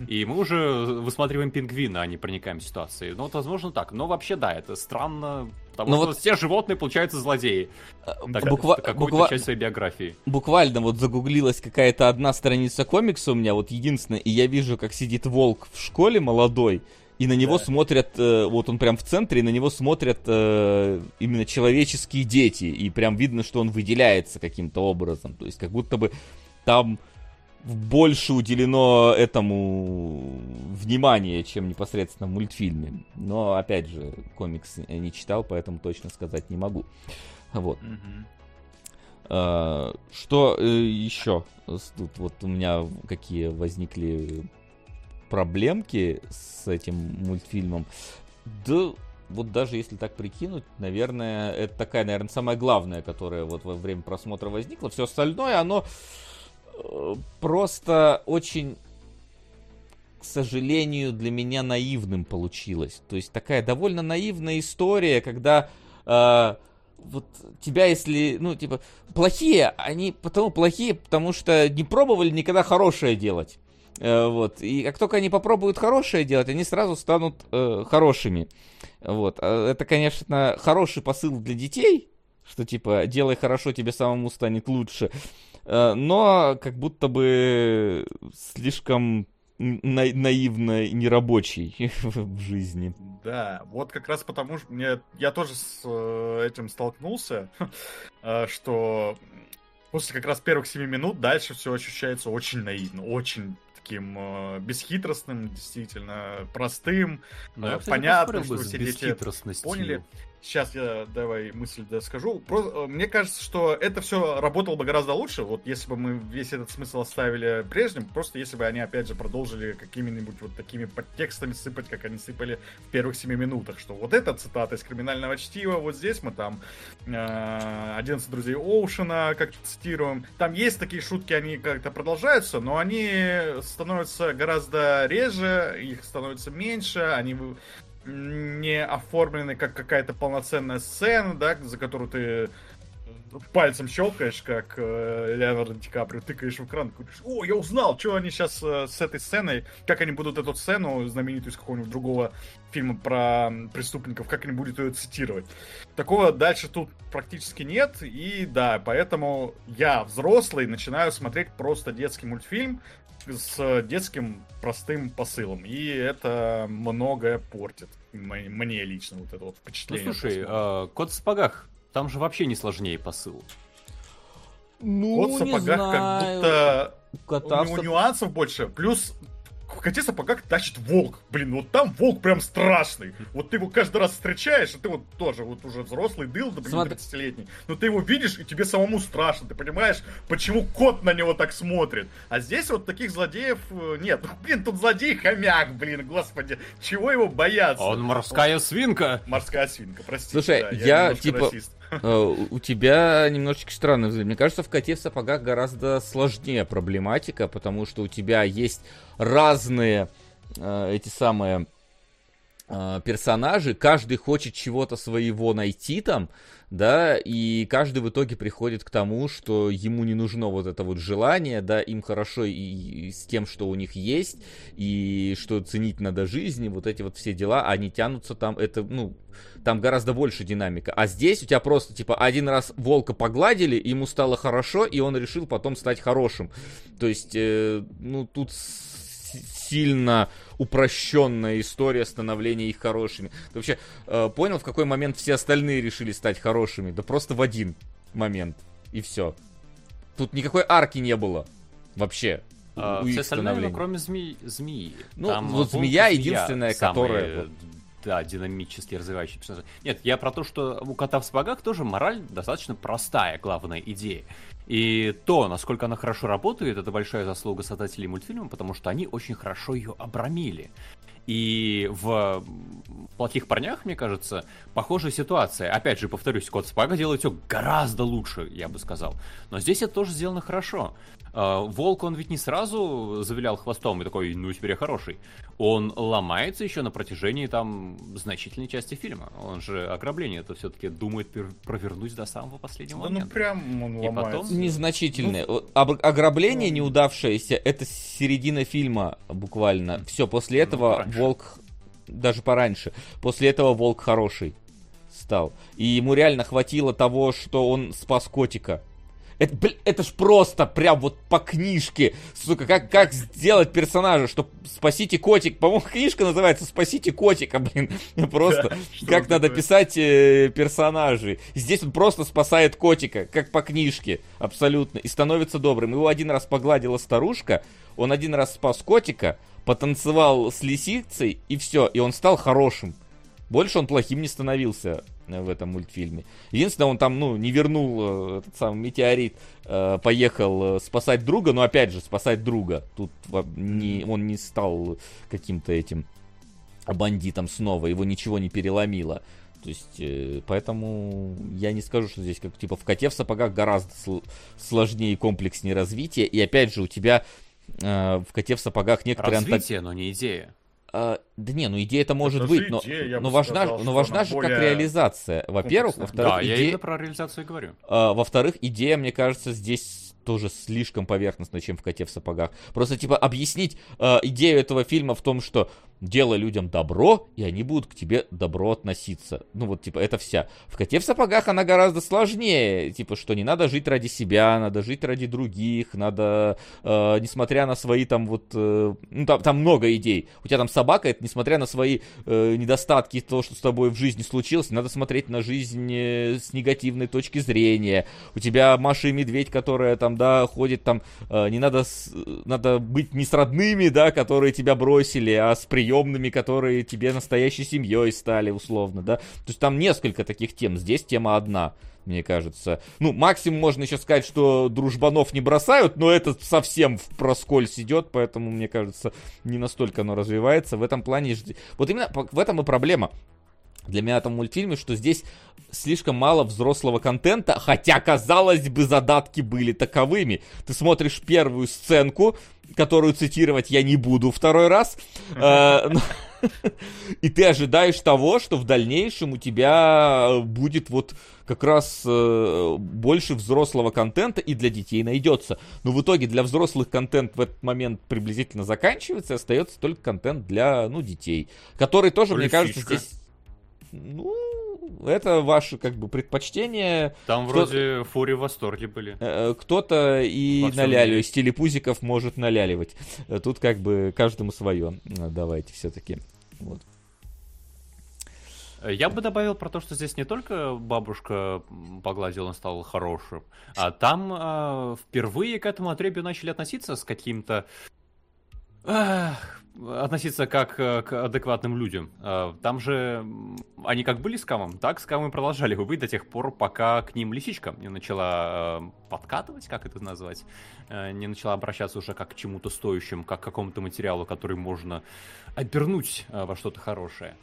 И мы уже высматриваем пингвина, а не проникаем в ситуации. Ну, вот, возможно, так. Но вообще, да, это странно, потому Но ну что вот... все животные, получаются, злодеи. А, так, Буква... Какую-то буква... часть своей биографии. Буквально вот загуглилась какая-то одна страница комикса у меня, вот единственная, и я вижу, как сидит волк в школе молодой, и на него да. смотрят, э, вот он прям в центре, и на него смотрят э, именно человеческие дети, и прям видно, что он выделяется каким-то образом, то есть как будто бы там больше уделено этому внимания, чем непосредственно в мультфильме. Но, опять же, комикс не читал, поэтому точно сказать не могу. Вот. А, что э, еще? Тут вот у меня какие возникли проблемки с этим мультфильмом. Да, вот даже если так прикинуть, наверное, это такая, наверное, самая главная, которая вот во время просмотра возникла. Все остальное, оно просто очень, к сожалению, для меня наивным получилось. То есть такая довольно наивная история, когда э, вот тебя, если, ну, типа, плохие, они потому плохие, потому что не пробовали никогда хорошее делать. Э, вот. И как только они попробуют хорошее делать, они сразу станут э, хорошими. Вот. А это, конечно, хороший посыл для детей, что типа делай хорошо, тебе самому станет лучше. Э, но как будто бы слишком на наивно и нерабочий в жизни. Да, вот как раз потому что мне я тоже с э, этим столкнулся, э, что после как раз первых семи минут дальше все ощущается очень наивно, очень таким э, бесхитростным, действительно простым, Но я, кстати, понятным, что все дети поняли. Сейчас я давай мысль доскажу. Про, мне кажется, что это все работало бы гораздо лучше, вот если бы мы весь этот смысл оставили прежним, просто если бы они опять же продолжили какими-нибудь вот такими подтекстами сыпать, как они сыпали в первых семи минутах, что вот эта цитата из криминального чтива, вот здесь мы там э, 11 друзей Оушена как цитируем. Там есть такие шутки, они как-то продолжаются, но они становятся гораздо реже, их становится меньше, они не оформлены как какая-то полноценная сцена, да, за которую ты пальцем щелкаешь, как э, Леонардо Ди Каприо, тыкаешь в экран, говоришь, о, я узнал, что они сейчас э, с этой сценой, как они будут эту сцену, знаменитую из какого-нибудь другого фильма про преступников, как они будут ее цитировать. Такого дальше тут практически нет, и да, поэтому я, взрослый, начинаю смотреть просто детский мультфильм, с детским простым посылом. И это многое портит. Мне лично вот это вот впечатление. Ну слушай, э, кот в сапогах, там же вообще не сложнее посыл. Ну, кот в сапогах как будто Кота у него нюансов больше. Плюс в коте сапогах тащит волк. Блин, вот там волк прям страшный. Вот ты его каждый раз встречаешь, и ты вот тоже вот уже взрослый дыл, да, блин, 30-летний. Но ты его видишь, и тебе самому страшно. Ты понимаешь, почему кот на него так смотрит. А здесь вот таких злодеев э, нет. Ну, блин, тут злодей хомяк, блин, господи. Чего его бояться? Он морская свинка. Морская свинка, прости. Слушай, да, я, я типа... Расист. Э, у тебя немножечко странный взгляд. Мне кажется, в коте в сапогах гораздо сложнее проблематика, потому что у тебя есть разные э, эти самые э, персонажи, каждый хочет чего-то своего найти там, да, и каждый в итоге приходит к тому, что ему не нужно вот это вот желание, да, им хорошо и, и с тем, что у них есть, и что ценить надо жизни, вот эти вот все дела, они тянутся там, это, ну, там гораздо больше динамика. А здесь у тебя просто, типа, один раз волка погладили, ему стало хорошо, и он решил потом стать хорошим. То есть, э, ну, тут сильно упрощенная история становления их хорошими. Ты вообще э, понял, в какой момент все остальные решили стать хорошими? Да просто в один момент. И все. Тут никакой арки не было. Вообще. а, у все остальные, ну, кроме змеи, змеи. Ну, Там вот змея единственная, которая... Да, динамически развивающий персонаж. Нет, я про то, что у кота в сапогах тоже мораль достаточно простая, главная идея. И то, насколько она хорошо работает, это большая заслуга создателей мультфильма, потому что они очень хорошо ее обрамили. И в «Плохих парнях», мне кажется, похожая ситуация. Опять же, повторюсь, Кот Спага делает все гораздо лучше, я бы сказал. Но здесь это тоже сделано хорошо. А, волк, он ведь не сразу завилял хвостом и такой, ну, теперь я хороший. Он ломается еще на протяжении там значительной части фильма. Он же ограбление это все-таки думает провернуть до самого последнего да, ну, момента. ну прям он и ломается. Потом... Незначительное. Ну, ограбление ну, неудавшееся, это середина фильма буквально. Все, после ну, этого ну, волк, даже пораньше, после этого волк хороший стал. И ему реально хватило того, что он спас котика это, блин, это ж просто прям вот по книжке. Сука, как, как сделать персонажа, что спасите котик. По-моему, книжка называется Спасите котика, блин. Просто как надо писать э, персонажей. Здесь он просто спасает котика, как по книжке. Абсолютно. И становится добрым. Его один раз погладила старушка, он один раз спас котика, потанцевал с лисицей, и все. И он стал хорошим. Больше он плохим не становился в этом мультфильме. Единственное, он там, ну, не вернул э, этот самый метеорит, э, поехал э, спасать друга, но опять же, спасать друга. Тут не, он не стал каким-то этим бандитом снова, его ничего не переломило. То есть, э, поэтому я не скажу, что здесь как типа в коте в сапогах гораздо сл- сложнее и комплекснее развитие. И опять же, у тебя э, в коте в сапогах некоторые... Развитие, антаг... но не идея. А, да не, ну идея это может это быть, но, идея, но важна, сказал, но важна же как реализация. Во-первых, во-вторых, да, идея... я именно про реализацию говорю. А, во-вторых, идея, мне кажется, здесь тоже слишком поверхностно, чем в коте в сапогах. Просто типа объяснить э, идею этого фильма в том, что делай людям добро, и они будут к тебе добро относиться. Ну вот, типа, это вся. В «Коте в сапогах» она гораздо сложнее. Типа, что не надо жить ради себя, надо жить ради других, надо, э, несмотря на свои там вот... Э, ну, там, там много идей. У тебя там собака, это несмотря на свои э, недостатки, то, что с тобой в жизни случилось, надо смотреть на жизнь э, с негативной точки зрения. У тебя Маша и Медведь, которая там, да, ходит там, э, не надо... С, надо быть не с родными, да, которые тебя бросили, а с приемными, которые тебе настоящей семьей стали, условно, да. То есть там несколько таких тем, здесь тема одна мне кажется. Ну, максимум можно еще сказать, что дружбанов не бросают, но это совсем в проскользь идет, поэтому, мне кажется, не настолько оно развивается. В этом плане... Вот именно в этом и проблема для меня там мультфильме, что здесь слишком мало взрослого контента, хотя, казалось бы, задатки были таковыми. Ты смотришь первую сценку, которую цитировать я не буду второй раз. Э, и ты ожидаешь того, что в дальнейшем у тебя будет вот как раз э, больше взрослого контента и для детей найдется. Но в итоге для взрослых контент в этот момент приблизительно заканчивается, остается только контент для, ну, детей. Который тоже, мне кажется, здесь... Ну, это ваше как бы предпочтение. Там Кто... вроде фури в восторге были. Э, э, кто-то и наляливает, из телепузиков может наляливать. Э, тут как бы каждому свое. Давайте все-таки. Вот. Я бы добавил про то, что здесь не только бабушка погладила, он стал хорошим, а там э, впервые к этому отребью начали относиться с каким-то относиться как э, к адекватным людям. Э, там же они как были скамом, так скамы продолжали быть до тех пор, пока к ним лисичка не начала э, подкатывать, как это назвать, не начала обращаться уже как к чему-то стоящему, как к какому-то материалу, который можно обернуть во что-то хорошее.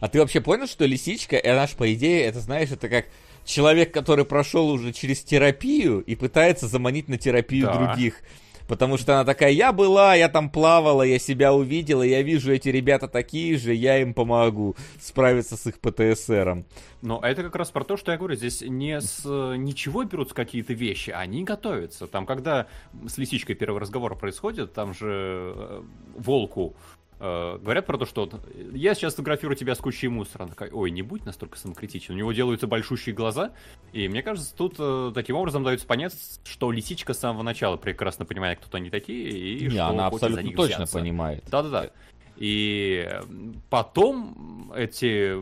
А ты вообще понял, что лисичка, она ж, по идее, это, знаешь, это как человек, который прошел уже через терапию и пытается заманить на терапию да. других. Потому что она такая, я была, я там плавала, я себя увидела, я вижу, эти ребята такие же, я им помогу справиться с их ПТСРом. Но это как раз про то, что я говорю, здесь не с ничего берутся какие-то вещи, они готовятся. Там, когда с лисичкой первый разговор происходит, там же э, волку Э, говорят про то, что я сейчас фотографирую тебя с кучей мусора. Она такая, ой, не будь настолько самокритичен. У него делаются большущие глаза. И мне кажется, тут э, таким образом дается понять, что лисичка с самого начала прекрасно понимает, кто они такие. И не, что она абсолютно за них точно взяться. понимает. Да-да-да. И потом эти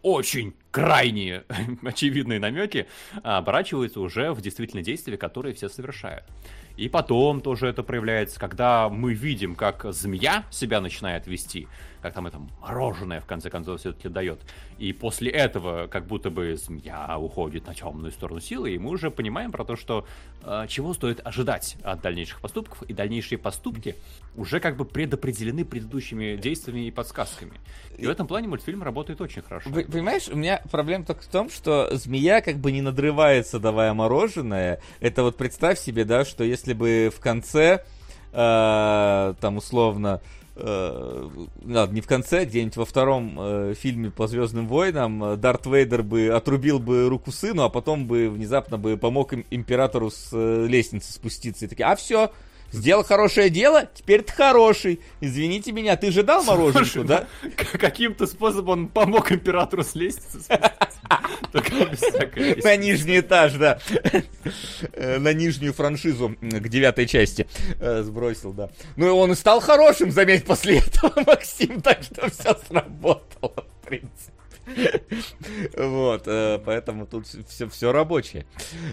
очень крайние очевидные намеки оборачиваются уже в действительно действия, которые все совершают. И потом тоже это проявляется, когда мы видим, как змея себя начинает вести, как там это мороженое в конце концов все-таки дает. И после этого как будто бы змея уходит на темную сторону силы, и мы уже понимаем про то, что э, чего стоит ожидать от дальнейших поступков, и дальнейшие поступки уже как бы предопределены предыдущими действиями и подсказками. И в этом плане мультфильм работает очень хорошо. Вы, понимаешь, у меня проблема только в том, что змея как бы не надрывается, давая мороженое. Это вот представь себе, да, что если бы в конце, э, там условно, э, ладно, не в конце, где-нибудь во втором э, фильме по Звездным войнам э, Дарт Вейдер бы отрубил бы руку сыну, а потом бы внезапно бы помог им, императору с э, лестницы спуститься. И такие, а все, Сделал хорошее дело, теперь ты хороший. Извините меня, ты же дал мороженку, да? Каким-то способом он помог императору с лестницы На нижний этаж, да. Э, на нижнюю франшизу к девятой части э, сбросил, да. Ну и он и стал хорошим, заметь, после этого, Максим, так что все сработало, в принципе. Вот, э, поэтому тут все, все рабочее.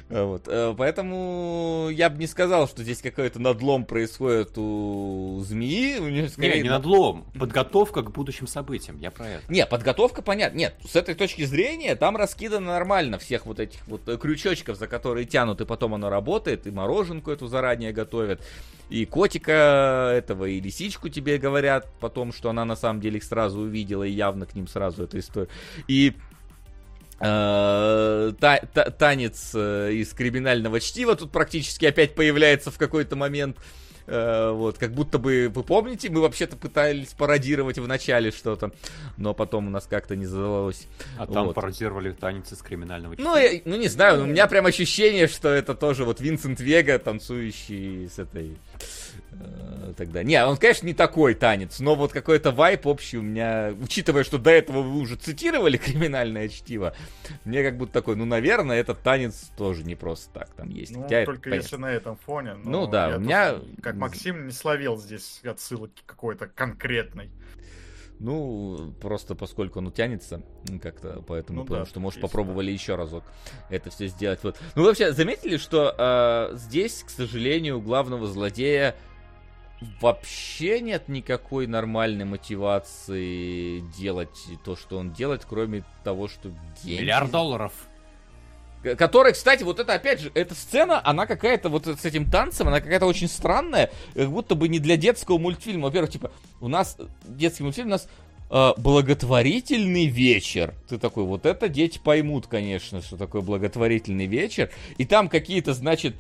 Вот, э, поэтому я бы не сказал, что здесь какой-то надлом происходит у змеи. У нее скорее... Не, не надлом, подготовка к будущим событиям, я про это. Не, подготовка, понятно. Нет, с этой точки зрения там раскидано нормально всех вот этих вот э, крючочков, за которые тянут, и потом оно работает, и мороженку эту заранее готовят, и котика этого, и лисичку тебе говорят потом, что она на самом деле их сразу увидела, и явно к ним сразу эта история. И э, та, та, танец э, из криминального чтива тут практически опять появляется в какой-то момент. Э, вот, как будто бы, вы помните, мы вообще-то пытались пародировать в начале что-то, но потом у нас как-то не задалось. А там вот. пародировали танец из криминального чтива. Ну, я, ну, не знаю, у меня прям ощущение, что это тоже вот Винсент Вега, танцующий с этой Э, тогда. Не, он, конечно, не такой танец, но вот какой-то вайп общий у меня, учитывая, что до этого вы уже цитировали криминальное чтиво, мне как будто такой, ну, наверное, этот танец тоже не просто так там есть. Ну, Хотя, только понятно. если на этом фоне. Ну да, у меня... Как Максим не словил здесь отсылки какой-то конкретной. Ну, просто поскольку оно тянется как-то, поэтому ну, понял, да, что, может, попробовали еще разок это все сделать. Вот. Ну, вообще, заметили, что э, здесь, к сожалению, у главного злодея вообще нет никакой нормальной мотивации делать то, что он делает, кроме того, что деньги... Миллиард долларов. Который, кстати, вот это опять же, эта сцена, она какая-то вот с этим танцем, она какая-то очень странная, как будто бы не для детского мультфильма. Во-первых, типа, у нас детский мультфильм, у нас э, благотворительный вечер. Ты такой, вот это дети поймут, конечно, что такое благотворительный вечер. И там какие-то, значит,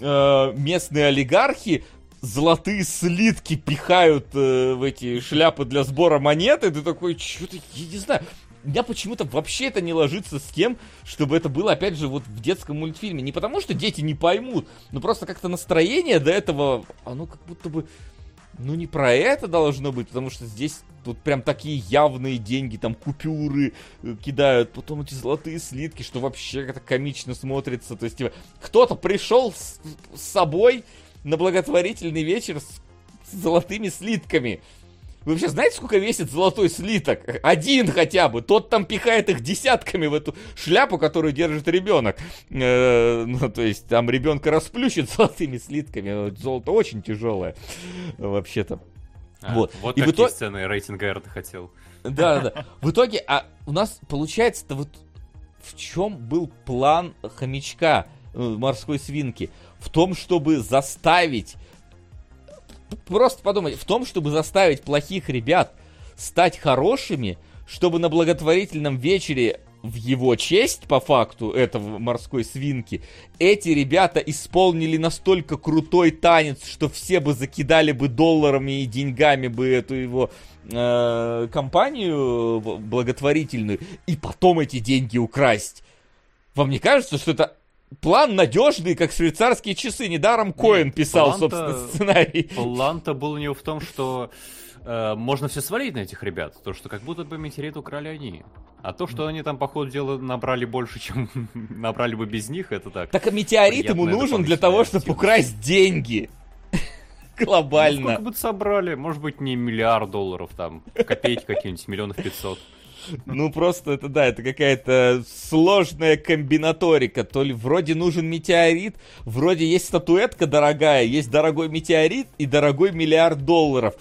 э, местные олигархи золотые слитки пихают э, в эти шляпы для сбора монеты, ты такой, что-то, я не знаю, у меня почему-то вообще это не ложится с тем, чтобы это было, опять же, вот в детском мультфильме. Не потому, что дети не поймут, но просто как-то настроение до этого, оно как будто бы, ну, не про это должно быть, потому что здесь тут прям такие явные деньги, там, купюры э, кидают, потом эти золотые слитки, что вообще как-то комично смотрится. То есть, типа, кто-то пришел с, с собой на благотворительный вечер с, золотыми слитками. Вы вообще знаете, сколько весит золотой слиток? Один хотя бы. Тот там пихает их десятками в эту шляпу, которую держит ребенок. Э, ну, то есть там ребенка расплющит золотыми слитками. Золото очень тяжелое, вообще-то. А, вот. вот И такие итог... сцены рейтинга R ты хотел. Да, да. В итоге, а у нас получается-то вот в чем был план хомячка э, морской свинки? В том, чтобы заставить просто подумать, в том, чтобы заставить плохих ребят стать хорошими, чтобы на благотворительном вечере в его честь, по факту, этого морской свинки, эти ребята исполнили настолько крутой танец, что все бы закидали бы долларами и деньгами бы эту его э, компанию благотворительную, и потом эти деньги украсть. Вам не кажется, что это план надежный, как швейцарские часы. Недаром Коэн писал, собственно, сценарий. План-то был у него в том, что э, можно все свалить на этих ребят. То, что как будто бы метеорит украли они. А то, что они там, по ходу дела, набрали больше, чем набрали бы без них, это так. Так а метеорит ему нужен для того, чтобы украсть деньги. Глобально. Ну, сколько бы собрали? Может быть, не миллиард долларов, там, копейки какие-нибудь, миллионов пятьсот. Ну, просто это, да, это какая-то сложная комбинаторика. То ли вроде нужен метеорит, вроде есть статуэтка дорогая, есть дорогой метеорит и дорогой миллиард долларов.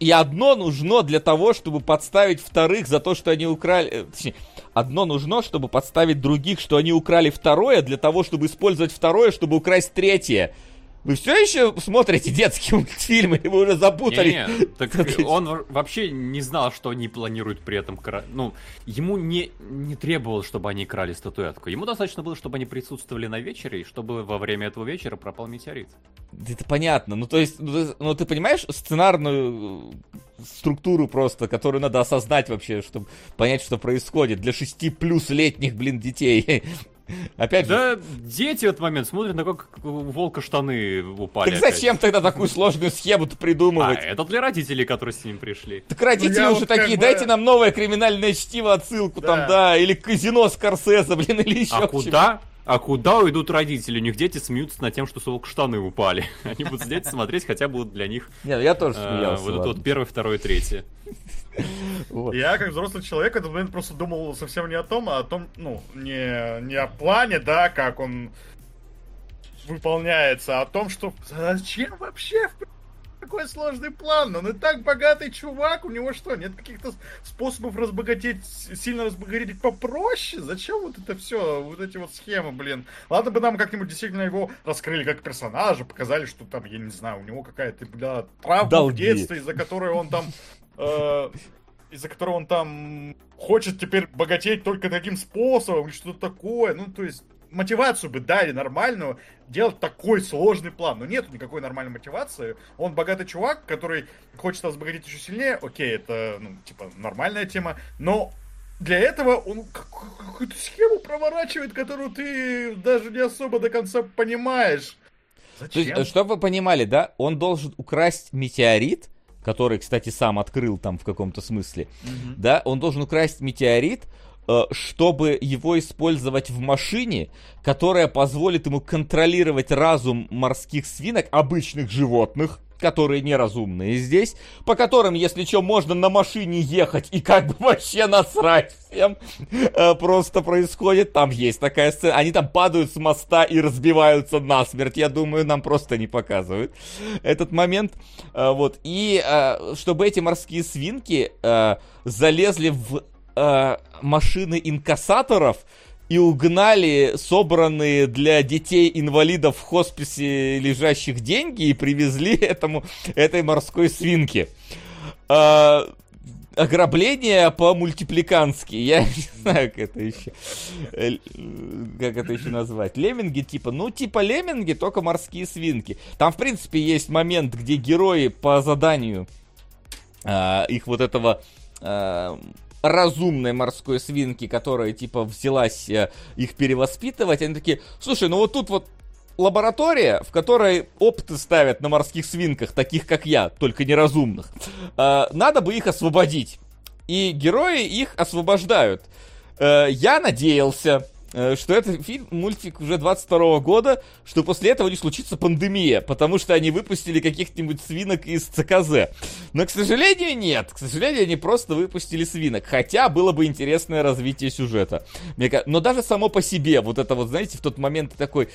И, одно нужно для того, чтобы подставить вторых за то, что они украли... Э, точнее, одно нужно, чтобы подставить других, что они украли второе, для того, чтобы использовать второе, чтобы украсть третье. Вы все еще смотрите детские мультфильмы, или вы уже запутали? Не, не, так он вообще не знал, что они планируют при этом крать. Ну, ему не, не требовалось, чтобы они крали статуэтку. Ему достаточно было, чтобы они присутствовали на вечере, и чтобы во время этого вечера пропал метеорит. Это понятно. Ну, то есть, ну, ну ты понимаешь сценарную э, структуру просто, которую надо осознать вообще, чтобы понять, что происходит для шести плюс летних, блин, детей. Опять да, же... дети в этот момент смотрят на как у волка штаны упали. Так зачем опять. тогда такую сложную схему-то придумывать? А, это для родителей, которые с ним пришли. Так родители ну, уже вот такие, бы... дайте нам новое криминальное чтиво, отсылку да. там, да, или казино Скорсезе, блин, или еще А куда? А куда уйдут родители? У них дети смеются над тем, что с волка штаны упали. Они будут сидеть смотреть, хотя будут для них... Нет, я тоже а, смеялся. Вот это вот первое, второе, третье. Вот. Я, как взрослый человек, в этот момент просто думал совсем не о том, а о том, ну, не, не о плане, да, как он выполняется, а о том, что зачем вообще такой сложный план? Он и так богатый чувак, у него что, нет каких-то способов разбогатеть, сильно разбогатеть попроще? Зачем вот это все, вот эти вот схемы, блин? Ладно бы нам как-нибудь действительно его раскрыли как персонажа, показали, что там, я не знаю, у него какая-то, бля, травма Долги. в детстве, из-за которой он там э, из-за которого он там хочет теперь богатеть только таким способом, что-то такое. Ну, то есть, мотивацию бы дали нормальную, делать такой сложный план. Но нету никакой нормальной мотивации. Он богатый чувак, который хочет разбогатеть еще сильнее. Окей, это, ну, типа, нормальная тема. Но для этого он какую-то схему проворачивает, которую ты даже не особо до конца понимаешь. Зачем? То есть, чтобы вы понимали, да, он должен украсть метеорит, который, кстати, сам открыл там в каком-то смысле, mm-hmm. да, он должен украсть метеорит, э, чтобы его использовать в машине, которая позволит ему контролировать разум морских свинок, обычных животных, которые неразумные здесь, по которым, если что, можно на машине ехать и как бы вообще насрать всем э, просто происходит. Там есть такая сцена. Они там падают с моста и разбиваются насмерть. Я думаю, нам просто не показывают этот момент. Э, вот. И э, чтобы эти морские свинки залезли в машины инкассаторов, и угнали собранные для детей-инвалидов в хосписе лежащих деньги и привезли этому, этой морской свинке. А, ограбление по-мультипликански. Я не знаю, как это еще. Э, как это еще назвать. Лемминги типа. Ну, типа лемминги, только морские свинки. Там, в принципе, есть момент, где герои по заданию а, их вот этого а, разумной морской свинки, которая, типа, взялась э, их перевоспитывать, они такие, слушай, ну вот тут вот лаборатория, в которой опыты ставят на морских свинках, таких как я, только неразумных. Э, надо бы их освободить. И герои их освобождают. Э, я надеялся, что это фильм, мультик уже 22 года, что после этого не случится пандемия, потому что они выпустили каких-нибудь свинок из ЦКЗ. Но, к сожалению, нет. К сожалению, они просто выпустили свинок. Хотя было бы интересное развитие сюжета. Но даже само по себе, вот это вот, знаете, в тот момент такой...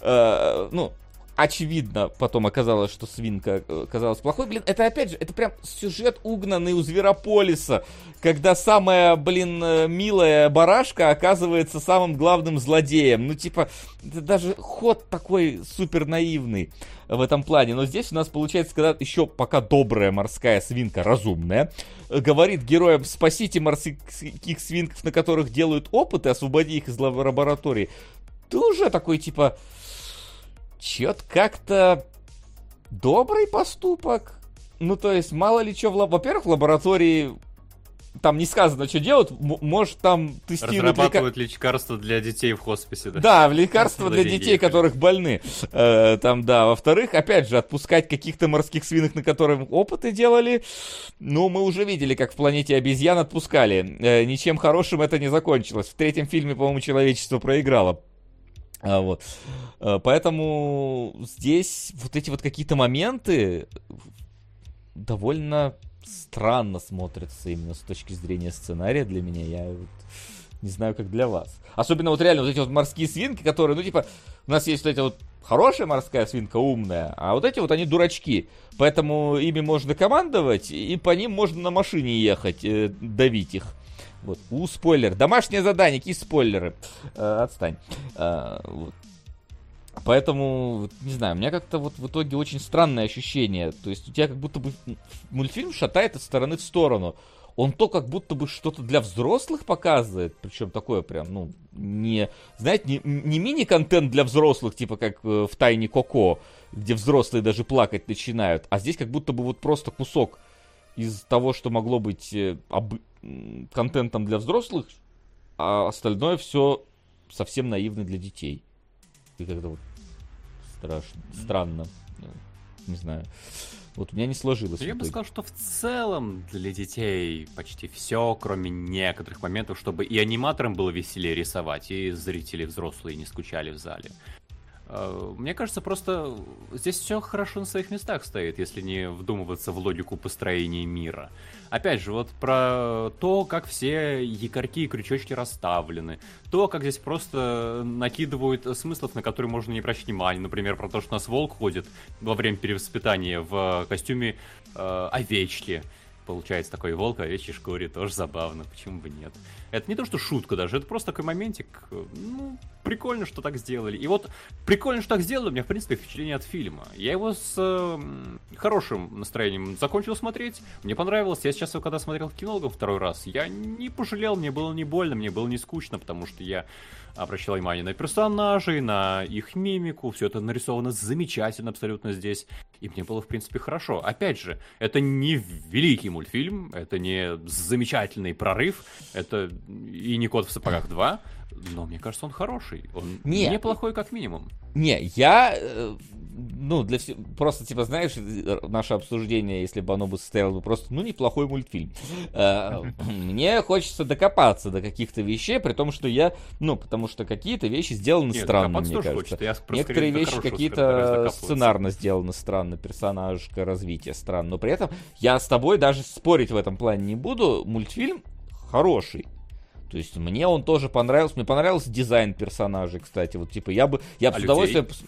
Э, ну, очевидно потом оказалось, что свинка э, оказалась плохой. Блин, это опять же, это прям сюжет угнанный у Зверополиса, когда самая, блин, э, милая барашка оказывается самым главным злодеем. Ну, типа, это даже ход такой супер наивный в этом плане. Но здесь у нас получается, когда еще пока добрая морская свинка, разумная, говорит героям, спасите морских свинков, на которых делают опыты, освободи их из лаборатории. Ты уже такой, типа, Чё-то как-то добрый поступок. Ну, то есть, мало ли что в лаб... Во-первых, в лаборатории там не сказано, что делают. Может, там тестируют... Разрабатывают лека... лекарства для детей в хосписе, да? Да, лекарства для детей, ехали. которых больны. Э, там, да. Во-вторых, опять же, отпускать каких-то морских свинок, на которых опыты делали. Ну, мы уже видели, как в «Планете обезьян» отпускали. Э, ничем хорошим это не закончилось. В третьем фильме, по-моему, человечество проиграло. А, вот. А, поэтому здесь вот эти вот какие-то моменты довольно странно смотрятся именно с точки зрения сценария для меня. Я вот не знаю, как для вас. Особенно вот реально вот эти вот морские свинки, которые, ну, типа, у нас есть вот эти вот хорошая морская свинка, умная, а вот эти вот они дурачки. Поэтому ими можно командовать, и по ним можно на машине ехать, э, давить их. Вот. У, спойлер. Домашнее задание, какие спойлеры? Э, отстань. Э, вот. Поэтому, не знаю, у меня как-то вот в итоге очень странное ощущение. То есть у тебя как будто бы мультфильм шатает из стороны в сторону он то как будто бы что-то для взрослых показывает, причем такое прям, ну, не, знаете, не, не мини-контент для взрослых, типа как э, в Тайне Коко, где взрослые даже плакать начинают, а здесь как будто бы вот просто кусок из того, что могло быть э, об... контентом для взрослых, а остальное все совсем наивно для детей. И как-то вот страшно, странно, ну, не знаю. Вот у меня не сложилось. Я бы сказал, что в целом для детей почти все, кроме некоторых моментов, чтобы и аниматорам было веселее рисовать, и зрители взрослые не скучали в зале. Э, мне кажется, просто здесь все хорошо на своих местах стоит, если не вдумываться в логику построения мира. Опять же, вот про то, как все якорьки и крючочки расставлены, то, как здесь просто накидывают смыслов, на которые можно не обращать внимания. Например, про то, что у нас волк ходит во время перевоспитания в костюме э, овечки получается такой волк в овечьей шкуре, тоже забавно, почему бы нет. Это не то, что шутка даже, это просто такой моментик, ну, прикольно, что так сделали. И вот прикольно, что так сделали, у меня, в принципе, впечатление от фильма. Я его с э, хорошим настроением закончил смотреть, мне понравилось. Я сейчас, когда смотрел кинологов второй раз, я не пожалел, мне было не больно, мне было не скучно, потому что я обращал внимание на персонажей, на их мимику, все это нарисовано замечательно абсолютно здесь, и мне было, в принципе, хорошо. Опять же, это не великий мультфильм, это не замечательный прорыв, это и не «Кот в сапогах 2», но мне кажется, он хороший, он не, неплохой как минимум. Не, я э, ну, для всех, просто, типа, знаешь, наше обсуждение, если бы оно бы состояло бы просто, ну, неплохой мультфильм. Э, мне хочется докопаться до каких-то вещей, при том, что я, ну, потому что какие-то вещи сделаны Нет, странно, мне кажется. Некоторые вещи какие-то сценарно сделаны странно, персонажка, развитие странно, но при этом я с тобой даже спорить в этом плане не буду, мультфильм хороший. То есть мне он тоже понравился. Мне понравился дизайн персонажей, кстати. Вот типа я бы я бы а с удовольствием. Людей?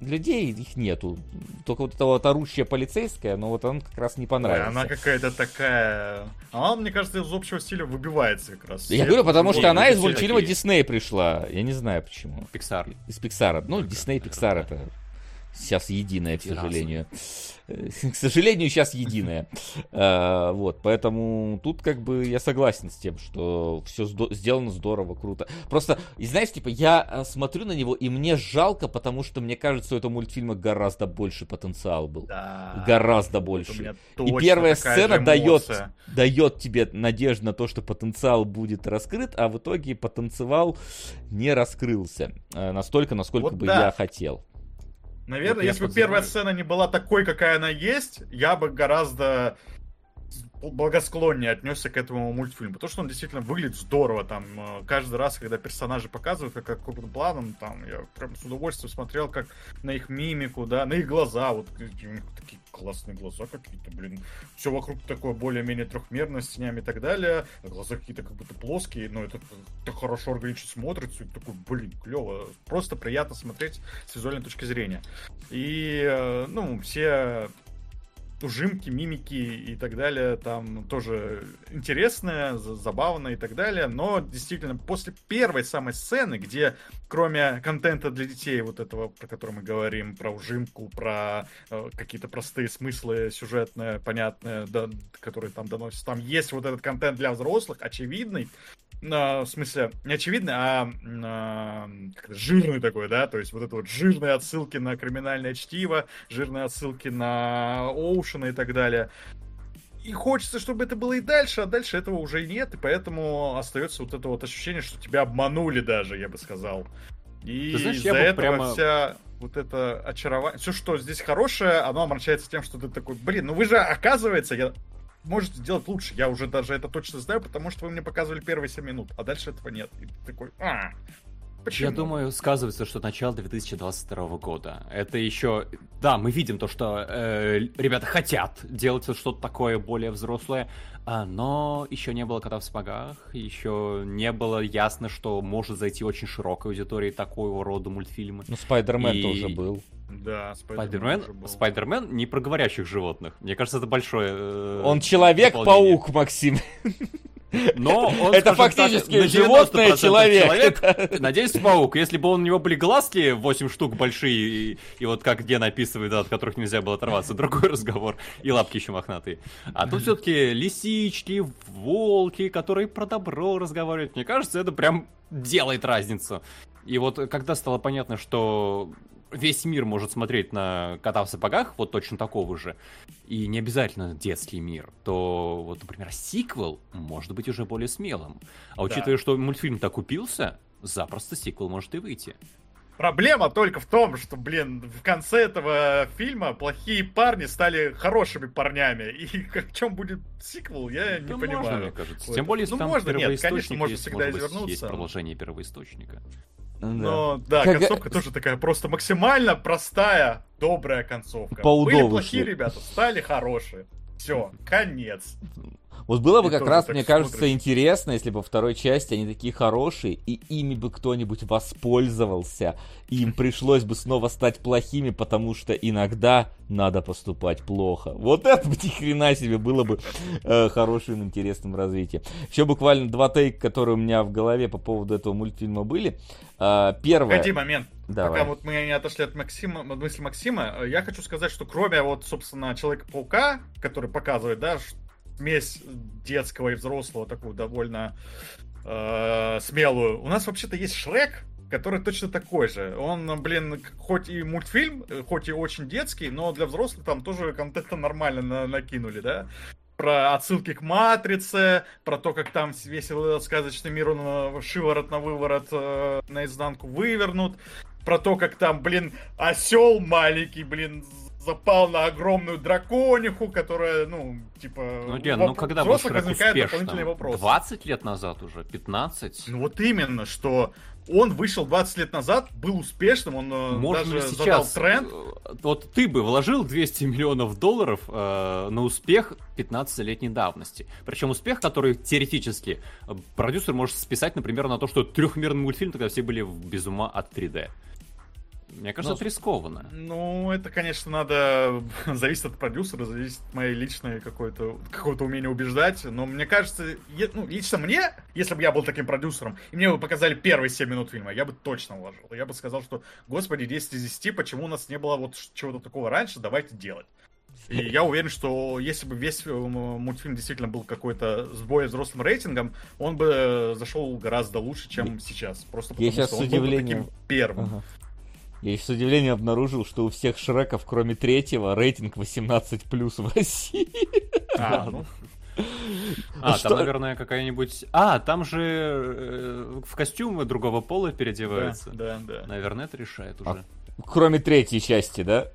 людей их нету. Только вот эта вот орущая полицейская, но вот он как раз не понравился. Она какая-то такая... Она, мне кажется, из общего стиля выбивается как раз. Я говорю, потому что она из мультфильма Дисней пришла. Я не знаю почему. Пиксар. Из Пиксара. Ну, Дисней, Пиксар это сейчас единое, к сожалению. К сожалению, сейчас единое. А, вот, поэтому тут как бы я согласен с тем, что все сделано здорово, круто. Просто, и знаешь, типа, я а, смотрю на него, и мне жалко, потому что мне кажется, у этого мультфильма гораздо больше потенциал был. Да. Гораздо больше. И первая сцена дает, дает тебе надежду на то, что потенциал будет раскрыт, а в итоге потенциал не раскрылся настолько, насколько вот бы да. я хотел. Наверное, вот если бы первая сцена не была такой, какая она есть, я бы гораздо благосклоннее отнесся к этому мультфильму, потому что он действительно выглядит здорово, там, э, каждый раз, когда персонажи показывают, как, как крупным планом, там, я прям с удовольствием смотрел, как на их мимику, да, на их глаза, вот, у них такие классные глаза какие-то, блин, все вокруг такое более-менее трехмерное, с тенями и так далее, глаза какие-то как будто плоские, но это так хорошо органично смотрится, и такой, блин, клево, просто приятно смотреть с визуальной точки зрения. И, э, ну, все ужимки, мимики и так далее, там тоже интересное, забавно и так далее, но действительно после первой самой сцены, где кроме контента для детей, вот этого, про который мы говорим, про ужимку, про э, какие-то простые смыслы сюжетные, понятные, да, которые там доносятся, там есть вот этот контент для взрослых, очевидный, в смысле, не очевидный, а, а жирный такой, да, то есть вот это вот жирные отсылки на криминальное чтиво, жирные отсылки на Оушена и так далее. И хочется, чтобы это было и дальше, а дальше этого уже нет, и поэтому остается вот это вот ощущение, что тебя обманули даже, я бы сказал. И из-за этого прямо... вся вот это очарование, все, что здесь хорошее, оно омрачается тем, что ты такой, блин, ну вы же, оказывается, я можете сделать лучше. Я уже даже это точно знаю, потому что вы мне показывали первые 7 минут, а дальше этого нет. И ты такой, а, Почему? Я думаю, сказывается, что начало 2022 года. Это еще... Да, мы видим то, что э, ребята хотят делать что-то такое более взрослое, а, но еще не было кота в спагах, еще не было ясно, что может зайти очень широкой аудитории такого рода мультфильмы. Ну, Спайдермен И- тоже был. Да, Спайдермен. Спайдермен не про говорящих животных. Мне кажется, это большое. э, Он. Человек-паук, Максим. Но он, Это так, фактически 90% животное человек. Надеюсь, паук. Если бы у него были глазки 8 штук большие, и, и вот как Ген описывает, да, от которых нельзя было оторваться, другой разговор. И лапки еще мохнатые. А тут все-таки лисички, волки, которые про добро разговаривают. Мне кажется, это прям делает разницу. И вот когда стало понятно, что весь мир может смотреть на кота в сапогах, вот точно такого же, и не обязательно детский мир, то вот, например, сиквел может быть уже более смелым. А учитывая, что мультфильм так купился, запросто сиквел может и выйти. Проблема только в том, что, блин, в конце этого фильма плохие парни стали хорошими парнями. И в чем будет сиквел, я не Да можно, понимаю. мне кажется. Вот. Тем более, если Ну, там можно, нет, конечно, можно есть, всегда может извернуться. есть продолжение первоисточника. Но да, Как- концовка тоже такая просто максимально простая, добрая концовка. По Были плохие ребята, стали хорошие. Все, конец. Вот было бы И как раз, мне кажется, смотришь. интересно, если бы во второй части они такие хорошие, и ими бы кто-нибудь воспользовался, и им пришлось бы снова стать плохими, потому что иногда надо поступать плохо. Вот это бы ни хрена себе было бы э, хорошим, интересным развитием. Еще буквально два тейка, которые у меня в голове по поводу этого мультфильма были. Э, первое... Погоди момент. Давай. Пока вот мы не отошли от Максима, от мысли Максима, э, я хочу сказать, что кроме вот, собственно, Человека-паука, который показывает, да, ш- смесь детского и взрослого, такую довольно э, смелую, у нас вообще-то есть Шрек, который точно такой же. Он, блин, хоть и мультфильм, хоть и очень детский, но для взрослых там тоже контента нормально на- накинули, да? Про отсылки к Матрице, про то, как там весь этот сказочный мир, он э, шиворот на выворот э, наизнанку вывернут, про то, как там, блин, осел маленький, блин, запал на огромную дракониху, которая, ну, типа... Ну, воп- ну когда был взрослых возникают успешным? дополнительные вопросы. 20 лет назад уже? 15? Ну вот именно, что он вышел 20 лет назад, был успешным, он э, Можно даже задал сейчас... тренд. э, Вот ты бы вложил 200 миллионов долларов э, на успех 15-летней давности. Причем успех, который теоретически э, продюсер может списать, например, на то, что трехмерный мультфильм, тогда все были без ума от 3D. Мне кажется, Ну, это рискованно. Ну, это, конечно, надо... Зависит от продюсера, зависит от моей личной какой-то... какого-то умения убеждать. Но мне кажется, е- ну, лично мне, если бы я был таким продюсером, и мне бы показали первые 7 минут фильма, я бы точно вложил. Я бы сказал, что, господи, 10 из 10, почему у нас не было вот чего-то такого раньше, давайте делать. И я уверен, что если бы весь э, мультфильм действительно был какой-то с более взрослым рейтингом, он бы э, зашел гораздо лучше, чем сейчас. Просто потому щас что с он был бы удивлением- таким первым. Ага. Я с удивлением обнаружил, что у всех Шреков, кроме третьего, рейтинг 18+, в России. А, ну, А, что- там, наверное, какая-нибудь... А, там же э, в костюмы другого пола переодеваются. Да, да, да. Наверное, это решает А уже. Кроме третьей части, да?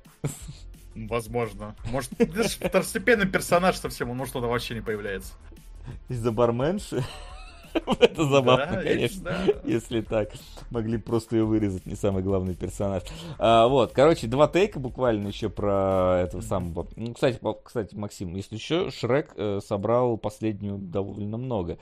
Возможно. Может, даже второстепенный персонаж совсем, он может туда вообще не появляется. Из-за барменши. Это забавно, Да, конечно. да. Если так. Могли просто ее вырезать, не самый главный персонаж. А, вот, короче, два тейка буквально еще про этого самого. Ну, кстати, кстати, Максим, если еще Шрек э, собрал последнюю довольно много.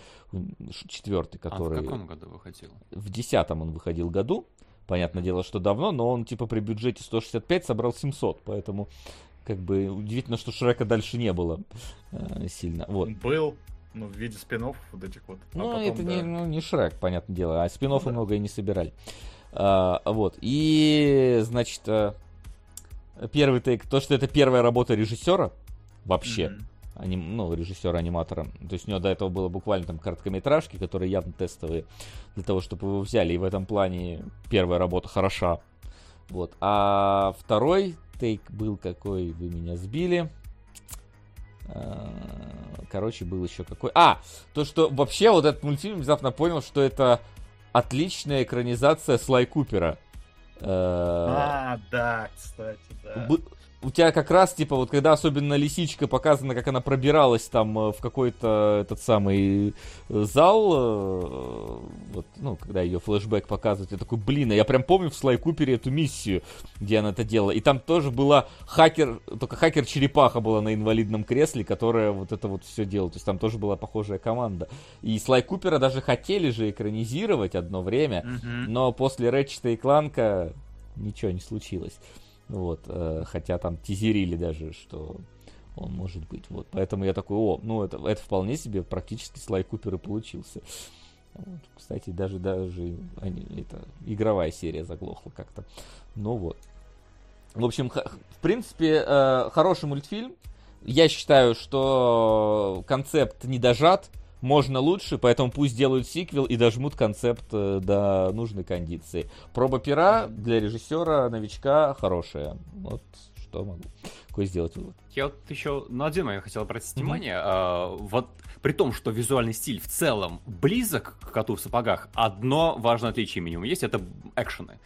Четвертый, А в который... каком году выходил? в десятом он выходил году. Понятное дело, что давно, но он типа при бюджете 165 собрал 700, поэтому как бы удивительно, что Шрека дальше не было э, сильно. Вот. Был, ну, в виде спин вот этих вот. А Ну, потом, это не, да. ну, не Шрек, понятное дело, а спин Ну много и не собирали. А, вот. И, значит, э, первый тейк, то, что это первая работа режиссера вообще, Мгм. аним, ну, режиссера-аниматора. То есть у него до этого было буквально там короткометражки, которые явно тестовые, для того, чтобы его взяли. И в этом плане первая работа хороша. Вот. А второй тейк был какой, вы меня сбили. А, Короче, был еще какой. А, то, что вообще вот этот мультфильм внезапно понял, что это отличная экранизация Слай Купера. Э, А, да, кстати, да. У тебя как раз, типа, вот когда особенно лисичка показана, как она пробиралась там э, в какой-то этот самый э, зал, э, вот, ну, когда ее флешбэк показывают, я такой, блин, а я прям помню в Слай Купере эту миссию, где она это делала. И там тоже была хакер, только хакер-черепаха была на инвалидном кресле, которая вот это вот все делала. То есть там тоже была похожая команда. И Слай Купера даже хотели же экранизировать одно время, mm-hmm. но после Рэчета и Кланка ничего не случилось. Вот, э, хотя там тизерили даже, что он может быть. Вот, поэтому я такой, о, ну это, это вполне себе практически Слай Купер и получился. Вот, кстати, даже даже они, это игровая серия заглохла как-то. Ну вот. В общем, в принципе, э, хороший мультфильм. Я считаю, что концепт не дожат можно лучше, поэтому пусть делают сиквел и дожмут концепт э, до нужной кондиции. Проба пера для режиссера, новичка хорошая. Вот что могу какой сделать вывод. Я вот еще на один момент хотел обратить mm-hmm. внимание. А, вот при том, что визуальный стиль в целом близок к коту в сапогах, одно важное отличие минимум есть, это экшены.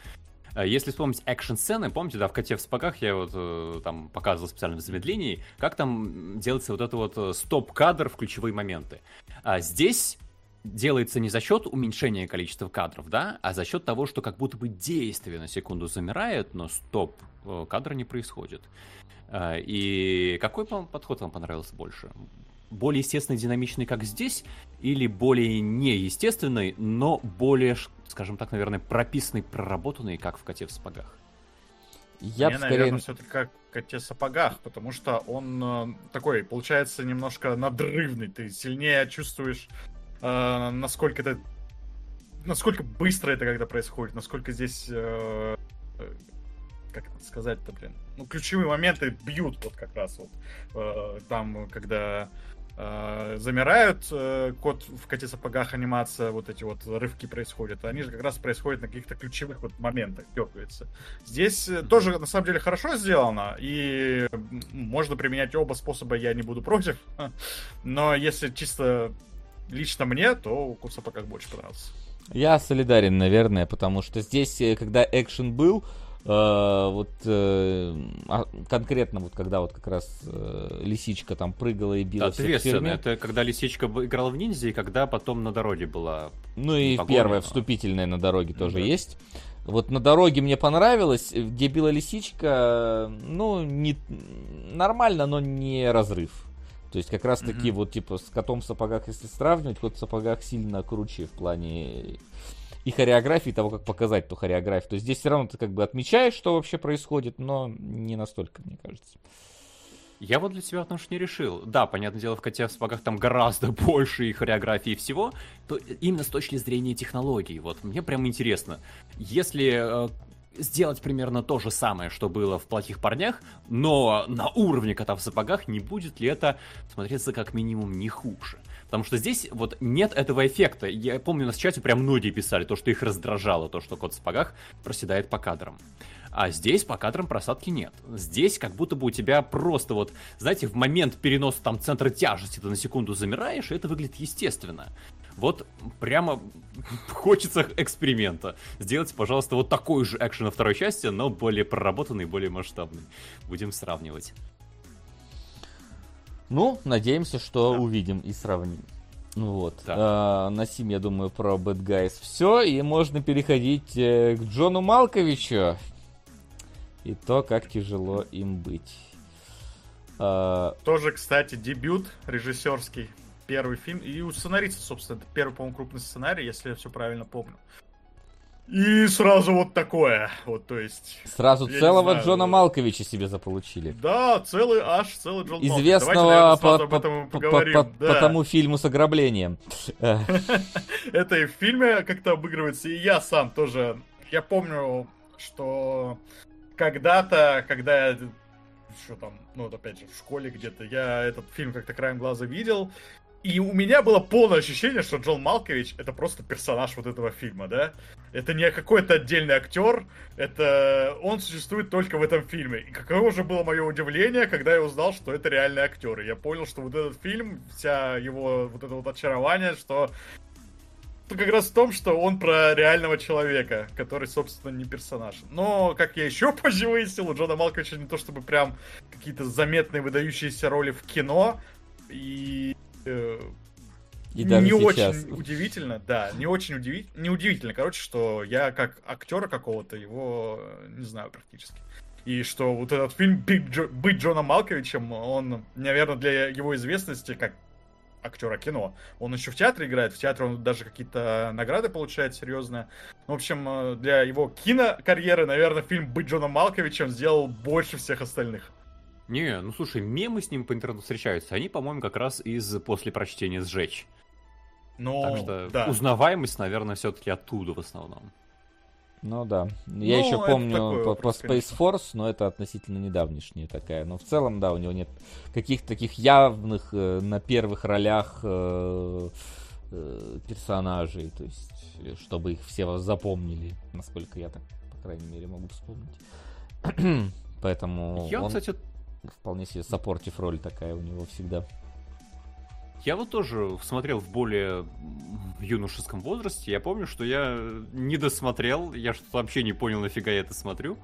А если вспомнить экшн-сцены, помните, да, в «Коте в сапогах» я вот э, там показывал специально в замедлении, как там делается вот это вот э, стоп-кадр в ключевые моменты. А здесь делается не за счет уменьшения количества кадров, да, а за счет того, что как будто бы действие на секунду замирает, но стоп э, кадра не происходит. И какой подход вам понравился больше? более естественный, динамичный, как здесь, или более неестественный, но более, скажем так, наверное, прописанный, проработанный, как в «Коте в сапогах»? Я Мне, скорее... наверное, все-таки как в «Коте в сапогах», потому что он э, такой, получается, немножко надрывный. Ты сильнее чувствуешь, э, насколько это... Насколько быстро это когда происходит, насколько здесь... Э, э как это сказать-то, блин? Ну, ключевые моменты бьют вот как раз вот. Э, там, когда э, замирают, э, кот в коте сапогах анимация, вот эти вот рывки происходят, они же как раз происходят на каких-то ключевых вот моментах, дергаются. Здесь э, тоже, на самом деле, хорошо сделано, и можно применять оба способа, я не буду против, но если чисто лично мне, то кот в сапогах больше понравился. Я солидарен, наверное, потому что здесь, э, когда экшен был, вот uh, конкретно вот когда вот как раз uh, лисичка там прыгала и била Ответственно, это когда лисичка играла в ниндзя и когда потом на дороге была. Ну и погоня, первая вступительная на дороге ну, тоже да. есть. Вот на дороге мне понравилось, где била лисичка, ну не нормально, но не разрыв. То есть как раз таки mm-hmm. вот типа с котом в сапогах, если сравнивать, кот в сапогах сильно круче в плане и хореографии того, как показать ту хореографию. То есть здесь все равно ты как бы отмечаешь, что вообще происходит, но не настолько, мне кажется. Я вот для себя отношения не решил. Да, понятное дело, в коте в сапогах там гораздо больше и хореографии и всего, то именно с точки зрения технологий. Вот мне прям интересно, если э, сделать примерно то же самое, что было в плохих парнях, но на уровне кота в сапогах, не будет ли это смотреться как минимум не хуже? Потому что здесь вот нет этого эффекта. Я помню, на чате прям многие писали то, что их раздражало, то, что кот в сапогах проседает по кадрам. А здесь по кадрам просадки нет. Здесь как будто бы у тебя просто вот, знаете, в момент переноса там центра тяжести ты на секунду замираешь, и это выглядит естественно. Вот прямо хочется эксперимента. Сделайте, пожалуйста, вот такой же экшен на второй части, но более проработанный, более масштабный. Будем сравнивать. Ну, надеемся, что да. увидим и сравним. Ну вот. Да. А, на сим, я думаю, про Bad Guys все. И можно переходить э, к Джону Малковичу. И то, как тяжело им быть. А... Тоже, кстати, дебют режиссерский. Первый фильм. И у сценариста, собственно, это первый, по-моему, крупный сценарий, если я все правильно помню. И сразу вот такое. Вот, то есть... Сразу целого знаю, Джона Малковича себе заполучили. Да, целый аж, целый Джон Известного по, по, по, по, по, да. по тому фильму с ограблением. Это и в фильме как-то обыгрывается, и я сам тоже. Я помню, что когда-то, когда я что там, ну, вот опять же, в школе где-то, я этот фильм как-то краем глаза видел, и у меня было полное ощущение, что Джон Малкович это просто персонаж вот этого фильма, да? Это не какой-то отдельный актер, это он существует только в этом фильме. И каково же было мое удивление, когда я узнал, что это реальный актер. И я понял, что вот этот фильм, вся его вот это вот очарование, что как раз в том, что он про реального человека, который, собственно, не персонаж. Но, как я еще позже выяснил, у Джона Малковича не то чтобы прям какие-то заметные выдающиеся роли в кино. И э, и даже не сейчас. очень удивительно, да, не очень удивительно, не удивительно, короче, что я как актера какого-то его не знаю практически. И что вот этот фильм Джо, «Быть Джоном Малковичем», он, наверное, для его известности как актера кино. Он еще в театре играет, в театре он даже какие-то награды получает серьезные. В общем, для его кинокарьеры, наверное, фильм «Быть Джоном Малковичем» сделал больше всех остальных. Не, ну слушай, мемы с ним по интернету встречаются. Они, по-моему, как раз из после прочтения сжечь. Ну, так что да. узнаваемость, наверное, все-таки оттуда в основном. Ну да. Я Ну, еще помню по, вопрос, по Space Force, но это относительно недавнешняя такая. Но в целом, да, у него нет каких-то таких явных э, на первых ролях э, э, персонажей. То есть, э, чтобы их все запомнили, насколько я так, по крайней мере, могу вспомнить. Поэтому Я, он кстати, вполне себе саппортив роль такая у него всегда. Я вот тоже смотрел в более юношеском возрасте. Я помню, что я не досмотрел, я что-то вообще не понял, нафига я это смотрю.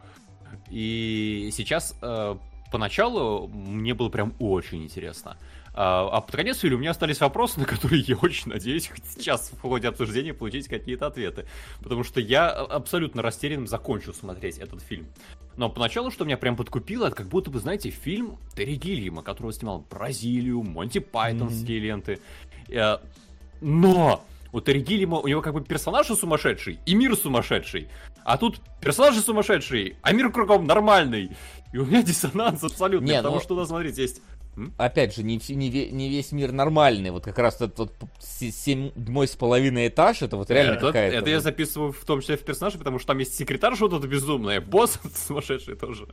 И сейчас э, поначалу мне было прям очень интересно. А, а под конец фильма у меня остались вопросы, на которые я очень надеюсь хоть сейчас в ходе обсуждения получить какие-то ответы. Потому что я абсолютно растерянным закончу смотреть этот фильм. Но поначалу, что меня прям подкупило, это как будто бы, знаете, фильм Терри Гиллиама, которого снимал Бразилию, Монти Пайтонские mm-hmm. ленты. Э, но у Терри Гиллиама, у него как бы персонаж сумасшедший и мир сумасшедший. А тут персонажи сумасшедшие, а мир кругом нормальный. И у меня диссонанс абсолютный, Не, потому но... что у нас, смотрите, есть Опять же, не, не, не весь мир нормальный. Вот как раз этот вот седьмой с половиной этаж, это вот реально это, какая-то... Это я записываю в том числе в персонаже, потому что там есть секретарь что-то безумное, босс сумасшедший тоже.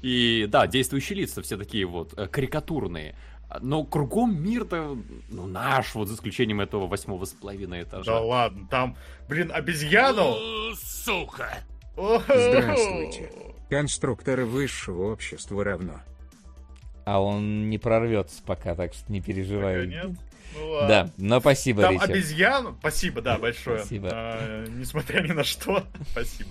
И да, действующие лица все такие вот э, карикатурные. Но кругом мир-то, ну, наш, вот за исключением этого восьмого с половиной этажа. Да ладно, там, блин, обезьяну... Сука! Здравствуйте. Конструкторы высшего общества равно. А он не прорвется пока, так что не переживай. нет? Ну, ладно. Да, но спасибо, Там Ричард. обезьяну... Спасибо, да, большое. Спасибо. А, несмотря ни на что. Спасибо.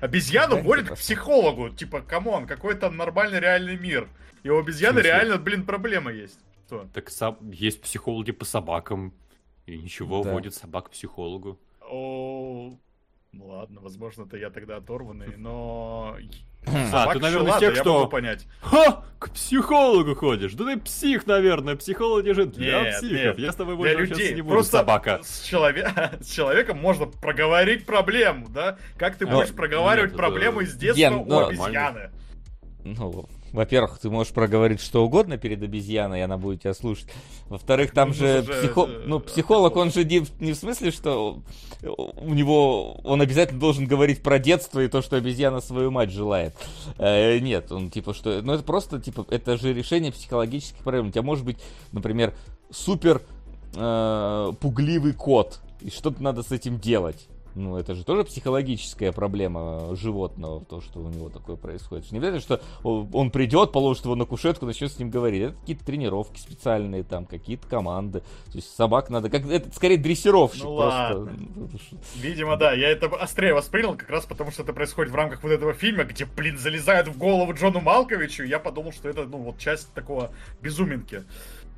Обезьяну водят к психологу. Типа, come on, какой там нормальный реальный мир. И у обезьяны реально, блин, проблема есть. Что? Так есть психологи по собакам. И ничего, да. водят собак к психологу. О, ну ладно, возможно, это я тогда оторванный, но... А, ты, наверное, из тех, кто... понять. Ха! К психологу ходишь! Да ты псих, наверное. Психологи же для нет, психов. Нет. Я с тобой больше людей. не буду, Просто собака. С, человек... с человеком можно проговорить проблему, да? Как ты будешь проговаривать нет, проблему это... из детства Ген, у ну, обезьяны? Ну, во-первых, ты можешь проговорить что угодно перед обезьяной, и она будет тебя слушать. Во-вторых, там ну, же, же психо... ну, психолог, он же не, не в смысле, что у него он обязательно должен говорить про детство и то, что обезьяна свою мать желает. Э, нет, он типа что... Ну, это просто, типа, это же решение психологических проблем. У тебя может быть, например, супер э, пугливый кот, и что-то надо с этим делать. Ну, это же тоже психологическая проблема животного, то, что у него такое происходит. Не обязательно, что он придет, положит его на кушетку, начнет с ним говорить. Это какие-то тренировки специальные, там, какие-то команды. То есть собак надо... Как, это скорее дрессировщик ну, просто. Ладно. Видимо, да. Я это острее воспринял, как раз потому, что это происходит в рамках вот этого фильма, где, блин, залезают в голову Джону Малковичу. Я подумал, что это, ну, вот часть такого безуминки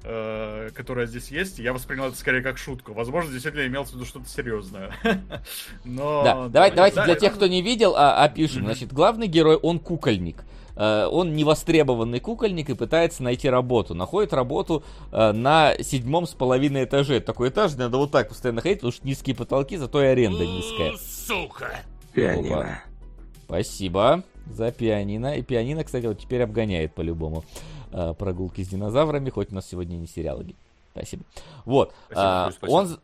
э, которая здесь есть, я воспринял это скорее как шутку. Возможно, действительно имелось в виду что-то серьезное. Но... Да, давай, давайте да, для это... тех, кто не видел, а, опишем. Значит, главный герой, он кукольник. Uh, он невостребованный кукольник и пытается найти работу. Находит работу uh, на седьмом с половиной этаже. Такой этаж надо вот так постоянно ходить, потому что низкие потолки, зато и аренда низкая. Сука! Пианино. Опа. Спасибо за пианино. И пианино, кстати, вот теперь обгоняет по-любому. Э, прогулки с динозаврами, хоть у нас сегодня не сериалоги. Спасибо. Вот. Спасибо, спасибо. Он,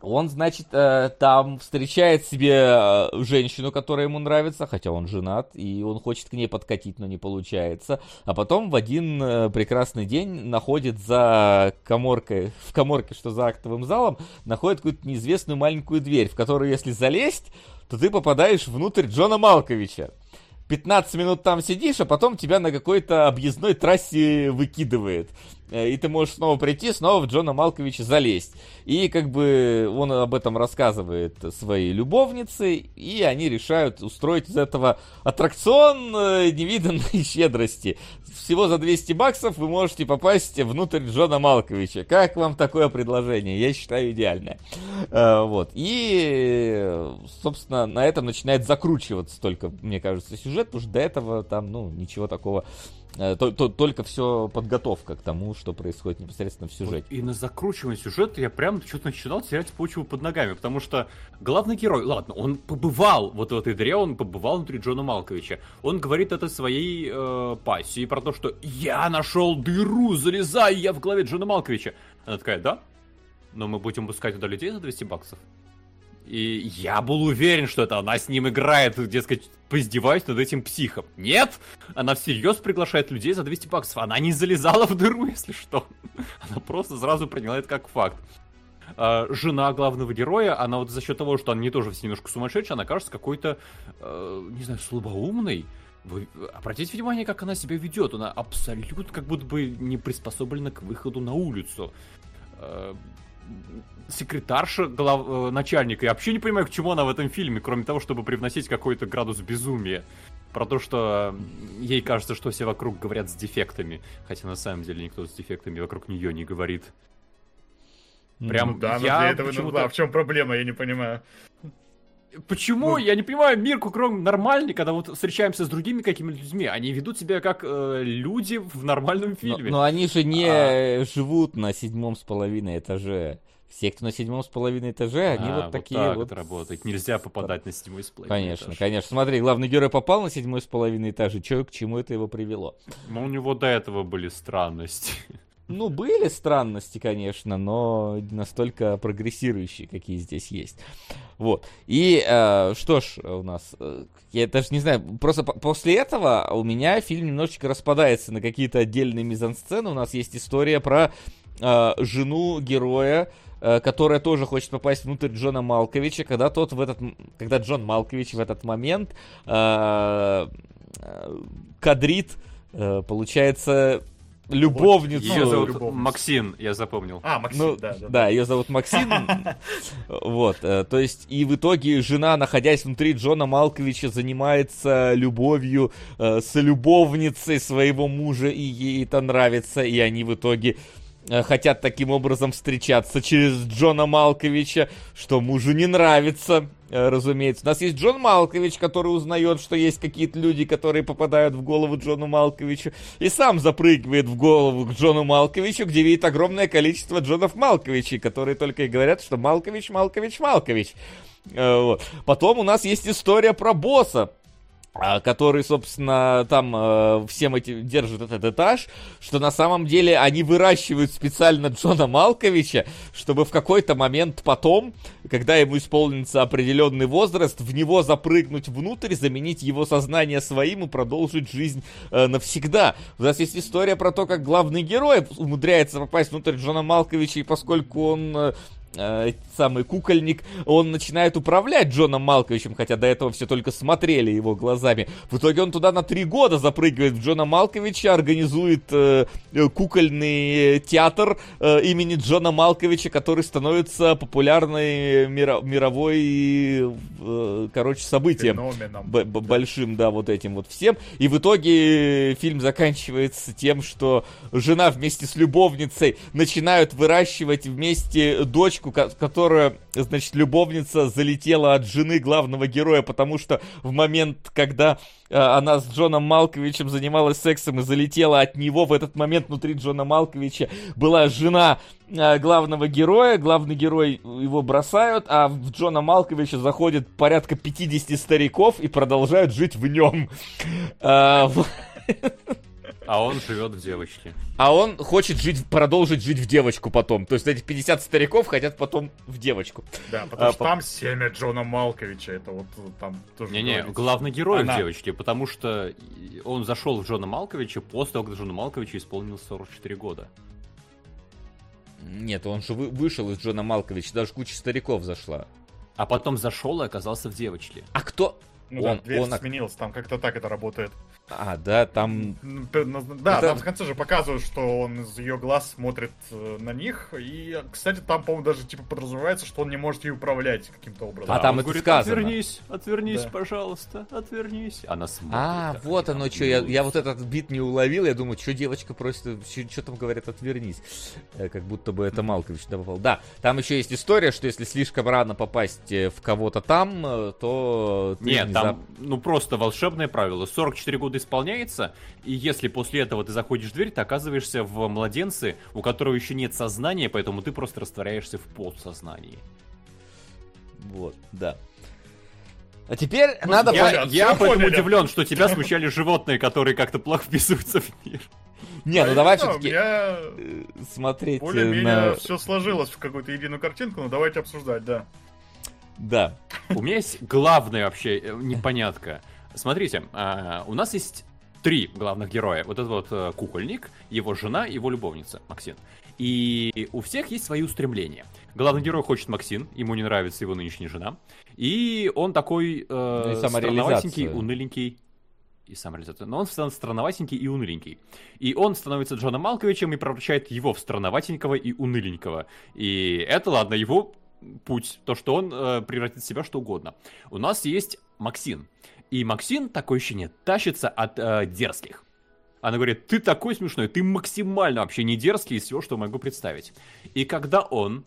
он, значит, э, там встречает себе э, женщину, которая ему нравится, хотя он женат, и он хочет к ней подкатить, но не получается. А потом в один прекрасный день находит за коморкой, в коморке, что за актовым залом, находит какую-то неизвестную маленькую дверь, в которую, если залезть, то ты попадаешь внутрь Джона Малковича. 15 минут там сидишь, а потом тебя на какой-то объездной трассе выкидывает. Э, и ты можешь снова прийти, снова в Джона Малковича залезть. И как бы он об этом рассказывает своей любовнице, и они решают устроить из этого аттракцион э, невиданной щедрости. Всего за 200 баксов вы можете попасть внутрь Джона Малковича. Как вам такое предложение? Я считаю идеальное. Э, вот. И, собственно, на этом начинает закручиваться только, мне кажется, сюжет, потому что до этого там, ну, ничего такого то, то, только все подготовка к тому, что происходит непосредственно в сюжете. Вот и на закручивание сюжета я прям что-то начинал терять почву под ногами, потому что главный герой, ладно, он побывал вот в этой дыре, он побывал внутри Джона Малковича. Он говорит это своей э, пассии про то, что я нашел дыру, залезай, я в голове Джона Малковича. Она такая, да? Но мы будем пускать туда людей за 200 баксов. И я был уверен, что это она с ним играет, дескать, поиздеваюсь над этим психом. Нет! Она всерьез приглашает людей за 200 баксов. Она не залезала в дыру, если что. Она просто сразу приняла это как факт. А, жена главного героя, она вот за счет того, что она не тоже все немножко сумасшедшая, она кажется какой-то, э, не знаю, слабоумной. Вы обратите внимание, как она себя ведет. Она абсолютно как будто бы не приспособлена к выходу на улицу. Секретарша глав... Э, начальника. Я вообще не понимаю, к чему она в этом фильме, кроме того, чтобы привносить какой-то градус безумия. Про то, что ей кажется, что все вокруг говорят с дефектами. Хотя на самом деле никто с дефектами вокруг нее не говорит. Прям ну, да, я для этого ну, да, в чем проблема, я не понимаю. Почему? Ну... Я не понимаю, мир кругом нормальный, когда вот встречаемся с другими какими-то людьми. Они ведут себя как э, люди в нормальном фильме. Но, но они же не а... живут на седьмом с половиной этаже. Все, кто на седьмом с половиной этаже, они а, вот, вот такие так вот... это работает. Нельзя попадать на седьмой с половиной Конечно, этаж. конечно. Смотри, главный герой попал на седьмой с половиной этаж, и чё, к чему это его привело? Ну, у него до этого были странности. Ну, были странности, конечно, но настолько прогрессирующие, какие здесь есть. Вот. И э, что ж у нас, э, я даже не знаю, просто после этого у меня фильм немножечко распадается на какие-то отдельные мизансцены. У нас есть история про э, жену героя, которая тоже хочет попасть внутрь Джона Малковича, когда тот в этот, когда Джон Малкович в этот момент э, э кадрит, э, получается, любовницу. Ее зовут любовницу. Максин, я запомнил. А, Максин, ну, да, да. Да, ее зовут Максин. Вот, э, то есть, и в итоге жена, находясь внутри Джона Малковича, занимается любовью э, с любовницей своего мужа, и ей это нравится, и они в итоге Э, хотят таким образом встречаться через Джона Малковича, что мужу не нравится, э, разумеется. У нас есть Джон Малкович, который узнает, что есть какие-то люди, которые попадают в голову Джону Малковичу, и сам запрыгивает в голову к Джону Малковичу, где видит огромное количество Джонов Малковичей, которые только и говорят, что Малкович, Малкович, Малкович. Э, вот. Потом у нас есть история про босса, который, собственно, там э, всем этим держит этот этаж, что на самом деле они выращивают специально Джона Малковича, чтобы в какой-то момент потом, когда ему исполнится определенный возраст, в него запрыгнуть внутрь, заменить его сознание своим и продолжить жизнь э, навсегда. У нас есть история про то, как главный герой умудряется попасть внутрь Джона Малковича, и поскольку он э, э, самый кукольник, он начинает управлять Джоном Малковичем, хотя до этого все только смотрели его глазами. В итоге он туда на три года запрыгивает в Джона Малковича, организует э, э кукольный театр э, имени Джона Малковича, который становится популярной миро- мировой, э, короче, событием. Б- б- большим, да, вот этим вот всем. И в итоге фильм заканчивается тем, что жена вместе с любовницей начинают выращивать вместе дочь девочку, которая, значит, любовница залетела от жены главного героя, потому что в момент, когда э, она с Джоном Малковичем занималась сексом и залетела от него, в этот момент внутри Джона Малковича была жена э, главного героя, главный герой его бросают, а в Джона Малковича заходит порядка 50 стариков и продолжают жить в нем. А он живет в девочке. А он хочет жить, продолжить жить в девочку потом. То есть эти 50 стариков хотят потом в девочку. Да, потому а, что по... там семя Джона Малковича. Это вот там тоже... Не-не, главный герой Она... в девочке, потому что он зашел в Джона Малковича после того, как Джона Малковича исполнилось 44 года. Нет, он же вы, вышел из Джона Малковича, даже куча стариков зашла. А потом зашел и оказался в девочке. А кто? Ну он, да, дверь он... сменилась, там как-то так это работает. А, да, там... Да, Это... там в конце же показывают, что он из ее глаз смотрит э, на них. И, кстати, там, по-моему, даже типа подразумевается, что он не может ей управлять каким-то образом. А там это говорит, сказано. Отвернись, отвернись, да. пожалуйста, отвернись. Она смотрит. А, вот оно что, я, я вот этот бит не уловил, я думаю, что девочка просит, что там говорят, отвернись. Э, как будто бы это Малкович добавил. Да, там еще есть история, что если слишком рано попасть э, в кого-то там, то... Нет, там, ну просто волшебное правило. 44 года исполняется, и если после этого ты заходишь в дверь, ты оказываешься в младенце, у которого еще нет сознания, поэтому ты просто растворяешься в полусознании. Вот, да. А теперь ну, надо... Я, я поэтому удивлен, что тебя смущали животные, которые как-то плохо вписываются в мир. Не, ну давай все-таки. Э, смотреть Более-менее на... все сложилось в какую-то единую картинку, но давайте обсуждать, да. Да. У меня есть главная вообще э, непонятка. Смотрите, а, у нас есть три главных героя. Вот этот вот э, кукольник, его жена, его любовница Максин. И у всех есть свои устремления. Главный герой хочет Максин, ему не нравится его нынешняя жена. И он такой э, ну странноватенький, уныленький. И самореализация. Но он становится странноватенький и уныленький. И он становится Джоном Малковичем и превращает его в странноватенького и уныленького. И это, ладно, его путь, то, что он э, превратит в себя что угодно. У нас есть Максин. И Максим, такое ощущение, тащится от э, дерзких. Она говорит, ты такой смешной, ты максимально вообще не дерзкий из всего, что могу представить. И когда он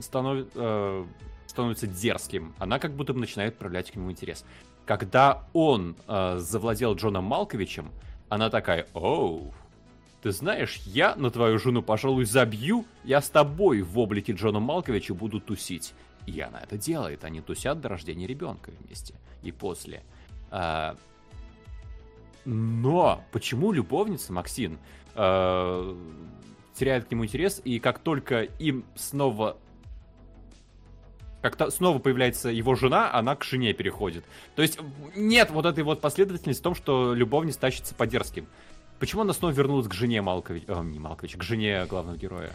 станов, э, становится дерзким, она как будто бы начинает проявлять к нему интерес. Когда он э, завладел Джоном Малковичем, она такая, оу, ты знаешь, я на твою жену, пожалуй, забью, я с тобой в облике Джона Малковича буду тусить. И она это делает, они тусят до рождения ребенка вместе. И после. А... Но почему любовница Максин а... теряет к нему интерес, и как только им снова как-то снова появляется его жена, она к жене переходит. То есть нет вот этой вот последовательности в том, что любовница тащится по дерзким. Почему она снова вернулась к жене Малковича, э, не Малковича, к жене главного героя?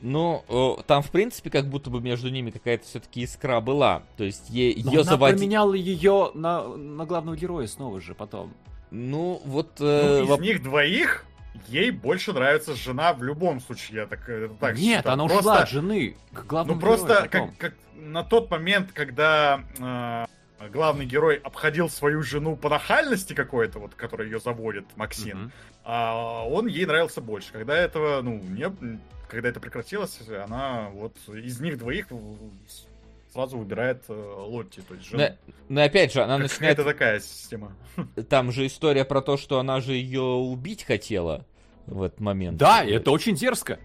Ну, там, в принципе, как будто бы между ними какая-то все-таки искра была. То есть е- ее заводили... поменяла ее на, на главного героя снова же потом. Ну, вот... Э, ну, из воп... них двоих ей больше нравится жена в любом случае, я так, это так Нет, считаю. она просто... ушла от жены к главному Ну, просто как, как на тот момент, когда э, главный герой обходил свою жену по нахальности какой-то, вот, которая ее заводит, Максим, а он ей нравился больше. Когда этого, ну, не, когда это прекратилось, она вот из них двоих сразу выбирает э, Лотти, то есть жену. Но, но опять же, она как начинает... Это такая система. Там же история про то, что она же ее убить хотела в этот момент. Да, это очень дерзко.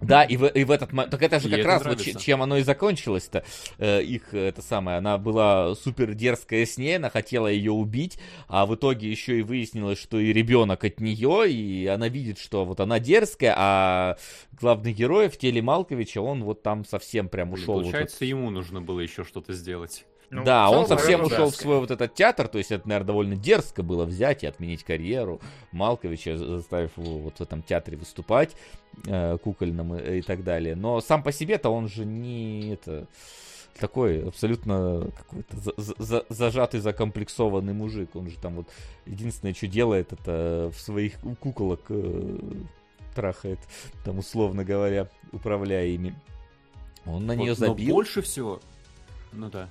Да, и в, и в этот момент... Так это же как раз вот чем оно и закончилось-то. Э, их, это самое, она была супер дерзкая с ней, она хотела ее убить, а в итоге еще и выяснилось, что и ребенок от нее, и она видит, что вот она дерзкая, а главный герой в теле Малковича, он вот там совсем прям ушел. Получается, вот ему нужно было еще что-то сделать. Ну, да, он совсем ушел в свой вот этот театр, то есть это, наверное, довольно дерзко было взять и отменить карьеру Малковича, заставив его вот в этом театре выступать, э, кукольном и, и так далее. Но сам по себе-то он же не это такой абсолютно какой-то за, за, зажатый, закомплексованный мужик. Он же там вот единственное, что делает, это в своих куколок э, трахает, там условно говоря, управляя ими. Он на вот, нее забил. Но больше всего, ну да.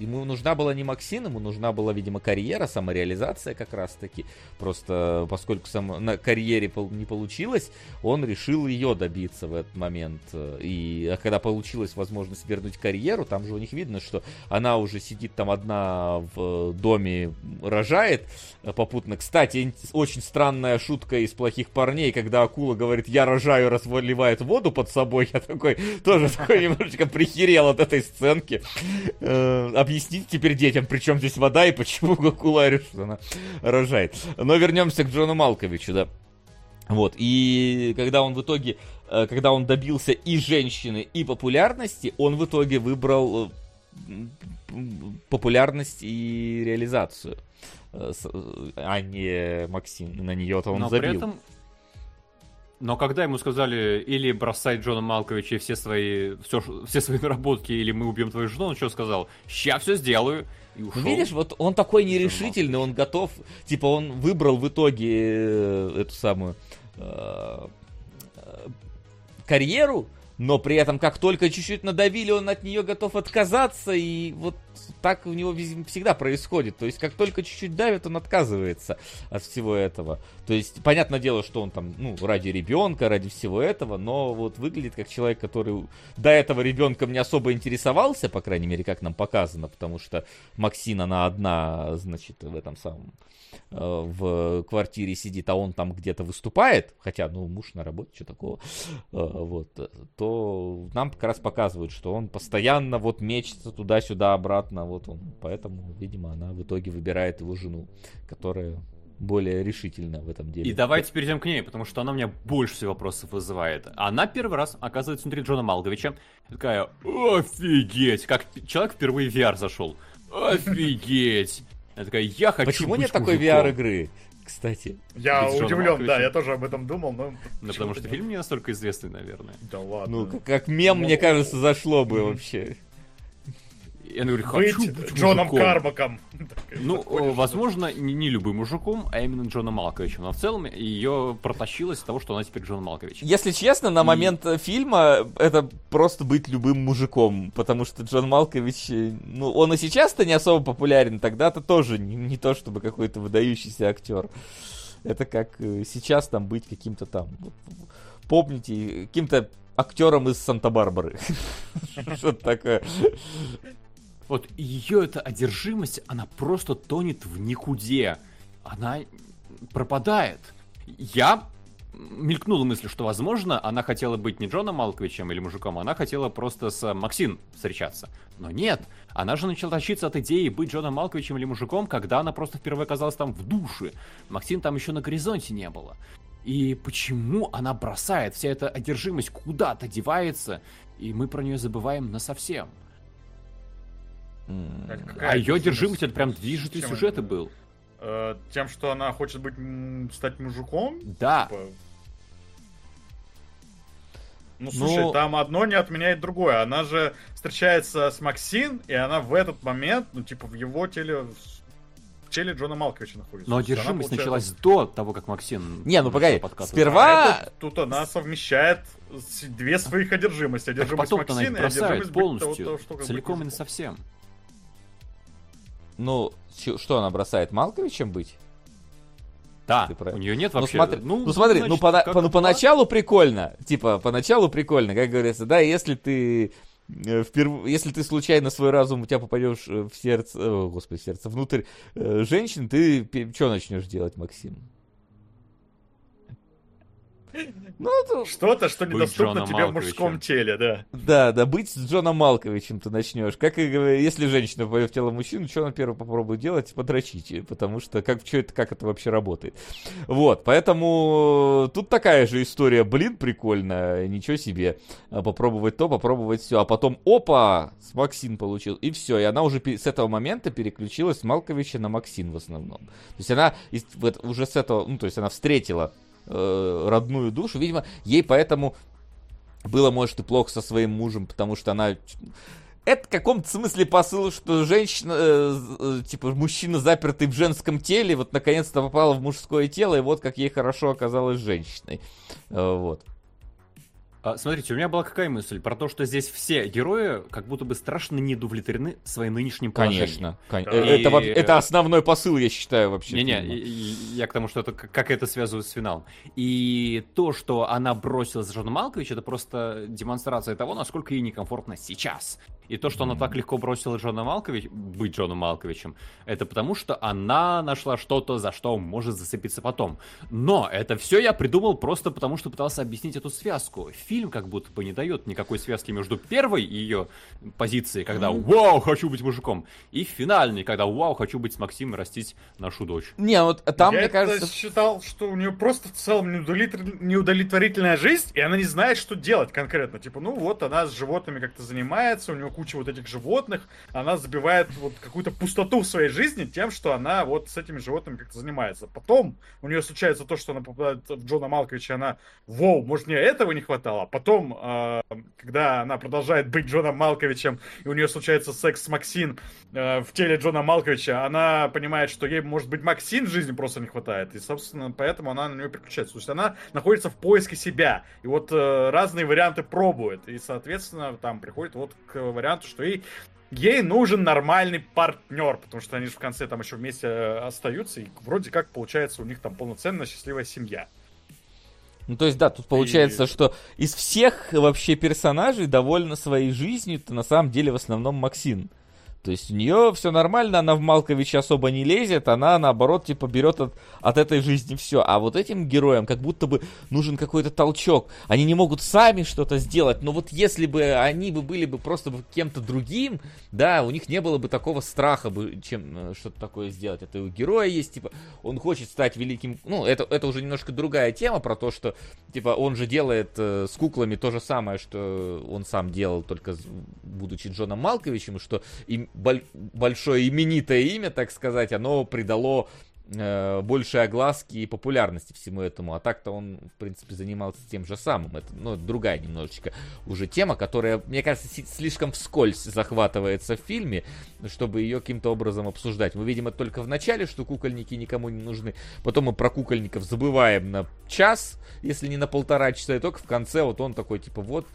Ему нужна была не Максин, ему нужна была, видимо, карьера, самореализация как раз-таки. Просто поскольку сам, на карьере не получилось, он решил ее добиться в этот момент. И а когда получилась возможность вернуть карьеру, там же у них видно, что она уже сидит там одна в доме, рожает попутно. Кстати, очень странная шутка из плохих парней, когда акула говорит, я рожаю, разливает воду под собой. Я такой, тоже такой немножечко прихерел от этой сценки э, объяснить теперь детям, причем здесь вода и почему Гакула что она рожает. Но вернемся к Джону Малковичу, да. Вот, и когда он в итоге, э, когда он добился и женщины, и популярности, он в итоге выбрал э, популярность и реализацию, э, а не Максим. На нее-то он Но забил. При этом Но когда ему сказали или бросай Джона Малковича и все свои, все, все свои наработки, или мы убьем твою жену, он что сказал? Ща все сделаю. И ушел. Видишь, вот он такой нерешительный, он готов, типа он выбрал в итоге э, эту самую э, э, карьеру, но при этом как только чуть-чуть надавили, он от нее готов отказаться, и вот так у него всегда происходит. То есть как только чуть-чуть давит, он отказывается от всего этого. То есть понятное дело, что он там, ну, ради ребенка, ради всего этого, но вот выглядит как человек, который до этого ребенком не особо интересовался, по крайней мере, как нам показано, потому что Максина, она одна, значит, в этом самом в квартире сидит, а он там где-то выступает, хотя, ну, муж на работе, что такого, э, вот, то нам как раз показывают, что он постоянно вот мечется туда-сюда, обратно, вот он, поэтому, видимо, она в итоге выбирает его жену, которая более решительно в этом деле. И давайте перейдем к ней, потому что она у меня больше всего вопросов вызывает. Она первый раз оказывается внутри Джона Малговича. Такая, офигеть, как человек впервые в VR зашел. Офигеть. Я такая, я хочу Почему нет такой. VR-игры? Кстати. Я Ведь удивлен, да, я тоже об этом думал, но... Ну, потому что фильм не настолько известный, наверное. Да ладно. Ну, как, как мем, мне кажется, зашло бы вообще. Я говорю, Быть хочу быть Джоном мужиком. Кармаком. Ну, возможно, не, не любым мужиком, а именно Джоном Малковичем. Но в целом ее протащило из того, что она теперь Джон Малкович. Если честно, на И- момент э, фильма это просто быть любым мужиком, потому что Джон Малкович, э, ну, он и сейчас-то не особо популярен, тогда-то тоже не, не то чтобы какой-то выдающийся актер. Это как э, сейчас там быть каким-то там, помните, каким-то актером из Санта-Барбары. Что-то такое. Вот ее эта одержимость, она просто тонет в никуде. Она пропадает. Я мелькнула мысль, что, возможно, она хотела быть не Джоном Малковичем или мужиком, она хотела просто с Максин встречаться. Но нет, она же начала тащиться от идеи быть Джоном Малковичем или мужиком, когда она просто впервые оказалась там в душе. Максин там еще на горизонте не было. И почему она бросает? Вся эта одержимость куда-то девается, и мы про нее забываем насовсем. М, Какая а ее одержимость? это прям Чем сюжета это? был. Э, Тем, что она хочет быть стать мужиком? Да. Типа, Ну, слушай, Ну- там одно не отменяет другое. Она же встречается с Максин, и она в этот момент, ну, типа, в его теле, в теле Джона Малковича находится. Но одержимость началась до того, как Максим... Не, ну погоди, сперва- А это тут она совмещает две своих одержимости. Так Одержимость потом их Максина и одержимость того, полностью, того, что целиком и мужиком. совсем. Ну, что она бросает, Малковичем быть? Да, у нее нет Ну вообще... смотри, ну, смотри, ну, значит, пона- как по- ну, поначалу прикольно, типа, поначалу прикольно, как говорится, да, если ты э, вперв- если ты случайно свой разум у тебя попадешь э, в сердце, о, господи, в сердце, внутрь э, женщин, ты что начнешь делать, Максим? Ну, это- Что-то, что недоступно тебе в мужском теле, да. да, да, быть с Джоном Малковичем ты начнешь. Как и если женщина попадет в тело мужчины, что она первое попробует делать? Подрочить, э, потому что как, чё это, как это вообще работает. Вот, поэтому тут такая же история, блин, прикольно, ничего себе. А, Попробовать то, попробовать все. А потом, опа, с Максин получил. И все, и она уже с этого момента переключилась с Малковича на Максин в основном. То есть она вот уже с этого, ну, то есть она встретила э, родную душу. Видимо, ей поэтому было, может, и плохо со своим мужем, потому что она... Это в каком-то смысле посыл, что женщина, э, э, типа, мужчина, запертый в женском теле, вот, наконец-то попала в мужское тело, и вот как ей хорошо оказалось женщиной. Э, вот. А, смотрите, у меня была какая мысль? Про то, что здесь все герои как будто бы страшно не удовлетворены своим нынешним положением. Конечно. кон- Да. э, Это, И- вот- это основной посыл, я считаю, вообще. Не-не, я к тому, что это как это связывают с финалом. И то, что она бросилась Джона Малковича, это просто демонстрация того, насколько ей некомфортно сейчас. И то, что она так легко бросила Джона Малкович, быть Джоном Малковичем, это потому, что она нашла что-то, за что может зацепиться потом. Но это все я придумал просто потому, что пытался объяснить эту связку. Фильм как будто бы не дает никакой связки между первой ее позицией, когда «Вау, хочу быть мужиком», и финальной, когда «Вау, хочу быть с Максимом и растить нашу дочь». Не, вот там, я мне кажется... считал, что у нее просто в целом неудовлетвор- неудовлетворительная жизнь, и она не знает, что делать конкретно. Типа, ну вот, она с животными как-то занимается, у нее куча вот этих животных, она забивает вот какую-то пустоту в своей жизни тем, что она вот с этими животными как-то занимается. Потом у нее случается то, что она попадает в Джона Малковича, она, воу, может мне этого не хватало. А потом, э, когда она продолжает быть Джоном Малковичем, и у нее случается секс с Максин э, в теле Джона Малковича, она понимает, что ей, может быть, Максин в жизни просто не хватает. И, собственно, поэтому она на нее переключается. То есть она находится в поиске себя. И вот э, разные варианты пробует. И, соответственно, там приходит вот к варианту, что ей ей нужен нормальный партнер, потому что они же в конце там еще вместе э, остаются, и вроде как получается у них там полноценная счастливая семья. Ну, то есть, да, тут получается, и... что из всех вообще персонажей довольно своей жизнью-то на самом деле в основном Максин. То есть у нее все нормально, она в Малковича особо не лезет, она наоборот типа берет от, от этой жизни все. А вот этим героям как будто бы нужен какой-то толчок. Они не могут сами что-то сделать, но вот если бы они бы были бы просто кем-то другим, да, у них не было бы такого страха, бы, чем э, что-то такое сделать. Это у героя есть, типа, он хочет стать великим, ну, это, это уже немножко другая тема про то, что, типа, он же делает э, с куклами то же самое, что он сам делал, только будучи Джоном Малковичем, что им большое именитое имя, так сказать, оно придало э, больше огласки и популярности всему этому. А так-то он, в принципе, занимался тем же самым. Это, ну, другая немножечко уже тема, которая, мне кажется, слишком вскользь захватывается в фильме, чтобы ее каким-то образом обсуждать. Мы видим это только в начале, что кукольники никому не нужны. Потом мы про кукольников забываем на час, если не на полтора часа. И только в конце вот он такой, типа, вот,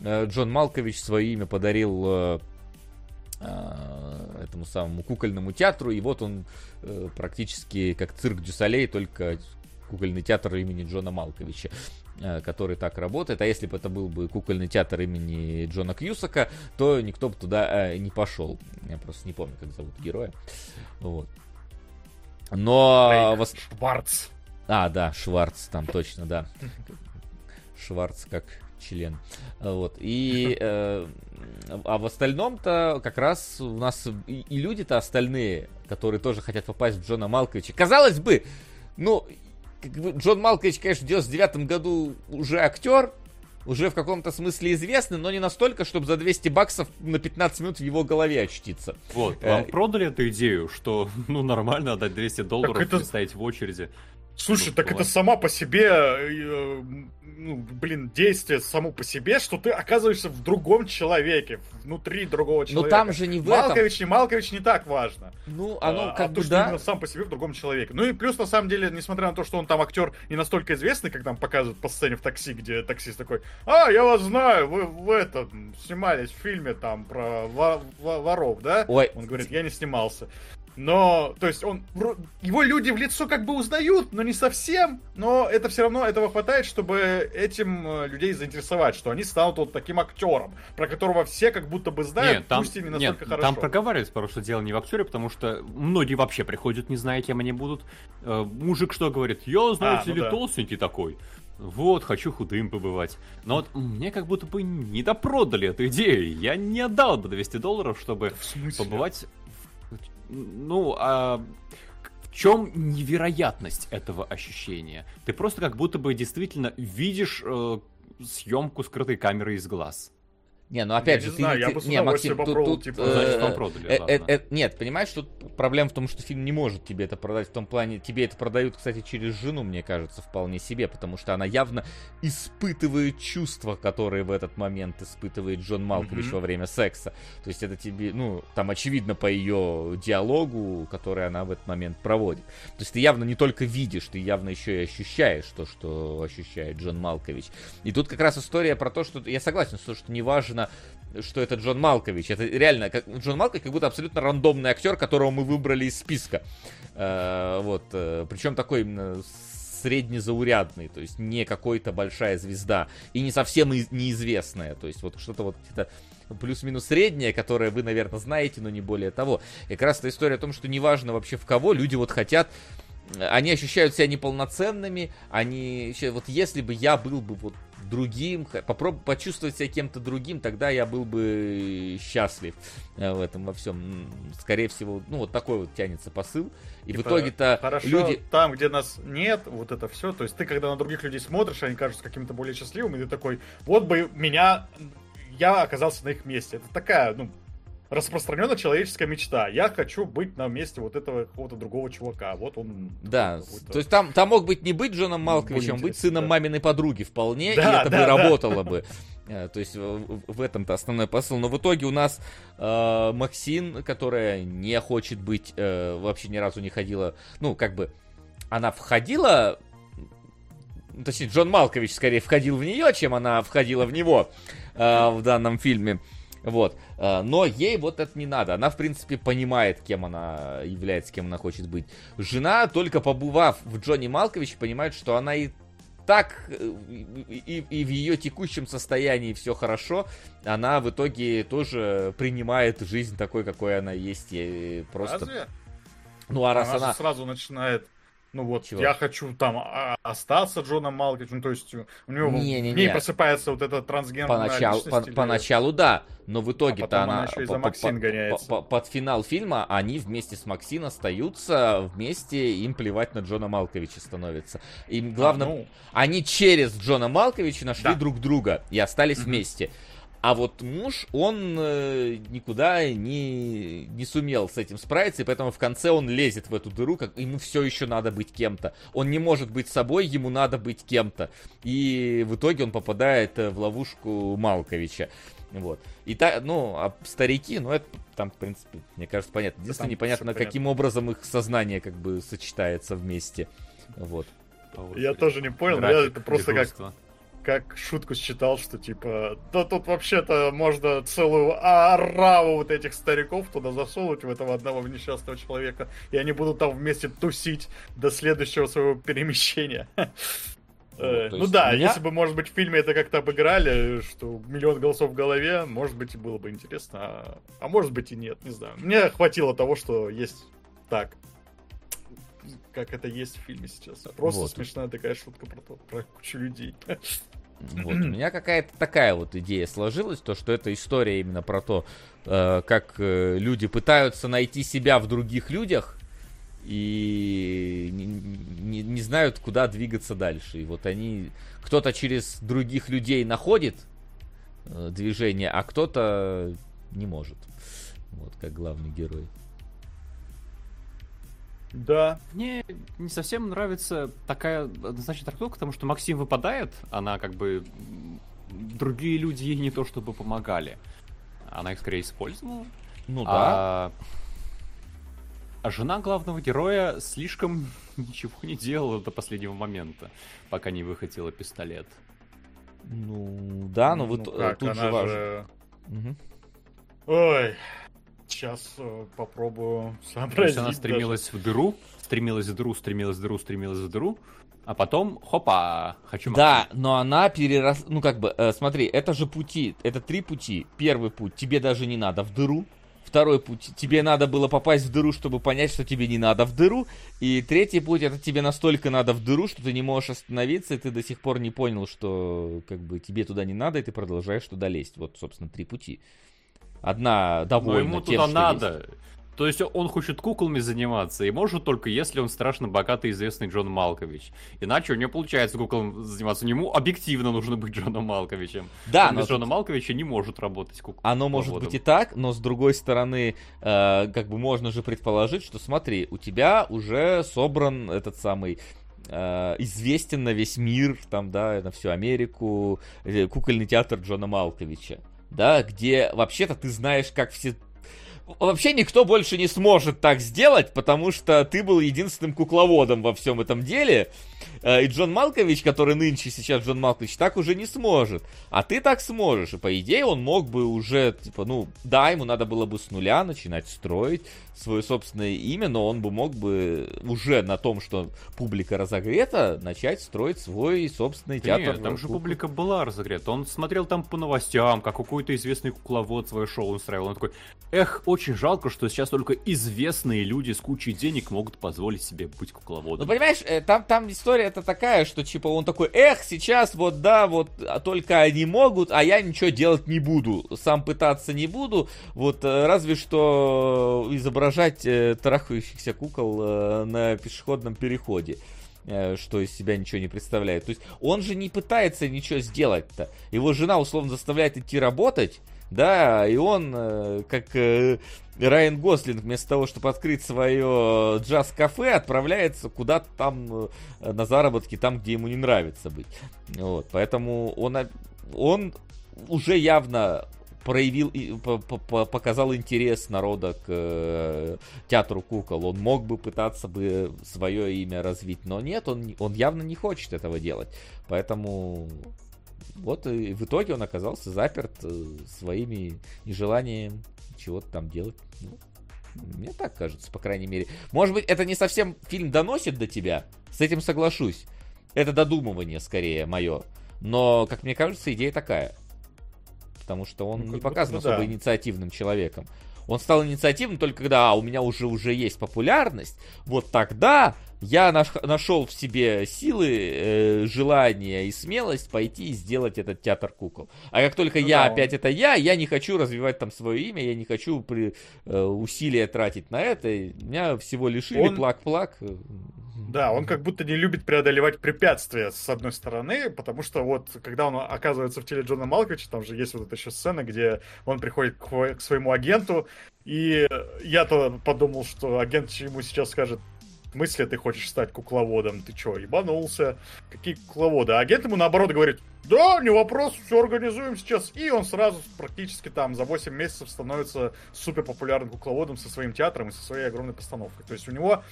э, Джон Малкович свое имя подарил э, этому самому кукольному театру, и вот он э, практически как цирк Дюсалей, только кукольный театр имени Джона Малковича э, который так работает. А если бы это был бы кукольный театр имени Джона Кьюсака, то никто бы туда э, не пошел. Я просто не помню, как зовут героя. Вот. Но... Рейк, Шварц. А, да, Шварц, там точно, да. Шварц как член. Вот. И, э, а в остальном-то как раз у нас и, и люди-то остальные, которые тоже хотят попасть в Джона Малковича. Казалось бы, ну, как бы Джон Малкович, конечно, в 99 году уже актер, уже в каком-то смысле известный, но не настолько, чтобы за 200 баксов на 15 минут в его голове очутиться. Вот, вам э, продали эту идею, что, ну, нормально отдать 200 долларов это... и стоять в очереди. Слушай, ну, так бывает. это сама по себе, э, ну, блин, действие само по себе, что ты оказываешься в другом человеке, внутри другого человека. Но там же не в Малкович, этом. не Малкович, не так важно. Ну, оно а, как а бы, то, да. именно сам по себе в другом человеке. Ну и плюс, на самом деле, несмотря на то, что он там актер не настолько известный, как там показывают по сцене в такси, где таксист такой, а, я вас знаю, вы в этом снимались в фильме там про воров, да? Ой. Он говорит, я не снимался. Но, то есть, он, его люди в лицо как бы узнают, но не совсем. Но это все равно этого хватает, чтобы этим э, людей заинтересовать, что они станут вот таким актером, про которого все как будто бы знают, нет, там, пусть и не настолько нет, хорошо. Там проговаривается, потому что дело не в актере, потому что многие вообще приходят, не зная, кем они будут. Э, мужик что говорит? Я, знаете а, ну ли, да. толстенький такой. Вот, хочу худым побывать. Но вот мне как будто бы не допродали эту идею. Я не отдал бы 200 долларов, чтобы побывать ну, а в чем невероятность этого ощущения? Ты просто как будто бы действительно видишь э, съемку скрытой камеры из глаз. Не, ну опять я же, не ты, знаю, ты, я бы не, Максим, тут, тут, типа, э, значит, вам продали, э, э, э, нет, понимаешь, тут проблема в том, что фильм не может тебе это продать в том плане, тебе это продают, кстати, через жену, мне кажется, вполне себе, потому что она явно испытывает чувства, которые в этот момент испытывает Джон Малкович mm-hmm. во время секса. То есть это тебе, ну, там очевидно по ее диалогу, который она в этот момент проводит. То есть ты явно не только видишь, ты явно еще и ощущаешь то, что ощущает Джон Малкович. И тут как раз история про то, что я согласен, что, что не важно важно, что это Джон Малкович. Это реально, как, Джон Малкович как будто абсолютно рандомный актер, которого мы выбрали из списка. Э, вот, э, причем такой именно среднезаурядный, то есть не какой-то большая звезда и не совсем неизвестная, то есть вот что-то вот где-то плюс-минус среднее, которое вы, наверное, знаете, но не более того. И как раз эта история о том, что неважно вообще в кого, люди вот хотят они ощущают себя неполноценными, они, вот если бы я был бы вот другим, попробовать почувствовать себя кем-то другим, тогда я был бы счастлив э, в этом во всем. Скорее всего, ну вот такой вот тянется посыл. И типа, в итоге-то люди... там, где нас нет, вот это все, то есть ты, когда на других людей смотришь, они кажутся каким-то более счастливым, и ты такой, вот бы меня я оказался на их месте. Это такая, ну, распространенная человеческая мечта. Я хочу быть на месте вот этого какого-то другого чувака. Вот он. Да. То есть там, там мог быть не быть Джоном Малковичем, быть сыном да. маминой подруги вполне, да, и это да, бы да. работало бы. Э, то есть в этом-то основной посыл. Но в итоге у нас э, Максин, которая не хочет быть, э, вообще ни разу не ходила, ну, как бы, она входила точнее, Джон Малкович скорее входил в нее, чем она входила в него э, в данном фильме. Вот. Э, но ей вот это не надо. Она, в принципе, понимает, кем она является, кем она хочет быть. Жена, только побывав в Джонни Малковиче, понимает, что она и так, э, и, и в ее текущем состоянии все хорошо, она в итоге тоже принимает жизнь такой, какой она есть. И просто... Разве? Ну, а раз она, она... сразу начинает ну вот, Чего? я хочу там а, остаться Джоном Малковичем, то есть у него не, не, в ней не. просыпается вот эта трансгендерная поначалу, по, или... Поначалу да, но в итоге-то а она, она по, по, по, по, под финал фильма они вместе с Максин остаются вместе, им плевать на Джона Малковича становится. Им главное, а, ну... они через Джона Малковича нашли да. друг друга и остались mm-hmm. вместе. А вот муж, он э, никуда не, не сумел с этим справиться, и поэтому в конце он лезет в эту дыру, как ему все еще надо быть кем-то. Он не может быть собой, ему надо быть кем-то. И в итоге он попадает э, в ловушку Малковича. Вот. И та, ну, а старики, ну, это там, в принципе, мне кажется, понятно. Единственное, да непонятно, каким понятно. образом их сознание как бы сочетается вместе. Вот. Я тоже не понял, но я это просто как как шутку считал, что типа, да тут вообще-то можно целую ораву вот этих стариков туда засунуть в этого одного несчастного человека, и они будут там вместе тусить до следующего своего перемещения. Ну, э, ну да, меня... если бы, может быть, в фильме это как-то обыграли, что миллион голосов в голове, может быть, и было бы интересно, а, а может быть и нет, не знаю. Мне хватило того, что есть так как это есть в фильме сейчас. Просто вот. смешная такая шутка про, то, про кучу людей. Вот. У меня какая-то такая вот идея сложилась, то, что это история именно про то, э, как э, люди пытаются найти себя в других людях и не, не, не знают, куда двигаться дальше. И вот они, кто-то через других людей находит э, движение, а кто-то не может. Вот как главный герой. Да. Мне не совсем нравится такая однозначная трактовка, потому что Максим выпадает, она как бы... Другие люди ей не то чтобы помогали. Она их скорее использовала. Ну да. А, а жена главного героя слишком ничего не делала до последнего момента, пока не выхватила пистолет. Ну да, но ну, вот как, тут же важно. Же... Угу. Ой, Сейчас э, попробую сообразить. То есть она стремилась даже. в дыру, стремилась в дыру, стремилась в дыру, стремилась в дыру, а потом, хопа, хочу Да, но она перерос... Ну, как бы, э, смотри, это же пути, это три пути. Первый путь, тебе даже не надо в дыру. Второй путь, тебе надо было попасть в дыру, чтобы понять, что тебе не надо в дыру. И третий путь, это тебе настолько надо в дыру, что ты не можешь остановиться, и ты до сих пор не понял, что, как бы, тебе туда не надо, и ты продолжаешь туда лезть. Вот, собственно, три пути. Одна довольна Но ему тем, туда надо. Есть. То есть он хочет куклами заниматься, и может только если он страшно богатый известный Джон Малкович. Иначе у него получается куклам заниматься. Ему объективно нужно быть Джоном Малковичем. Да, он но... без Джона Малковича не может работать куклой. Оно может быть и так, но с другой стороны, э, как бы можно же предположить, что смотри, у тебя уже собран этот самый э, известен на весь мир, там, да, на всю Америку, э, кукольный театр Джона Малковича да, где вообще-то ты знаешь, как все вообще никто больше не сможет так сделать, потому что ты был единственным кукловодом во всем этом деле. Э, и Джон Малкович, который нынче сейчас Джон Малкович, так уже не сможет. А ты так сможешь. И по идее он мог бы уже, типа, ну, да, ему надо было бы с нуля начинать строить свое собственное имя, но он бы мог бы уже на том, что публика разогрета, начать строить свой собственный театр. Нет, там же публика была разогрета. Он смотрел там по новостям, как какой-то известный кукловод свое шоу устраивал. Он такой, эх, очень жалко, что сейчас только известные люди с кучей денег могут позволить себе быть кукловодом. Ну, понимаешь, э, там, там история это такая, что типа он такой, эх, сейчас вот да, вот а только они могут, а я ничего делать не буду, сам пытаться не буду, вот э, разве что изображать э, трахающихся кукол э, на пешеходном переходе. э, что из себя ничего не представляет. То есть он же не пытается ничего сделать-то. Его жена условно заставляет идти работать, да, и он, э, как Райан Гослинг, вместо того, чтобы открыть свое джаз-кафе, отправляется куда-то там э, на заработки, там, где ему не нравится быть. Вот, поэтому он, он уже явно проявил и показал интерес народа к э, театру кукол. Он мог бы пытаться бы свое имя развить, но нет, он, он явно не хочет этого делать. Поэтому вот и в итоге он оказался заперт э, своими нежеланием чего-то там делать. Ну, мне так кажется, по крайней мере. Может быть, это не совсем фильм доносит до тебя. С этим соглашусь. Это додумывание скорее мое. Но, как мне кажется, идея такая. Потому что он ну, не показан особо да. инициативным человеком. Он стал инициативным только когда а, у меня уже, уже есть популярность. Вот тогда я наш, нашел в себе силы, э, желание и смелость пойти и сделать этот театр кукол. А как только ну, я да, опять это я, я не хочу развивать там свое имя, я не хочу при, э, усилия тратить на это. Меня всего лишили, он... Да, он как будто не любит преодолевать препятствия, с одной стороны, потому что вот, когда он оказывается в теле Джона Малковича, там же есть вот эта еще сцена, где он приходит к, к своему агенту, и я-то подумал, что агент ему сейчас скажет, в смысле ты хочешь стать кукловодом? Ты чё, ебанулся? Какие кукловоды? А агент ему наоборот говорит, да, не вопрос, все организуем сейчас. И он сразу практически там за 8 месяцев становится супер популярным кукловодом со своим театром и со своей огромной постановкой. То есть у него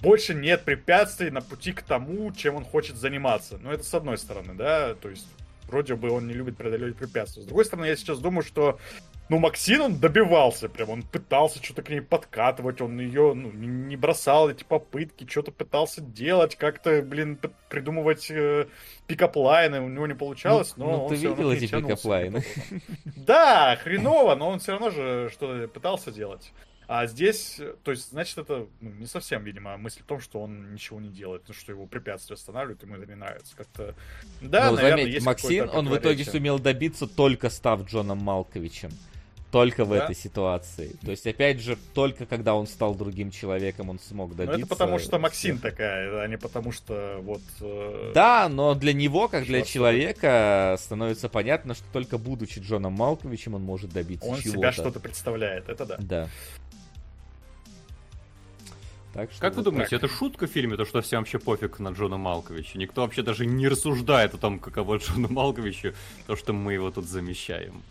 больше нет препятствий на пути к тому, чем он хочет заниматься. Но это с одной стороны, да, то есть вроде бы он не любит преодолевать препятствия. С другой стороны, я сейчас думаю, что ну, Максин, он добивался прям, он пытался что-то к ней подкатывать, он ее ну, не бросал эти попытки, что-то пытался делать, как-то, блин, придумывать э, pickup line ы, у него не получалось, ну, но ну, он ты видел эти pickup line ы? Да, хреново, но он все равно же что-то пытался делать. А здесь, то есть, значит, это ну, не совсем, видимо, мысль в том, что он ничего не делает, ну, что его препятствия останавливают, ему это не нравится. Как-то. Да, ну, наверное, заметь, есть Максим, он в итоге сумел добиться только став Джоном Малковичем. Только в да? этой ситуации. То есть, опять же, только когда он стал другим человеком, он смог добиться. Ну, это потому что Максим всех. такая, а не потому что вот... Э... Да, но для него, как для человека, становится понятно, что только будучи Джоном Малковичем, он может добиться он чего-то. Он себя что-то представляет, это да. Да. Так что как вот вы думаете, так. это шутка в фильме, то что всем вообще пофиг на Джона Малковича? Никто вообще даже не рассуждает о том, каково Джона Малковичу, то, что мы его тут замещаем.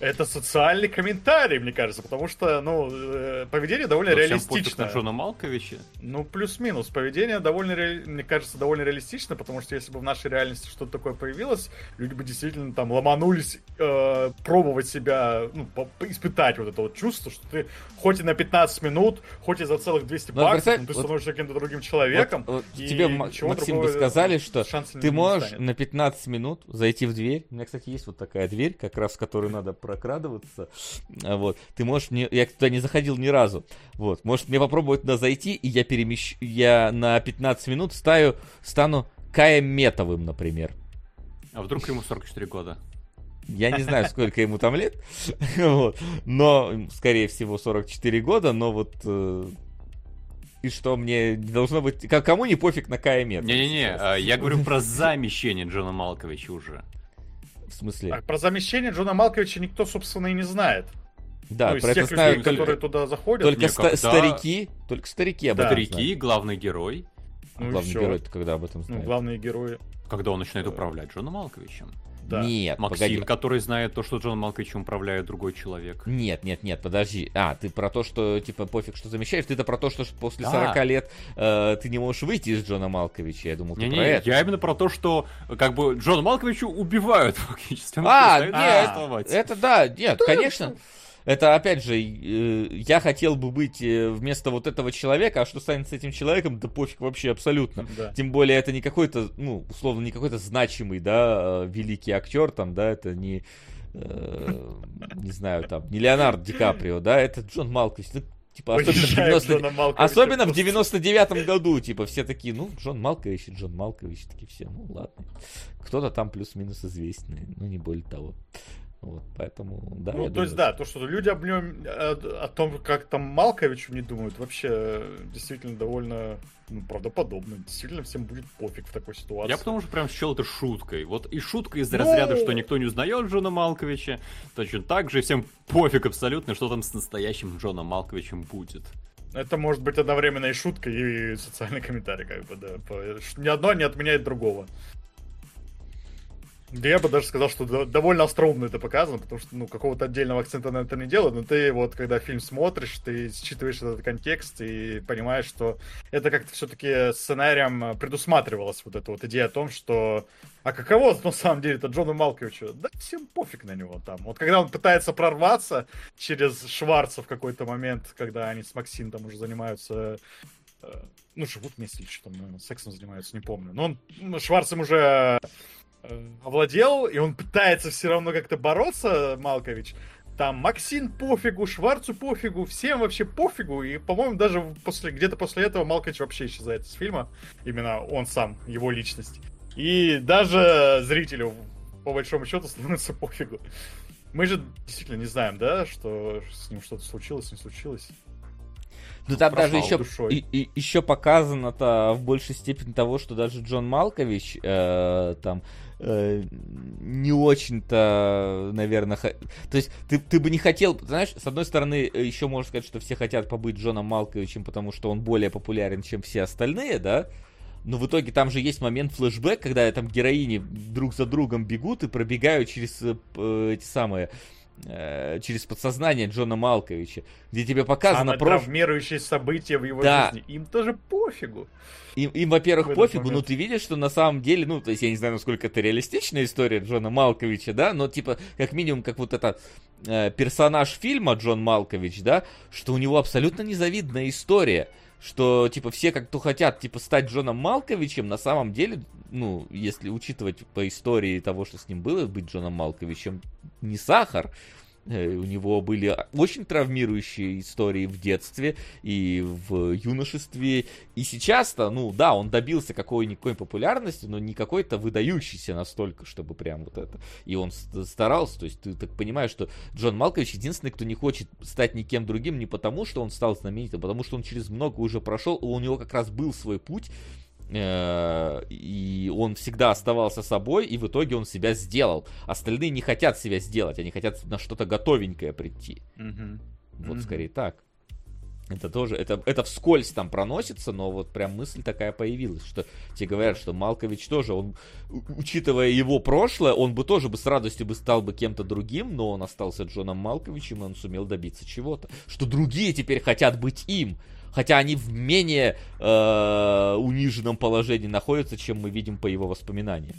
Это социальный комментарий, мне кажется, потому что, ну, э, поведение довольно Но реалистично. на Джона Малковича? Ну, плюс-минус. Поведение довольно, ре... мне кажется, довольно реалистично, потому что если бы в нашей реальности что-то такое появилось, люди бы действительно там ломанулись э, пробовать себя, ну, испытать вот это вот чувство, что ты хоть и на 15 минут, хоть и за целых 200 но баксов, но ты вот, становишься каким-то другим человеком. Вот, вот тебе, Максим, бы сказали, что ты можешь на 15 минут зайти в дверь. У меня, кстати, есть вот такая дверь, как раз в которую надо прокрадываться. А, вот. Ты можешь мне... Я туда не заходил ни разу. Вот. Можешь мне попробовать туда зайти, и я перемещу... Я на 15 минут ставлю... стану Каем Метовым, например. А вдруг ему 44 года? Я не знаю, сколько ему там лет, вот. но, скорее всего, 44 года, но вот э, и что мне должно быть... Кому не пофиг на КМ? Не-не-не, а, я говорю про замещение Джона Малковича уже. В смысле? А про замещение Джона Малковича никто, собственно, и не знает. Да, ну, про это знают людей, только, которые туда заходят. Только ста- старики, только старики об да. этом Старики, знают. главный герой. А ну, главный герой когда об этом ну, знает? Ну, главные герои. Когда он начинает управлять Джоном Малковичем. Да. Нет, Максим, погоди. который знает то, что Джон Малковичем управляет другой человек. Нет, нет, нет, подожди. А, ты про то, что, типа, пофиг, что замещаешь. Ты-то про то, что после да. 40 лет э, ты не можешь выйти из Джона Малковича. Я думал, ты не, про не, это. Я именно про то, что, как бы, Джона Малковичу убивают фактически. А, нет, это да, нет, конечно. Это, опять же, э, я хотел бы быть э, вместо вот этого человека, а что станет с этим человеком, да пофиг вообще абсолютно. Да. Тем более, это не какой-то, ну, условно, не какой-то значимый, да, э, великий актер, там, да, это не, э, не знаю, там, не Леонардо Ди Каприо, да, это Джон Малкович, ну, Типа, особенно в, 90... особенно в 99-м году, типа, все такие, ну, Джон Малкович и Джон Малкович, такие все, ну, ладно. Кто-то там плюс-минус известный, ну, не более того. Вот, поэтому, да. Ну, то думаю, есть, да, то, что люди об нем, о, о том, как там Малковичу не думают, вообще действительно довольно ну, правдоподобно. Действительно, всем будет пофиг в такой ситуации. Я потому что прям счел это шуткой. Вот и шутка из разряда, ну... что никто не узнает Джона Малковича, точно так же всем пофиг абсолютно, что там с настоящим Джоном Малковичем будет. Это может быть одновременно и шутка, и социальный комментарий, как бы, да. Ни одно не отменяет другого. Да я бы даже сказал, что довольно остроумно это показано, потому что, ну, какого-то отдельного акцента на это не делают, но ты вот, когда фильм смотришь, ты считываешь этот контекст и понимаешь, что это как-то все-таки сценарием предусматривалась вот эта вот идея о том, что а каково на самом деле это Джону Малковичу? Да всем пофиг на него там. Вот когда он пытается прорваться через Шварца в какой-то момент, когда они с Максим там уже занимаются э, ну, живут вместе или что там, сексом занимаются, не помню. Но он, ну, Шварц им уже овладел, и он пытается все равно как-то бороться, Малкович. Там Максим пофигу, Шварцу пофигу, всем вообще пофигу. И, по-моему, даже после, где-то после этого Малкович вообще исчезает из фильма. Именно он сам, его личность. И даже зрителю, по большому счету, становится пофигу. Мы же действительно не знаем, да, что с ним что-то случилось, не случилось. Ну там даже еще, и, и, еще показано-то в большей степени того, что даже Джон Малкович э, там э, не очень-то, наверное, х... то есть ты, ты бы не хотел, знаешь, с одной стороны, э, еще можно сказать, что все хотят побыть Джоном Малковичем, потому что он более популярен, чем все остальные, да, но в итоге там же есть момент флешбэк, когда там героини друг за другом бегут и пробегают через э, эти самые э, через подсознание Джона Малковича, где тебе показано про... травмирующие события в его да. жизни. Им тоже пофигу. Им, им во-первых, пофигу, момент. но ты видишь, что на самом деле, ну, то есть я не знаю, насколько это реалистичная история Джона Малковича, да, но типа, как минимум, как вот это э, персонаж фильма Джон Малкович, да, что у него абсолютно незавидная история что, типа, все как-то хотят, типа, стать Джоном Малковичем, на самом деле, ну, если учитывать по истории того, что с ним было, быть Джоном Малковичем не сахар, у него были очень травмирующие истории в детстве и в юношестве. И сейчас-то, ну да, он добился какой-никакой популярности, но не какой-то выдающийся настолько, чтобы прям вот это. И он старался, то есть ты так понимаешь, что Джон Малкович единственный, кто не хочет стать никем другим, не потому, что он стал знаменитым, а потому что он через много уже прошел, у него как раз был свой путь, Э, и он всегда оставался собой, и в итоге он себя сделал. Остальные не хотят себя сделать, они хотят на что-то готовенькое прийти. Mm-hmm. Вот mm-hmm. скорее так. Это тоже, это, это вскользь там проносится, но вот прям мысль такая появилась, что тебе говорят, что Малкович тоже, он, учитывая его прошлое, он бы тоже бы с радостью бы стал бы кем-то другим, но он остался Джоном Малковичем, и он сумел добиться чего-то. Что другие теперь хотят быть им хотя они в менее э, униженном положении находятся, чем мы видим по его воспоминаниям.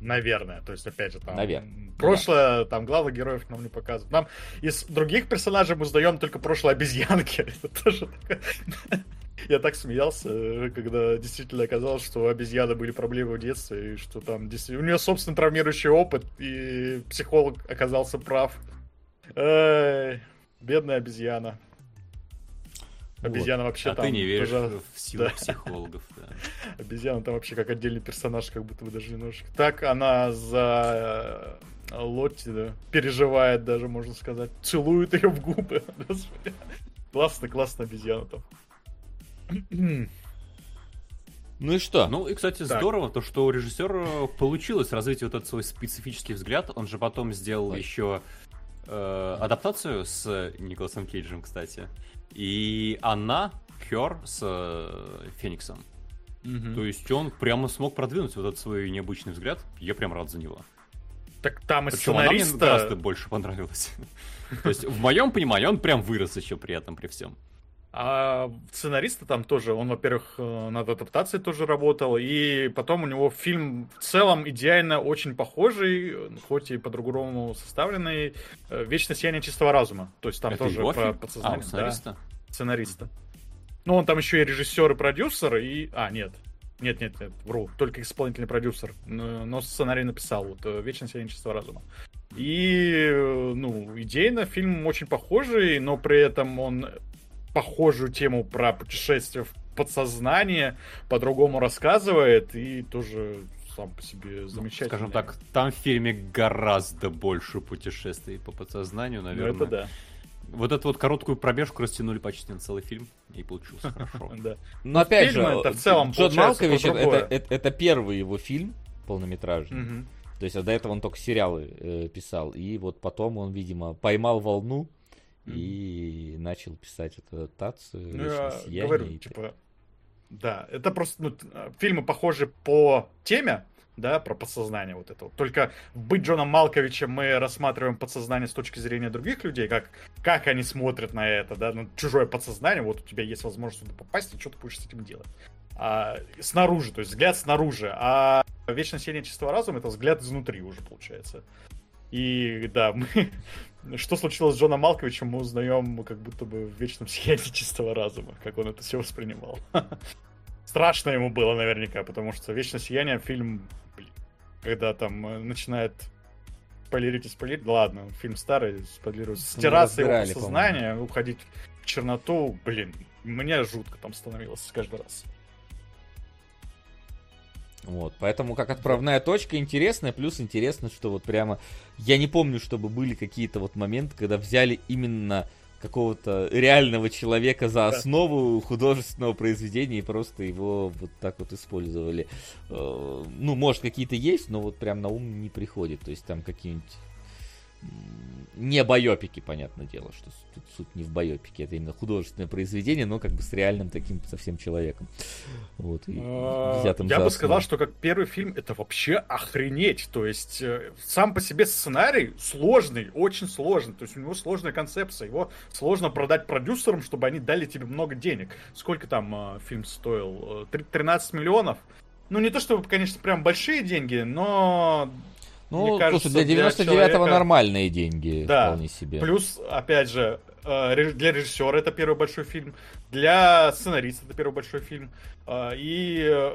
Наверное, то есть, опять же, там Наверное. прошлое, да. там главных героев нам не показывают. Нам из других персонажей мы узнаем только прошлое обезьянки. Это тоже Я так смеялся, когда действительно оказалось, что у обезьяны были проблемы в детстве, и что там действительно... У нее собственный травмирующий опыт, и психолог оказался прав. Бедная обезьяна. Обезьяна вот. вообще а там... ты не веришь тоже... в силу да. психологов, да. Обезьяна там вообще как отдельный персонаж, как будто бы даже немножко. Так она за э, Лотти да, переживает даже, можно сказать. Целует ее в губы. классно, классно обезьяна там. Ну и что? Ну и, кстати, так. здорово, то, что у режиссера получилось развить вот этот свой специфический взгляд. Он же потом сделал еще э, адаптацию с Николасом Кейджем, кстати. И она, Хер с э, Фениксом. Угу. То есть он прямо смог продвинуть вот этот свой необычный взгляд. Я прям рад за него. Так там и Причем сценариста... она мне гораздо больше понравилась. То есть, в моем понимании, он прям вырос еще при этом, при всем. А сценариста там тоже, он, во-первых, э, над адаптацией тоже работал, и потом у него фильм в целом идеально очень похожий, хоть и по-другому составленный, э, «Вечное сияние чистого разума». То есть там Это тоже фильм? подсознание. А, сценариста? Да, сценариста. Ну, он там еще и режиссер, и продюсер, и... А, нет. Нет, нет, нет, вру. Только исполнительный продюсер. Но сценарий написал. Вот э, «Вечное сияние чистого разума». И, ну, идейно фильм очень похожий, но при этом он похожую тему про путешествие в подсознание по-другому рассказывает и тоже сам по себе замечательный. Скажем так, там в фильме гораздо больше путешествий по подсознанию, наверное. Ну, это да. Вот эту вот короткую пробежку растянули почти на целый фильм, и получилось хорошо. Но опять же, это в целом Джон Малкович это, первый его фильм полнометражный. То есть а до этого он только сериалы э, писал. И вот потом он, видимо, поймал волну и начал писать эту адаптацию. Ну, «Вечное я сияние» говорю, и- типа, да, это просто, ну, а, фильмы похожи по теме, да, про подсознание вот это вот. Только в «Быть Джоном Малковичем» мы рассматриваем подсознание с точки зрения других людей, как, как они смотрят на это, да, ну, чужое подсознание, вот у тебя есть возможность туда попасть, и что ты будешь с этим делать. А, снаружи, то есть взгляд снаружи, а «Вечное сияние чистого разума» — это взгляд изнутри уже, получается. И да, мы... Что случилось с Джоном Малковичем, мы узнаем как будто бы в вечном сиянии чистого разума, как он это все воспринимал. Страшно ему было наверняка, потому что Вечное сияние фильм, блин, когда там э, начинает спойлерить и спойлерить, ладно, фильм старый, спойлерить, стираться его разбирали, сознание, уходить в черноту, блин, мне жутко там становилось каждый раз. Вот, поэтому как отправная точка интересная, плюс интересно, что вот прямо я не помню, чтобы были какие-то вот моменты, когда взяли именно какого-то реального человека за основу художественного произведения и просто его вот так вот использовали. Э, Ну, может, какие-то есть, но вот прям на ум не приходит. То есть там какие-нибудь не байопики, понятное дело, что тут суть не в байопике, это именно художественное произведение, но как бы с реальным таким совсем человеком. Вот, и А, Я бы сказал, что как первый фильм это вообще охренеть. То есть э, сам по себе сценарий сложный, очень сложный. То есть у него сложная концепция. Его сложно продать продюсерам, чтобы они дали тебе много денег. Сколько там э, фильм стоил? Э, три- 13 миллионов? Ну, не то чтобы, конечно, прям большие деньги, но Ну, мне кажется, слушай, для для 99-го человека- нормальные деньги Да. вполне себе. Плюс, опять же, э, для режиссера это первый большой фильм, для сценариста это первый большой фильм. э, И,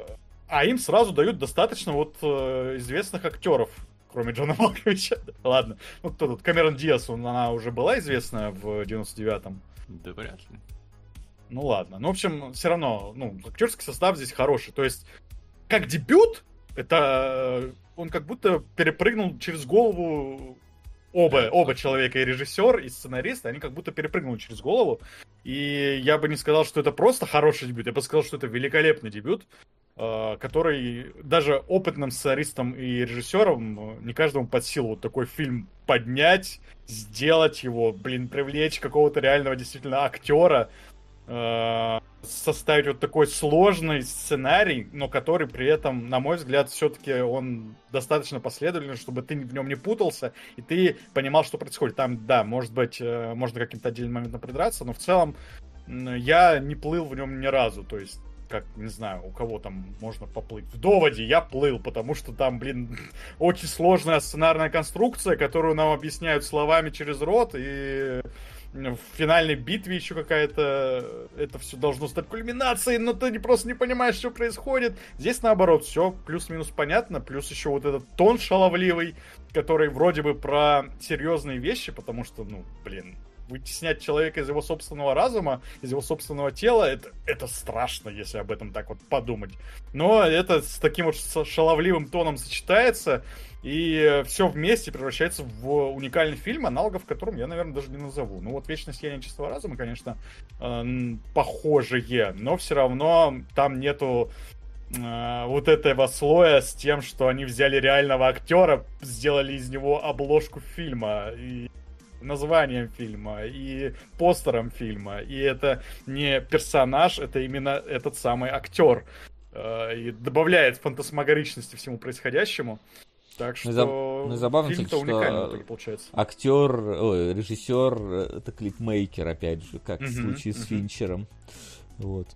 а им сразу дают достаточно вот э, известных актеров, кроме Джона Малковича. Ладно, ну кто тут? Камерон Диас, он- она уже была известна в 99-м. Да вряд ли. Ну ладно. Ну, в общем, все равно, ну, актерский состав здесь хороший. То есть, как дебют, это он как будто перепрыгнул через голову оба, оба человека, и режиссер, и сценарист, они как будто перепрыгнули через голову. И я бы не сказал, что это просто хороший дебют, я бы сказал, что это великолепный дебют, э, который даже опытным сценаристам и режиссерам э, не каждому под силу вот такой фильм поднять, сделать его, блин, привлечь какого-то реального действительно актера, э, составить вот такой сложный сценарий, но который при этом, на мой взгляд, все-таки он достаточно последовательный, чтобы ты в нем не путался, и ты понимал, что происходит. Там, да, может быть, э, можно каким-то отдельным моментом придраться, но в целом я не плыл в нем ни разу, то есть как, не знаю, у кого там можно поплыть. В доводе я плыл, потому что там, блин, очень сложная сценарная конструкция, которую нам объясняют словами через рот, и в финальной битве еще какая-то это все должно стать кульминацией, но ты просто не понимаешь, что происходит. Здесь наоборот, все плюс-минус понятно, плюс еще вот этот тон шаловливый, который вроде бы про серьезные вещи, потому что, ну, блин, вытеснять человека из его собственного разума, из его собственного тела, это, это страшно, если об этом так вот подумать. Но это с таким вот шаловливым тоном сочетается, и все вместе превращается в уникальный фильм, аналогов в котором я, наверное, даже не назову. Ну вот «Вечное сияние чистого разума», конечно, э, похожие, но все равно там нету э, вот этого слоя с тем, что они взяли реального актера, сделали из него обложку фильма и названием фильма и постером фильма. И это не персонаж, это именно этот самый актер. Э, И добавляет фантасмагоричности всему происходящему. Так Ну что заб- ну забавно, фильм-то кстати, что, уникальный в итоге получается. Актер, ой, режиссер, это клипмейкер, опять же, как в Мгм, случае с мгм. Финчером. Вот.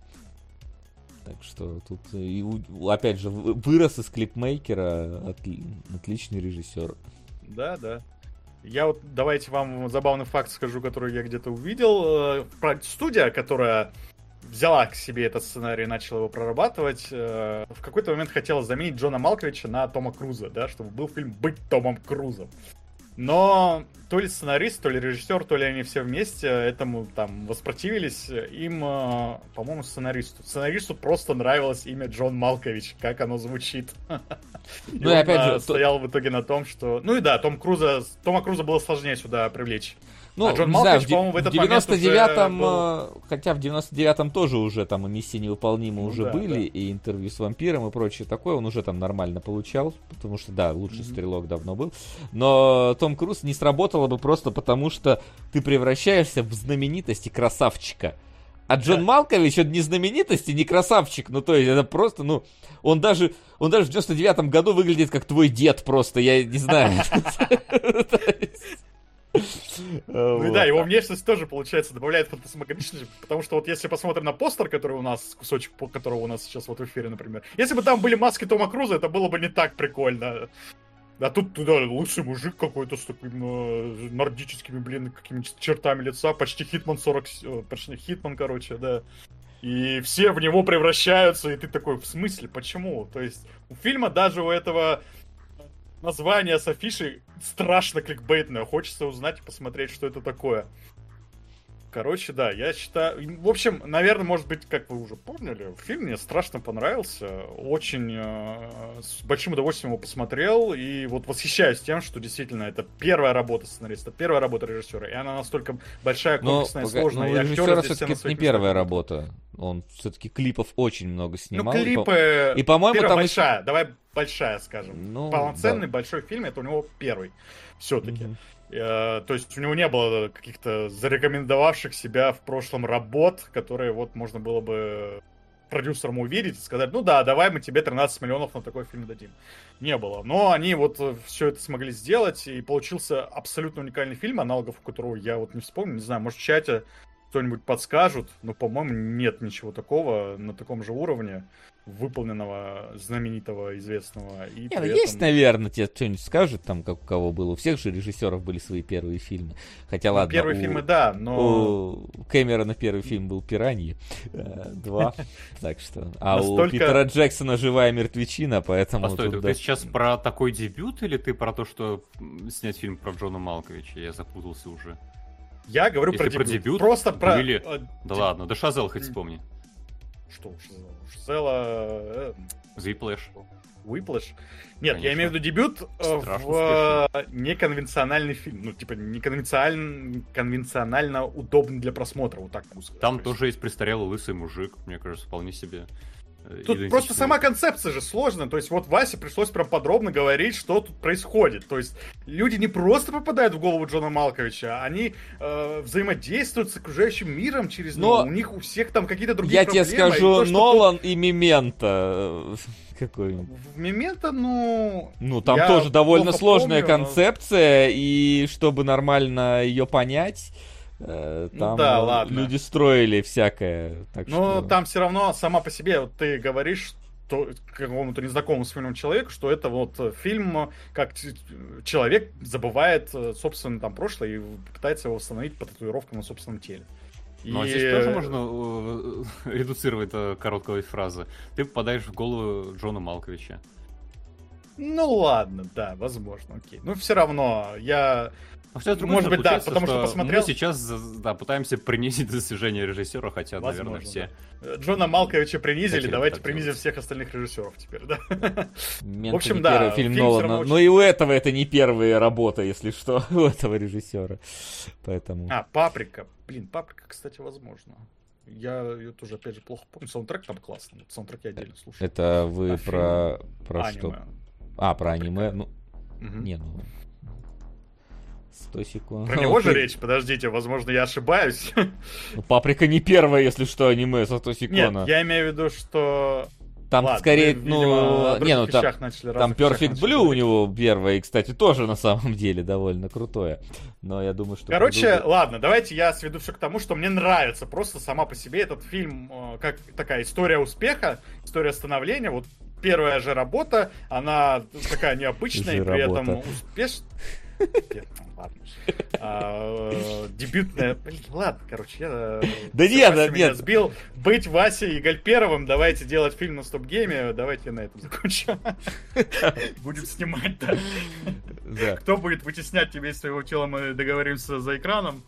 Так что тут, э, и опять же, вы- вырос из клипмейкера отли- отличный режиссер. Да, да. Я вот давайте вам забавный факт скажу, который я где-то увидел. Э, про- Студия, которая взяла к себе этот сценарий и начала его прорабатывать, э, в какой-то момент хотела заменить Джона Малковича на Тома Круза, да, чтобы был фильм «Быть Томом Крузом». Но то ли сценарист, то ли режиссер, то ли они все вместе этому там воспротивились. Им, э, по-моему, сценаристу. Сценаристу просто нравилось имя Джон Малкович, как оно звучит. Ну и опять же... Стоял в итоге на том, что... Ну и да, Том Круза... Тома Круза было сложнее сюда привлечь. Ну, а Джон Малкович, по-моему, в этот 99-м, был... Э, хотя в 99-м тоже уже там миссии невыполнимы ну, уже да, были, да. и интервью с вампиром и прочее такое, он уже там нормально получал, потому что, да, лучший mm-hmm. стрелок давно был. Но Том Круз не сработало бы просто потому, что ты превращаешься в знаменитости красавчика. А Джон да. Малкович, он не знаменитость и не красавчик. Ну, то есть, это просто, ну, он даже, он даже в 99-м году выглядит как твой дед просто, я не знаю. Ну да, его внешность тоже, получается, добавляет фантасмагоричности, потому что вот если посмотрим на постер, который у нас, кусочек которого у нас сейчас вот в эфире, например, если бы там были маски Тома Круза, это было бы не так прикольно. А тут туда лучший мужик какой-то с такими э, нордическими, блин, какими-то чертами лица, почти Хитман 40, э, почти Хитман, короче, да. И все в него превращаются, и ты такой, в смысле, почему? То есть у фильма даже у этого название с афишей страшно кликбейтное. Хочется узнать и посмотреть, что это такое. Короче, да, я считаю... В общем, наверное, может быть, как вы уже поняли, фильм мне страшно понравился. Очень э, с большим удовольствием его посмотрел. И вот восхищаюсь тем, что действительно это первая работа сценариста, первая работа режиссера. И она настолько большая, комплексная, но, сложная. Но у режиссера все-таки это не первая работа. Он все-таки клипов очень много ну, снимал. Ну, клипы... И, по-моему, там... большая, давай большая, скажем. Ну, Полноценный да. большой фильм, это у него первый. Все-таки. Угу. Э, то есть у него не было каких-то зарекомендовавших себя в прошлом работ, которые вот можно было бы продюсерам увидеть и сказать, ну да, давай мы тебе 13 миллионов на такой фильм дадим. Не было. Но они вот все это смогли сделать, и получился абсолютно уникальный фильм, аналогов которого я вот не вспомню. Не знаю, может в чате кто-нибудь подскажут, но, по-моему, нет ничего такого на таком же уровне выполненного, знаменитого, известного. И Не, ну этом... есть, наверное, тебе что-нибудь скажут, там, как у кого было. У всех же режиссеров были свои первые фильмы. Хотя, ну, ладно, Первые у... фильмы, да, но... У Кэмерона первый фильм был «Пираньи 2», так что... А у Питера Джексона «Живая мертвечина», поэтому... Постой, ты сейчас про такой дебют или ты про то, что снять фильм про Джона Малковича? Я запутался уже. Я говорю про дебют. дебют. Просто про... Или... Э, да ладно, да Шазел хоть вспомни. Что Шазел? Шазела... Зиплэш. Whiplash. Нет, Конечно. я имею в виду дебют э, Страшно в успешно. неконвенциональный фильм. Ну, типа, неконвенционально конвенционально удобный для просмотра, вот так могу сказать. Там тоже есть престарелый лысый мужик, мне кажется, вполне себе Тут просто сама концепция же сложная. То есть вот Васе пришлось прям подробно говорить, что тут происходит. То есть люди не просто попадают в голову Джона Малковича, они э, взаимодействуют с окружающим миром через него. У них у всех там какие-то другие Я проблемы. тебе скажу, и то, Нолан тут... и Мемента. Э, какой? В Мемента, ну... Ну, там тоже довольно сложная помню, концепция, но... и чтобы нормально ее понять там ну, да, ладно. люди строили всякое. Так Но что... там все равно сама по себе, вот ты говоришь, то, какому-то незнакомому с фильмом человеку, что это вот фильм, как человек забывает, э, собственно, там прошлое и пытается его восстановить по татуировкам на собственном теле. Ну, а и... здесь тоже можно э, редуцировать это короткой фразы. Ты попадаешь в голову Джона Малковича. Ну ладно, да, возможно, окей. Но все равно, я а все Может быть, да, потому что, что посмотрел. Мы сейчас да, пытаемся принизить достижения режиссера, хотя, Возможно, наверное, все. Джона Малковича принизили, Хотели давайте принизим всех остальных режиссеров теперь, да. в общем, да. Фильм, фильм Нолана. Очень... Но и у этого это не первая работа, если что, у этого режиссера. Поэтому. А, паприка. Блин, паприка, кстати, возможно. Я ее тоже, опять же, плохо помню. Саундтрек там классный. Саундтрек я отдельно слушаю. Это вы а про, про аниме. что? А, про аниме. Ну, угу. не, ну, 100 секунд. Про него же речь? Подождите, возможно, я ошибаюсь. Ну, Паприка не первая, если что, аниме со 100 секунд. Нет, я имею в виду, что... Там Ладно, скорее, мы, ну, не, ну там, там Perfect Blue у него первое, и, кстати, тоже на самом деле довольно крутое. Но я думаю, что... Короче, буду... ладно, давайте я сведу все к тому, что мне нравится просто сама по себе этот фильм, э, как такая история успеха, история становления, вот первая же работа, она такая необычная, и при этом успешная. А, дебютная... Блин, ладно, короче, я... Да нет, нет. сбил. Быть Васей и Гальперовым, давайте делать фильм на стоп-гейме, давайте на этом закончим. Будем снимать, да. Кто будет вытеснять тебя из своего тела, мы договоримся за экраном.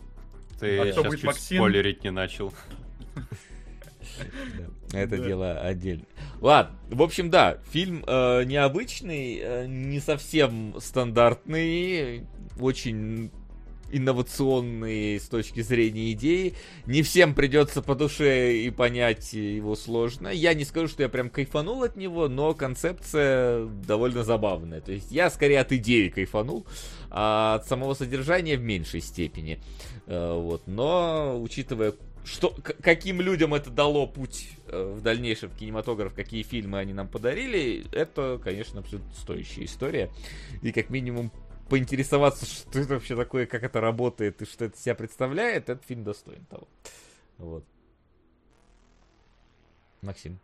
Ты а кто будет Максим? спойлерить не начал. Это дело отдельно. Ладно, в общем, да, фильм э, необычный, э, не совсем стандартный, очень инновационный с точки зрения идеи. Не всем придется по душе и понять его сложно. Я не скажу, что я прям кайфанул от него, но концепция довольно забавная. То есть я скорее от идеи кайфанул, а от самого содержания в меньшей степени. Э, вот. Но, учитывая что, каким людям это дало путь в дальнейшем в кинематограф, какие фильмы они нам подарили, это, конечно, абсолютно стоящая история. И как минимум поинтересоваться, что это вообще такое, как это работает и что это себя представляет, этот фильм достоин того. Вот. Максим.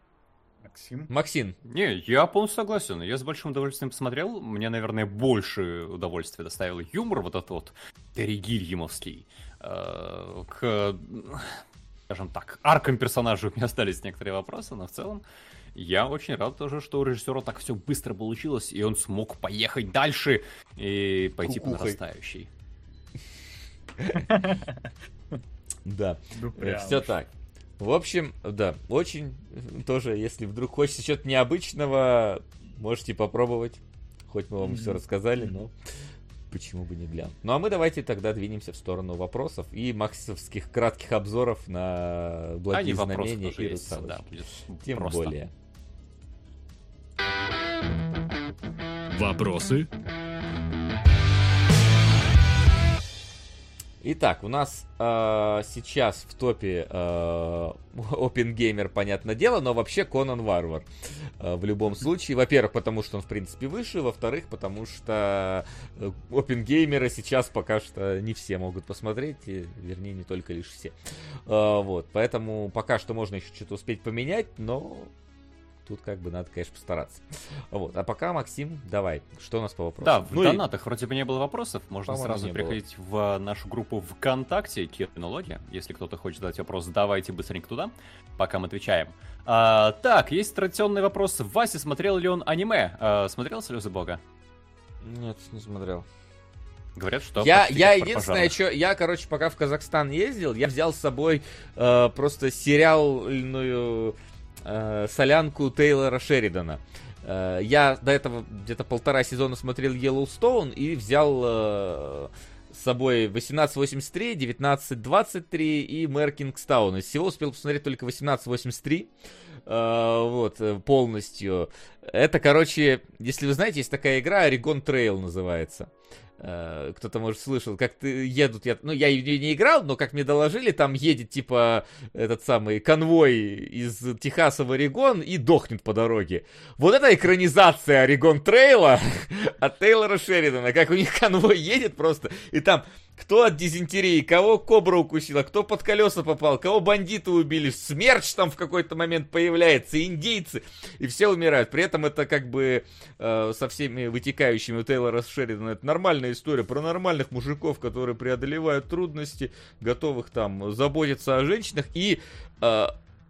Максим? Максим. Не, я полностью согласен. Я с большим удовольствием посмотрел. Мне, наверное, больше удовольствия доставил юмор вот этот вот Терри Гильямовский. Э, к, скажем так, аркам персонажа у меня остались некоторые вопросы, но в целом я очень рад тоже, что у режиссера так все быстро получилось, и он смог поехать дальше и пойти по нарастающей. Да, ну, все так. В общем, да, очень тоже, если вдруг хочется чего-то необычного, можете попробовать. Хоть мы вам все рассказали, но почему бы не глянуть. Ну а мы давайте тогда двинемся в сторону вопросов и максовских кратких обзоров на благие а знамения и Да, Тем просто. более. Вопросы? Итак, у нас э, сейчас в топе э, Open Gamer, понятное дело, но вообще Conan Варвар. Э, в любом случае, во-первых, потому что он, в принципе, выше, во-вторых, потому что э, Open Gamer сейчас пока что не все могут посмотреть, и, вернее, не только лишь все. Э, вот, поэтому пока что можно еще что-то успеть поменять, но тут как бы надо, конечно, постараться. Вот. А пока, Максим, давай, что у нас по вопросам? Да, в ну донатах и... вроде бы не было вопросов. Можно сразу приходить было. в нашу группу ВКонтакте Кинология. Если кто-то хочет задать вопрос, давайте быстренько туда, пока мы отвечаем. А, так, есть традиционный вопрос. Вася, смотрел ли он аниме? А, смотрел «Слезы Бога»? Нет, не смотрел. Говорят, что... Я, я единственное, что... Я, короче, пока в Казахстан ездил, я взял с собой э, просто сериальную э, солянку Тейлора Шеридана. Э, я до этого где-то полтора сезона смотрел Yellowstone и взял э, с собой 1883, 1923 и Мэр Кингстаун. Из всего успел посмотреть только 1883. Uh, вот, э, полностью. Это, короче, если вы знаете, есть такая игра, Oregon Trail называется. Э, кто-то, может, слышал, как ты едут, я, ну, я ее не играл, но как мне доложили, там едет, типа, этот самый конвой из Техаса в Орегон и дохнет по дороге. Вот это экранизация Орегон Трейла от Тейлора Шеридана, как у них конвой едет просто, и там кто от дизентерии, кого кобра укусила, кто под колеса попал, кого бандиты убили, смерч там в какой-то момент появляется, индейцы, и все умирают. При этом это как бы э, со всеми вытекающими у Тейлора Шеридана, это нормальная история про нормальных мужиков, которые преодолевают трудности, готовых там заботиться о женщинах, и э,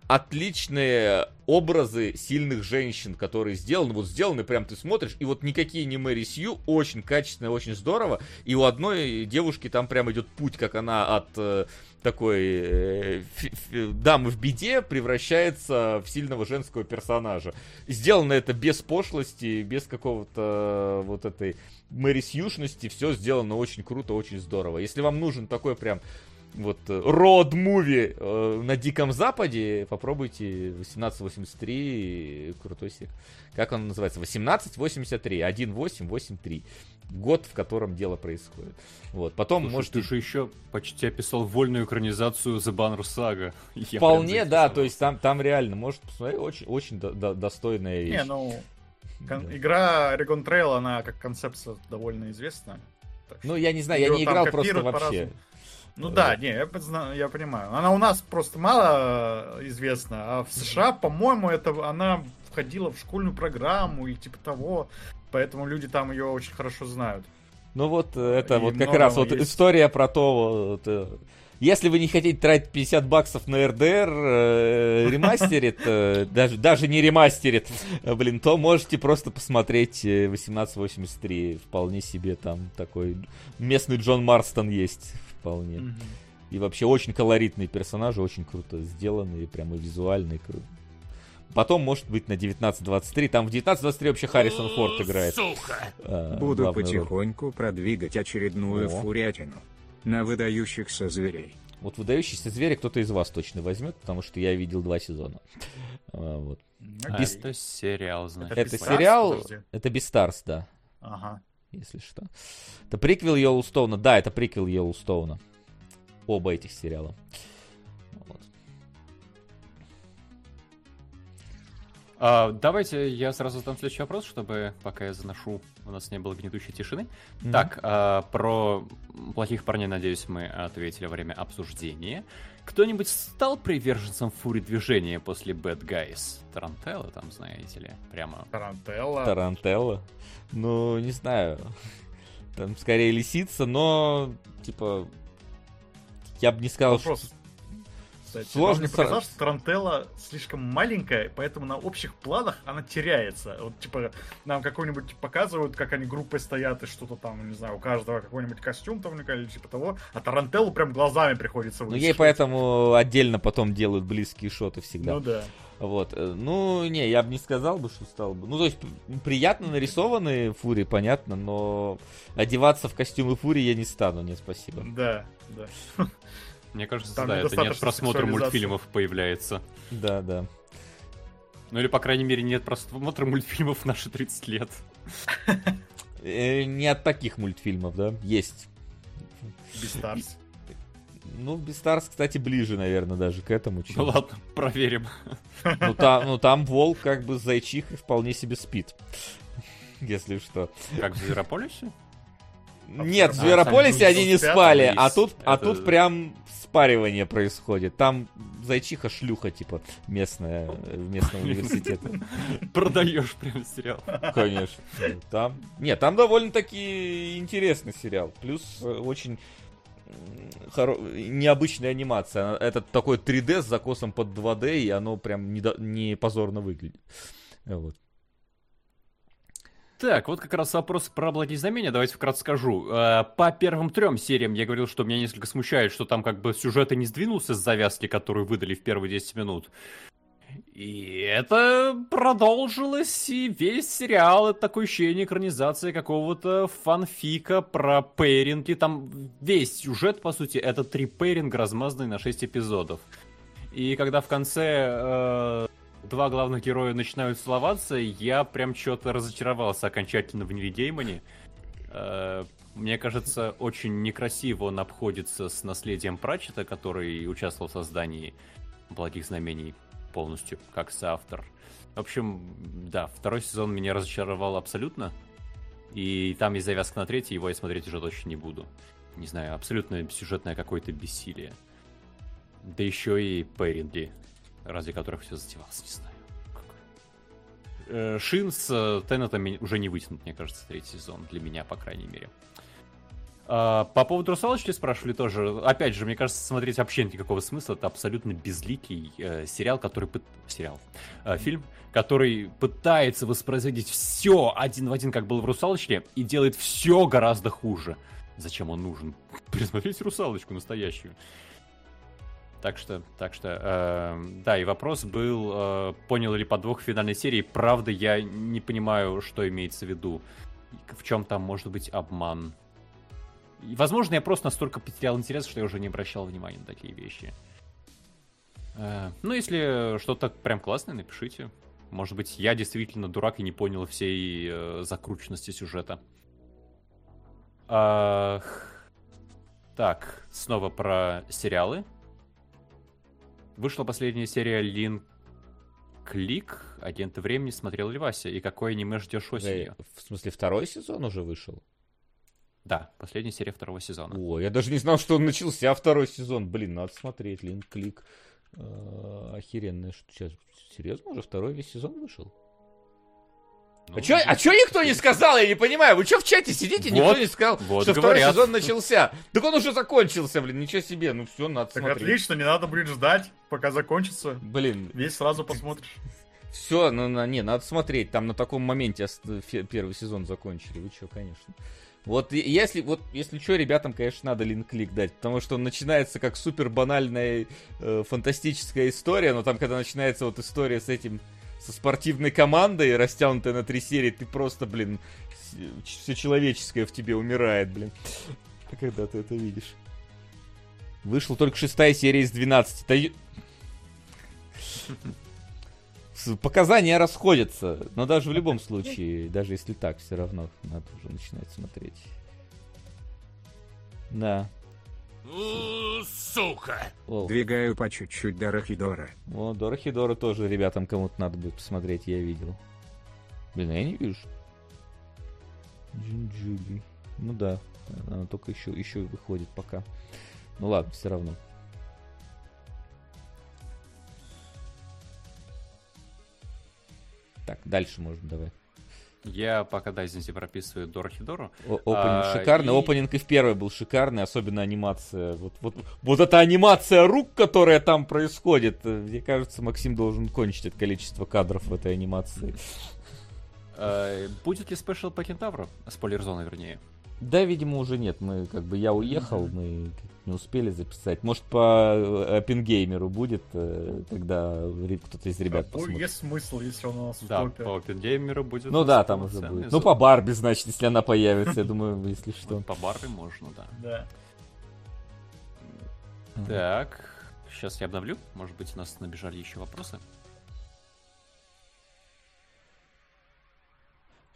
отличные образы сильных женщин, которые сделаны, вот сделаны, прям ты смотришь, и вот никакие не Мэри Сью, очень качественно, очень здорово, и у одной девушки там прям идет путь, как она от э, такой э, дамы в беде превращается в сильного женского персонажа. Сделано это без пошлости, без какого-то вот этой Мэри Сьюшности, все сделано очень круто, очень здорово. Если вам нужен такой прям вот род-муви э, на Диком Западе, попробуйте 1883, крутой сик. Как он называется? 1883, 1883. Год, в котором дело происходит. Вот. Потом, Слушай, может... Ты же еще почти описал вольную экранизацию The Banner Saga. Вполне, да, то есть там, там реально, может посмотреть, очень, очень до, до, достойная вещь. Не, ну, кон- да. игра Oregon Trail, она как концепция довольно известна. Ну, я не знаю, я не играл просто вообще. Ну да, не, я, я понимаю. Она у нас просто мало э, известна, а в США, по-моему, это она входила в школьную программу и типа того, поэтому люди там ее очень хорошо знают. Ну вот э, это И вот как раз вот есть. история про то, вот, э, если вы не хотите тратить 50 баксов на РДР, э, ремастерит, э, даже, даже не ремастерит, э, блин, то можете просто посмотреть э, 1883. Вполне себе там такой местный Джон Марстон есть вполне. Мгм. И вообще очень колоритные персонажи, очень круто сделанные, прямо визуально и круто. Потом, может быть, на 1923. Там в 1923 вообще Харрисон Форд играет. э, Буду главную роль. потихоньку продвигать очередную О. фурятину. На выдающихся зверей. Вот выдающийся зверь кто-то из вас точно возьмет, потому что я видел два сезона. А, Вот. А Без- Это сериал, значит. Это Beastars? сериал, Подожди. это Бестарс, да, Ага. Если что. Это приквел Йеллоустоуна, да, это приквел Йеллоустоуна. Оба этих сериала. Вот. А, давайте я сразу задам следующий вопрос, чтобы пока я заношу, у нас не было гнетущей тишины. Мгм. Так, а, про плохих парней, надеюсь, мы ответили во время обсуждения. Кто-нибудь стал приверженцем фури движения после Bad Guys? Тарантелло там, знаете ли, прямо. Тарантелла. Тарантелло. Ну, не знаю. Там скорее лисица, но, типа, я бы не сказал, Вопрос. что... Кстати, Сложно Вам не показалось, что Тарантелла слишком маленькая, поэтому на общих планах она теряется. Вот, типа, нам какой-нибудь показывают, как они группой стоят, и что-то там, не знаю, у каждого какой-нибудь костюм там или типа того. А Тарантеллу прям глазами приходится Ну, выискивать. ей поэтому отдельно потом делают близкие шоты всегда. Ну да. Вот. э, Ну, не, я бы не сказал бы, что стал бы. Ну, то есть, приятно нарисованные фури, понятно, но одеваться в костюмы фури я не стану, нет, спасибо. Да, да. Мне кажется, Там да, это не от недостаточно просмотра мультфильмов появляется. Да, да. Ну или, по крайней мере, нет просмотра мультфильмов в наши 30 лет. Э, не от таких мультфильмов, да, есть. Бестарс. Ну, Бестарс, кстати, ближе, наверное, даже к этому. чем- Ну ладно, проверим. Ну, там, ну, там волк как бы с зайчихой вполне себе спит. Если что. Как в Зверополисе? Нет, в А, Зверополисе они не спали, а тут, а тут прям спаривание происходит. Там зайчиха шлюха, типа, местная, э, местного университета. Продаешь прям сериал. Конечно. Там. Нет, там довольно-таки интересный сериал. Плюс э, очень хоро- необычная анимация. Это такой 3D с закосом под 2D, и оно прям не, до- не позорно выглядит. Вот. Так, вот как раз вопрос про благознамение. Давайте вкратце скажу. Э, По первым трем сериям я говорил, что меня несколько смущает, что там как бы сюжет и не сдвинулся с завязки, которую выдали в первые 10 минут. И это продолжилось, и весь сериал это такое ощущение экранизации какого-то фанфика про пейринги. Там весь сюжет, по сути, это три пейринга, размазанные на 6 эпизодов. И когда в конце э, два главных героя начинают целоваться, я прям что-то разочаровался окончательно в Нили Геймане. Э, Мне кажется, очень некрасиво он обходится с наследием Пратчета, который участвовал в создании «Благих знамений» полностью, как соавтор. В общем, да, второй сезон меня разочаровал абсолютно. И там есть завязка на третий, его я смотреть уже точно не буду. Не знаю, абсолютно сюжетное какое-то бессилие. Да еще и пейринги, ради которых все затевалось, не знаю. Какой. Э, Шин с э, Теннетом уже не вытянут, мне кажется, третий сезон. Для меня, по крайней мере. А, По поводу русалочки спрашивали тоже. Опять же, мне кажется, смотреть вообще никакого смысла. Это абсолютно безликий э, сериал, который... пыт- Сериал. Э, фильм, который пытается воспроизводить все один в один, как было в «Русалочке», и делает все гораздо хуже. Зачем он нужен? Пересмотреть «Русалочку» настоящую. Так что, так что, э, да, и вопрос был, э, понял ли подвох финальной серии. Правда, я не понимаю, что имеется в виду. В чем там может быть обман. И, возможно, я просто настолько потерял интерес, что я уже не обращал внимания на такие вещи. Э, ну, если что-то прям классное, напишите. Может быть, я действительно дурак и не понял всей э, закрученности сюжета. Ах, Так, снова про сериалы. Вышла последняя серия Лин Клик. Агенты времени смотрел ли Вася? И какое аниме ждешь осенью? Э, В смысле, второй сезон уже вышел? Да, последняя серия второго сезона. О, я даже не знал, что он начался второй сезон. Блин, надо смотреть. Линк Клик. Э, Охеренное, что сейчас. Серьезно, уже второй весь сезон вышел? А чё, а чё никто не сказал, я не понимаю? Вы чё в чате сидите, никто Вот, не сказал, вот что второй говорят. сезон начался? Так он уже закончился, блин, ничего себе, ну все, надо Так смотреть. отлично, не надо будет ждать, пока закончится. Блин, Весь сразу посмотришь. все, ну, на, не, надо смотреть, там на таком моменте первый сезон закончили, вы чё, конечно. Вот если, вот, если что, ребятам, конечно, надо линк-клик дать, потому что он начинается как супер банальная э, фантастическая история, но там, когда начинается вот история с этим, со спортивной командой, растянутая на три серии, ты просто, блин, все человеческое в тебе умирает, блин, когда ты это видишь. Вышла только шестая серия из 12. Да Показания расходятся, но даже в любом случае, даже если так, все равно надо уже начинать смотреть. Да. Сука! О, Двигаю по чуть-чуть до Рахидора. о, Дорохидора тоже ребятам кому-то надо будет посмотреть, я видел. Блин, я не вижу. Джинджули. Ну да, она только еще, еще выходит пока. Ну ладно, все равно. Так, дальше можно давай. Я пока, да, извините, прописываю Дорохидору. О- Опенинг А, шикарный. и- Опенинг и в первой был шикарный, особенно анимация. Вот, вот, вот эта анимация рук, которая там происходит, э, мне кажется, Максим должен кончить это количество кадров в этой анимации. Э, Будет ли спешл по Кентавру? Спойлер-зона, вернее. Да, видимо, уже нет. Мы как бы я уехал, мы не успели записать. Может, по Опенгеймеру будет, э, когда ре- кто-то из ребят Ну, посмотрит. Есть смысл, если он у нас в Да, топе. по OpenGamer будет. Ну да, там уже будет. Ну, по Барби, значит, если она появится, я думаю, если что. По Барби можно, да. Да. Так, сейчас я обновлю. Может быть, у нас набежали еще вопросы.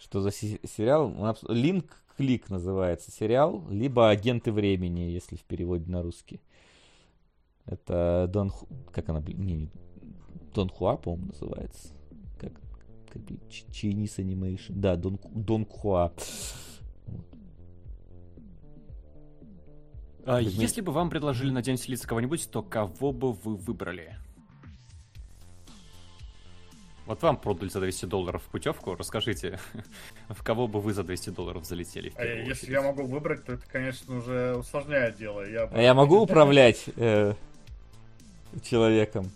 Что за се- сериал? Линк Клик называется сериал, либо Агенты времени, если в переводе на русский. Это Дон... Ху- Как она, блин, не, не- Дон Хуа, по-моему, называется. Как, как блин, Chinese Animation. Да, Дон, Дон Хуа. А, если бы вам предложили на день кого-нибудь, то кого бы вы выбрали? Вот вам продали за 200 долларов путевку, расскажите, в кого бы вы за 200 долларов залетели в А если очередь? я могу выбрать, то это, конечно, уже усложняет дело. Я, бы- А я могу управлять э, человеком?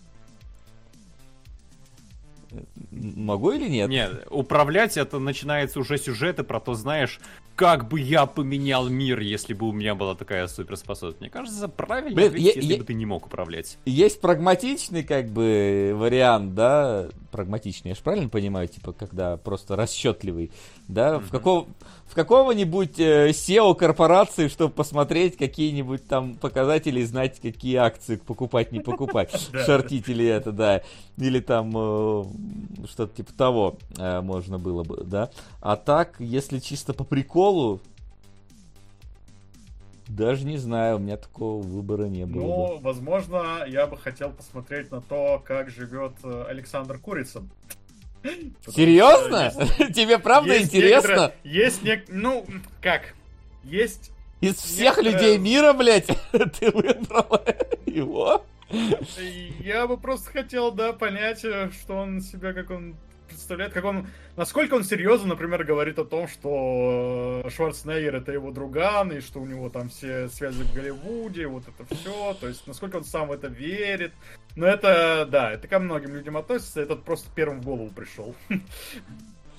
Могу или нет? Нет, управлять это начинается уже сюжеты про то, знаешь, как бы я поменял мир, если бы у меня была такая суперспособность. Мне кажется, правильно Блин, ответить, я- если бы ты не мог управлять. Есть прагматичный, как бы, вариант, да, прагматичный, я же правильно понимаю, типа, когда просто расчетливый, да, в, какого, в какого-нибудь э, SEO корпорации, чтобы посмотреть какие-нибудь там показатели и знать, какие акции покупать, не покупать, шортить или это, да, или там э, что-то типа того э, можно было бы, да. А так, если чисто по приколу, даже не знаю, у меня такого выбора не было. бы. Ну, возможно, я бы хотел посмотреть на то, как живет Александр Курицын. Серьезно? Тебе правда интересно? Есть нек... Ну, как? Есть... Из всех людей мира, блядь, ты выбрала его? Я бы просто хотел, да, понять, э, что он себя, как он представляет, как он... Насколько он серьезно, например, говорит о том, что э, Шварценеггер это его друган, и что у него там все связи в Голливуде, вот это все. То есть, насколько он сам в это верит. Но это, да, это ко многим людям относится, этот просто первым в голову пришел.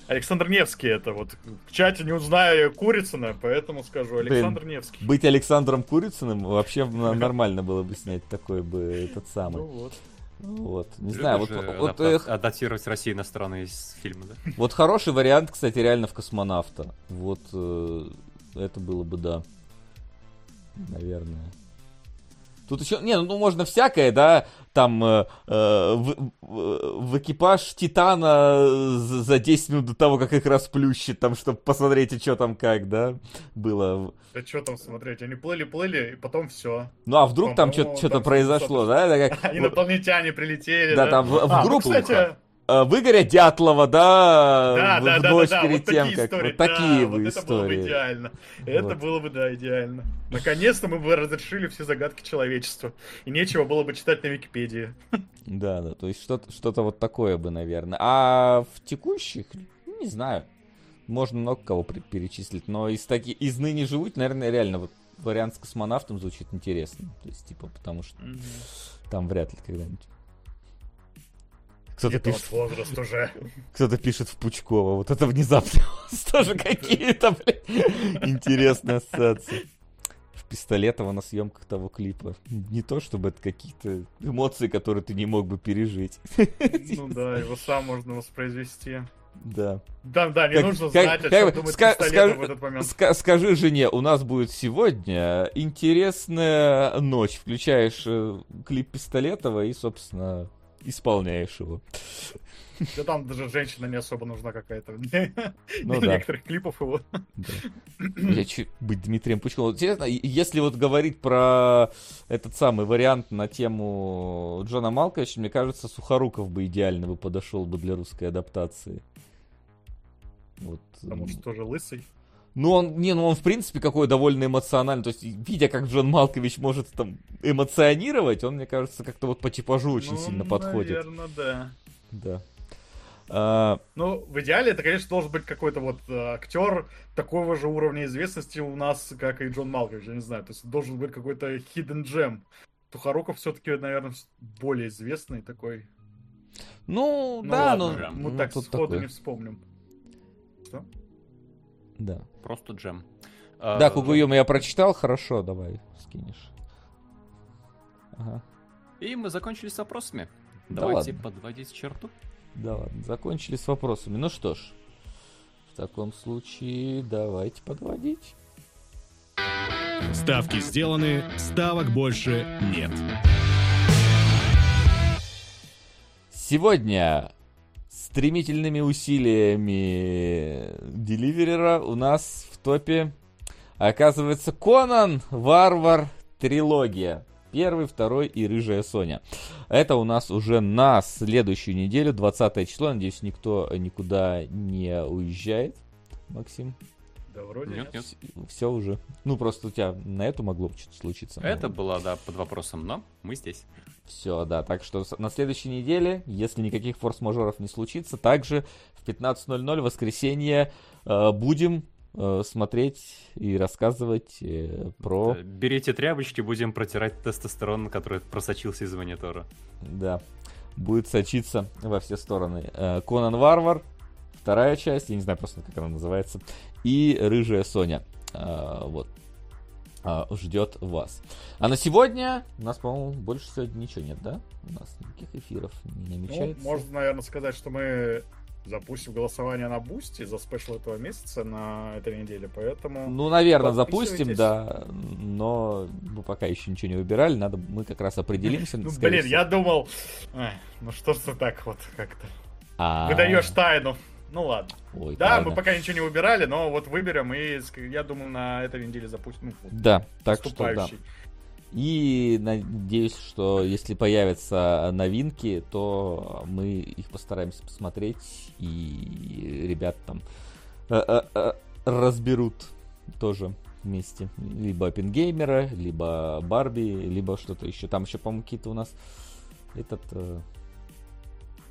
Александр Невский это вот. В чате не узнаю Курицына, поэтому скажу Александр Невский. Быть Александром Курицыным вообще нормально было бы снять такой бы этот Ну самый. вот. Вот, не знаю, вот, вот, адапта- эх, адаптировать Россию иностранные фильмы, да? вот хороший вариант, кстати, реально в космонавта. Вот э, это было бы да. Наверное. Тут еще, не, ну можно всякое, да, там э, э, в, в- экипаж Титана за за 10 минут до того, как их расплющит, там, чтобы посмотреть, и что там как, да, было. Да что там смотреть, они плыли-плыли, и потом все. Ну а вдруг там что-то произошло, да? Как, Инопланетяне прилетели. Да, там в- в А, ну, группу. кстати, э, выгоря Дятлова, да, да, в, да, в да, ночь да, да, перед вот тем, такие как истории, вот такие да, бы вот это было бы истории. идеально. Это Вот. было бы, да, идеально. Наконец-то мы бы разрешили все загадки человечества. И нечего было бы читать на Википедии. Да, да, то есть что-то, что-то вот такое бы, наверное. А в текущих, не знаю. Можно много кого перечислить, но из таки, из ныне живут, наверное, реально вот вариант с космонавтом звучит интересно. То есть, типа, потому что mm-hmm. там вряд ли когда-нибудь. Кто-то пишет... возраст уже. Кто-то пишет в Пучкова. Вот это внезапно тоже какие-то, интересные ассоциации. В Пистолетова на съемках того клипа. Не то, чтобы это какие-то эмоции, которые ты не мог бы пережить. Ну да, его сам можно воспроизвести. Да. Да, да, не как, нужно знать, как, о чем думать ска- скажи, в этот момент. Ска- скажи жене, у нас будет сегодня интересная ночь. Включаешь э, клип Пистолетова и, собственно, исполняешь его. Да там даже женщина не особо нужна какая-то. Ну, да. некоторых клипов его. Да. Я чуть быть Дмитрием Пучковым. Интересно, если вот говорить про этот самый вариант на тему Джона Малковича, мне кажется, Сухоруков бы идеально бы подошел бы для русской адаптации. Вот. Потому что тоже лысый. Ну, он, не, ну он, в принципе, какой довольно эмоциональный. То есть, видя, как Джон Малкович может там эмоционировать, он, мне кажется, как-то вот по типажу очень ну, сильно подходит. наверное, да. Да. А... Ну, в идеале это, конечно, должен быть какой-то вот э, актер такого же уровня известности у нас, как и Джон Малкович, я не знаю. То есть должен быть какой-то hidden gem. Тухаруков все-таки, наверное, более известный такой. Ну, ну да, ладно, но... Мы ну, так сходу такое. не вспомним. Что? Да. Просто джем. Да, а, Кугуюма я прочитал, хорошо, давай, скинешь. Ага. И мы закончили с вопросами. Да Давайте ладно. подводить черту. Да ладно, закончили с вопросами. Ну что ж, в таком случае давайте подводить. Ставки сделаны, ставок больше нет. Сегодня стремительными усилиями Деливерера у нас в топе оказывается Конан, Варвар, трилогия. Первый, второй и Рыжая Соня. Это у нас уже на следующую неделю, 20 число. Надеюсь, никто никуда не уезжает. Максим? Да, вроде нет. нет. Все уже. Ну, просто у тебя на эту могло что-то случиться. Это было, да, под вопросом, но мы здесь. Все, да, так что на следующей неделе, если никаких форс-мажоров не случится, также в 15.00 воскресенье э, будем э, смотреть и рассказывать э, про... Да, берите тряпочки, будем протирать тестостерон, который просочился из монитора. Да, будет сочиться во все стороны. Э, Конан Варвар, вторая часть, я не знаю просто, как она называется, и Рыжая Соня. Э, вот, а, ждет вас. А на сегодня у нас, по-моему, больше сегодня ничего нет, да? У нас никаких эфиров не ну, намечается. Ну, можно, наверное, сказать, что мы запустим голосование на Boosty за special этого месяца на этой неделе, поэтому... Ну, наверное, запустим, да, но мы пока еще ничего не выбирали, надо, мы как раз определимся. Ну, блин, я думал, ну что ж ты так вот как-то а. выдаешь тайну. Ну ладно. Ой, да, правильно. мы пока ничего не выбирали, но вот выберем и я думаю на этой неделе запустим. Ну, вот, да, так что да. И надеюсь, что если появятся новинки, то мы их постараемся посмотреть, и ребят там э, э, э, разберут тоже вместе. Либо Оппенгеймера, либо Барби, либо что-то еще. Там еще, по-моему, какие-то у нас этот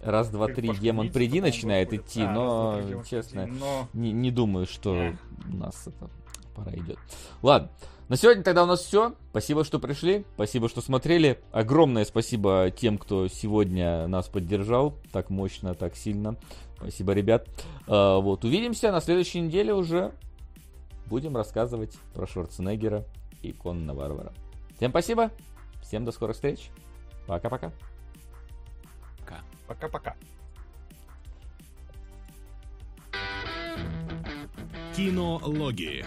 раз, два, три, демон приди начинает идти, а, но, честно, но... Не, думаю, что yeah. у нас это пора идет. Ладно, на сегодня тогда у нас все. Спасибо, что пришли, спасибо, что смотрели. Огромное спасибо тем, кто сегодня нас поддержал так мощно, так сильно. Спасибо, ребят. А, вот, увидимся на следующей неделе уже. Будем рассказывать про Шварценеггера и Конна Варвара. Всем спасибо, всем до скорых встреч. Пока-пока. Пока-пока. Кинологии.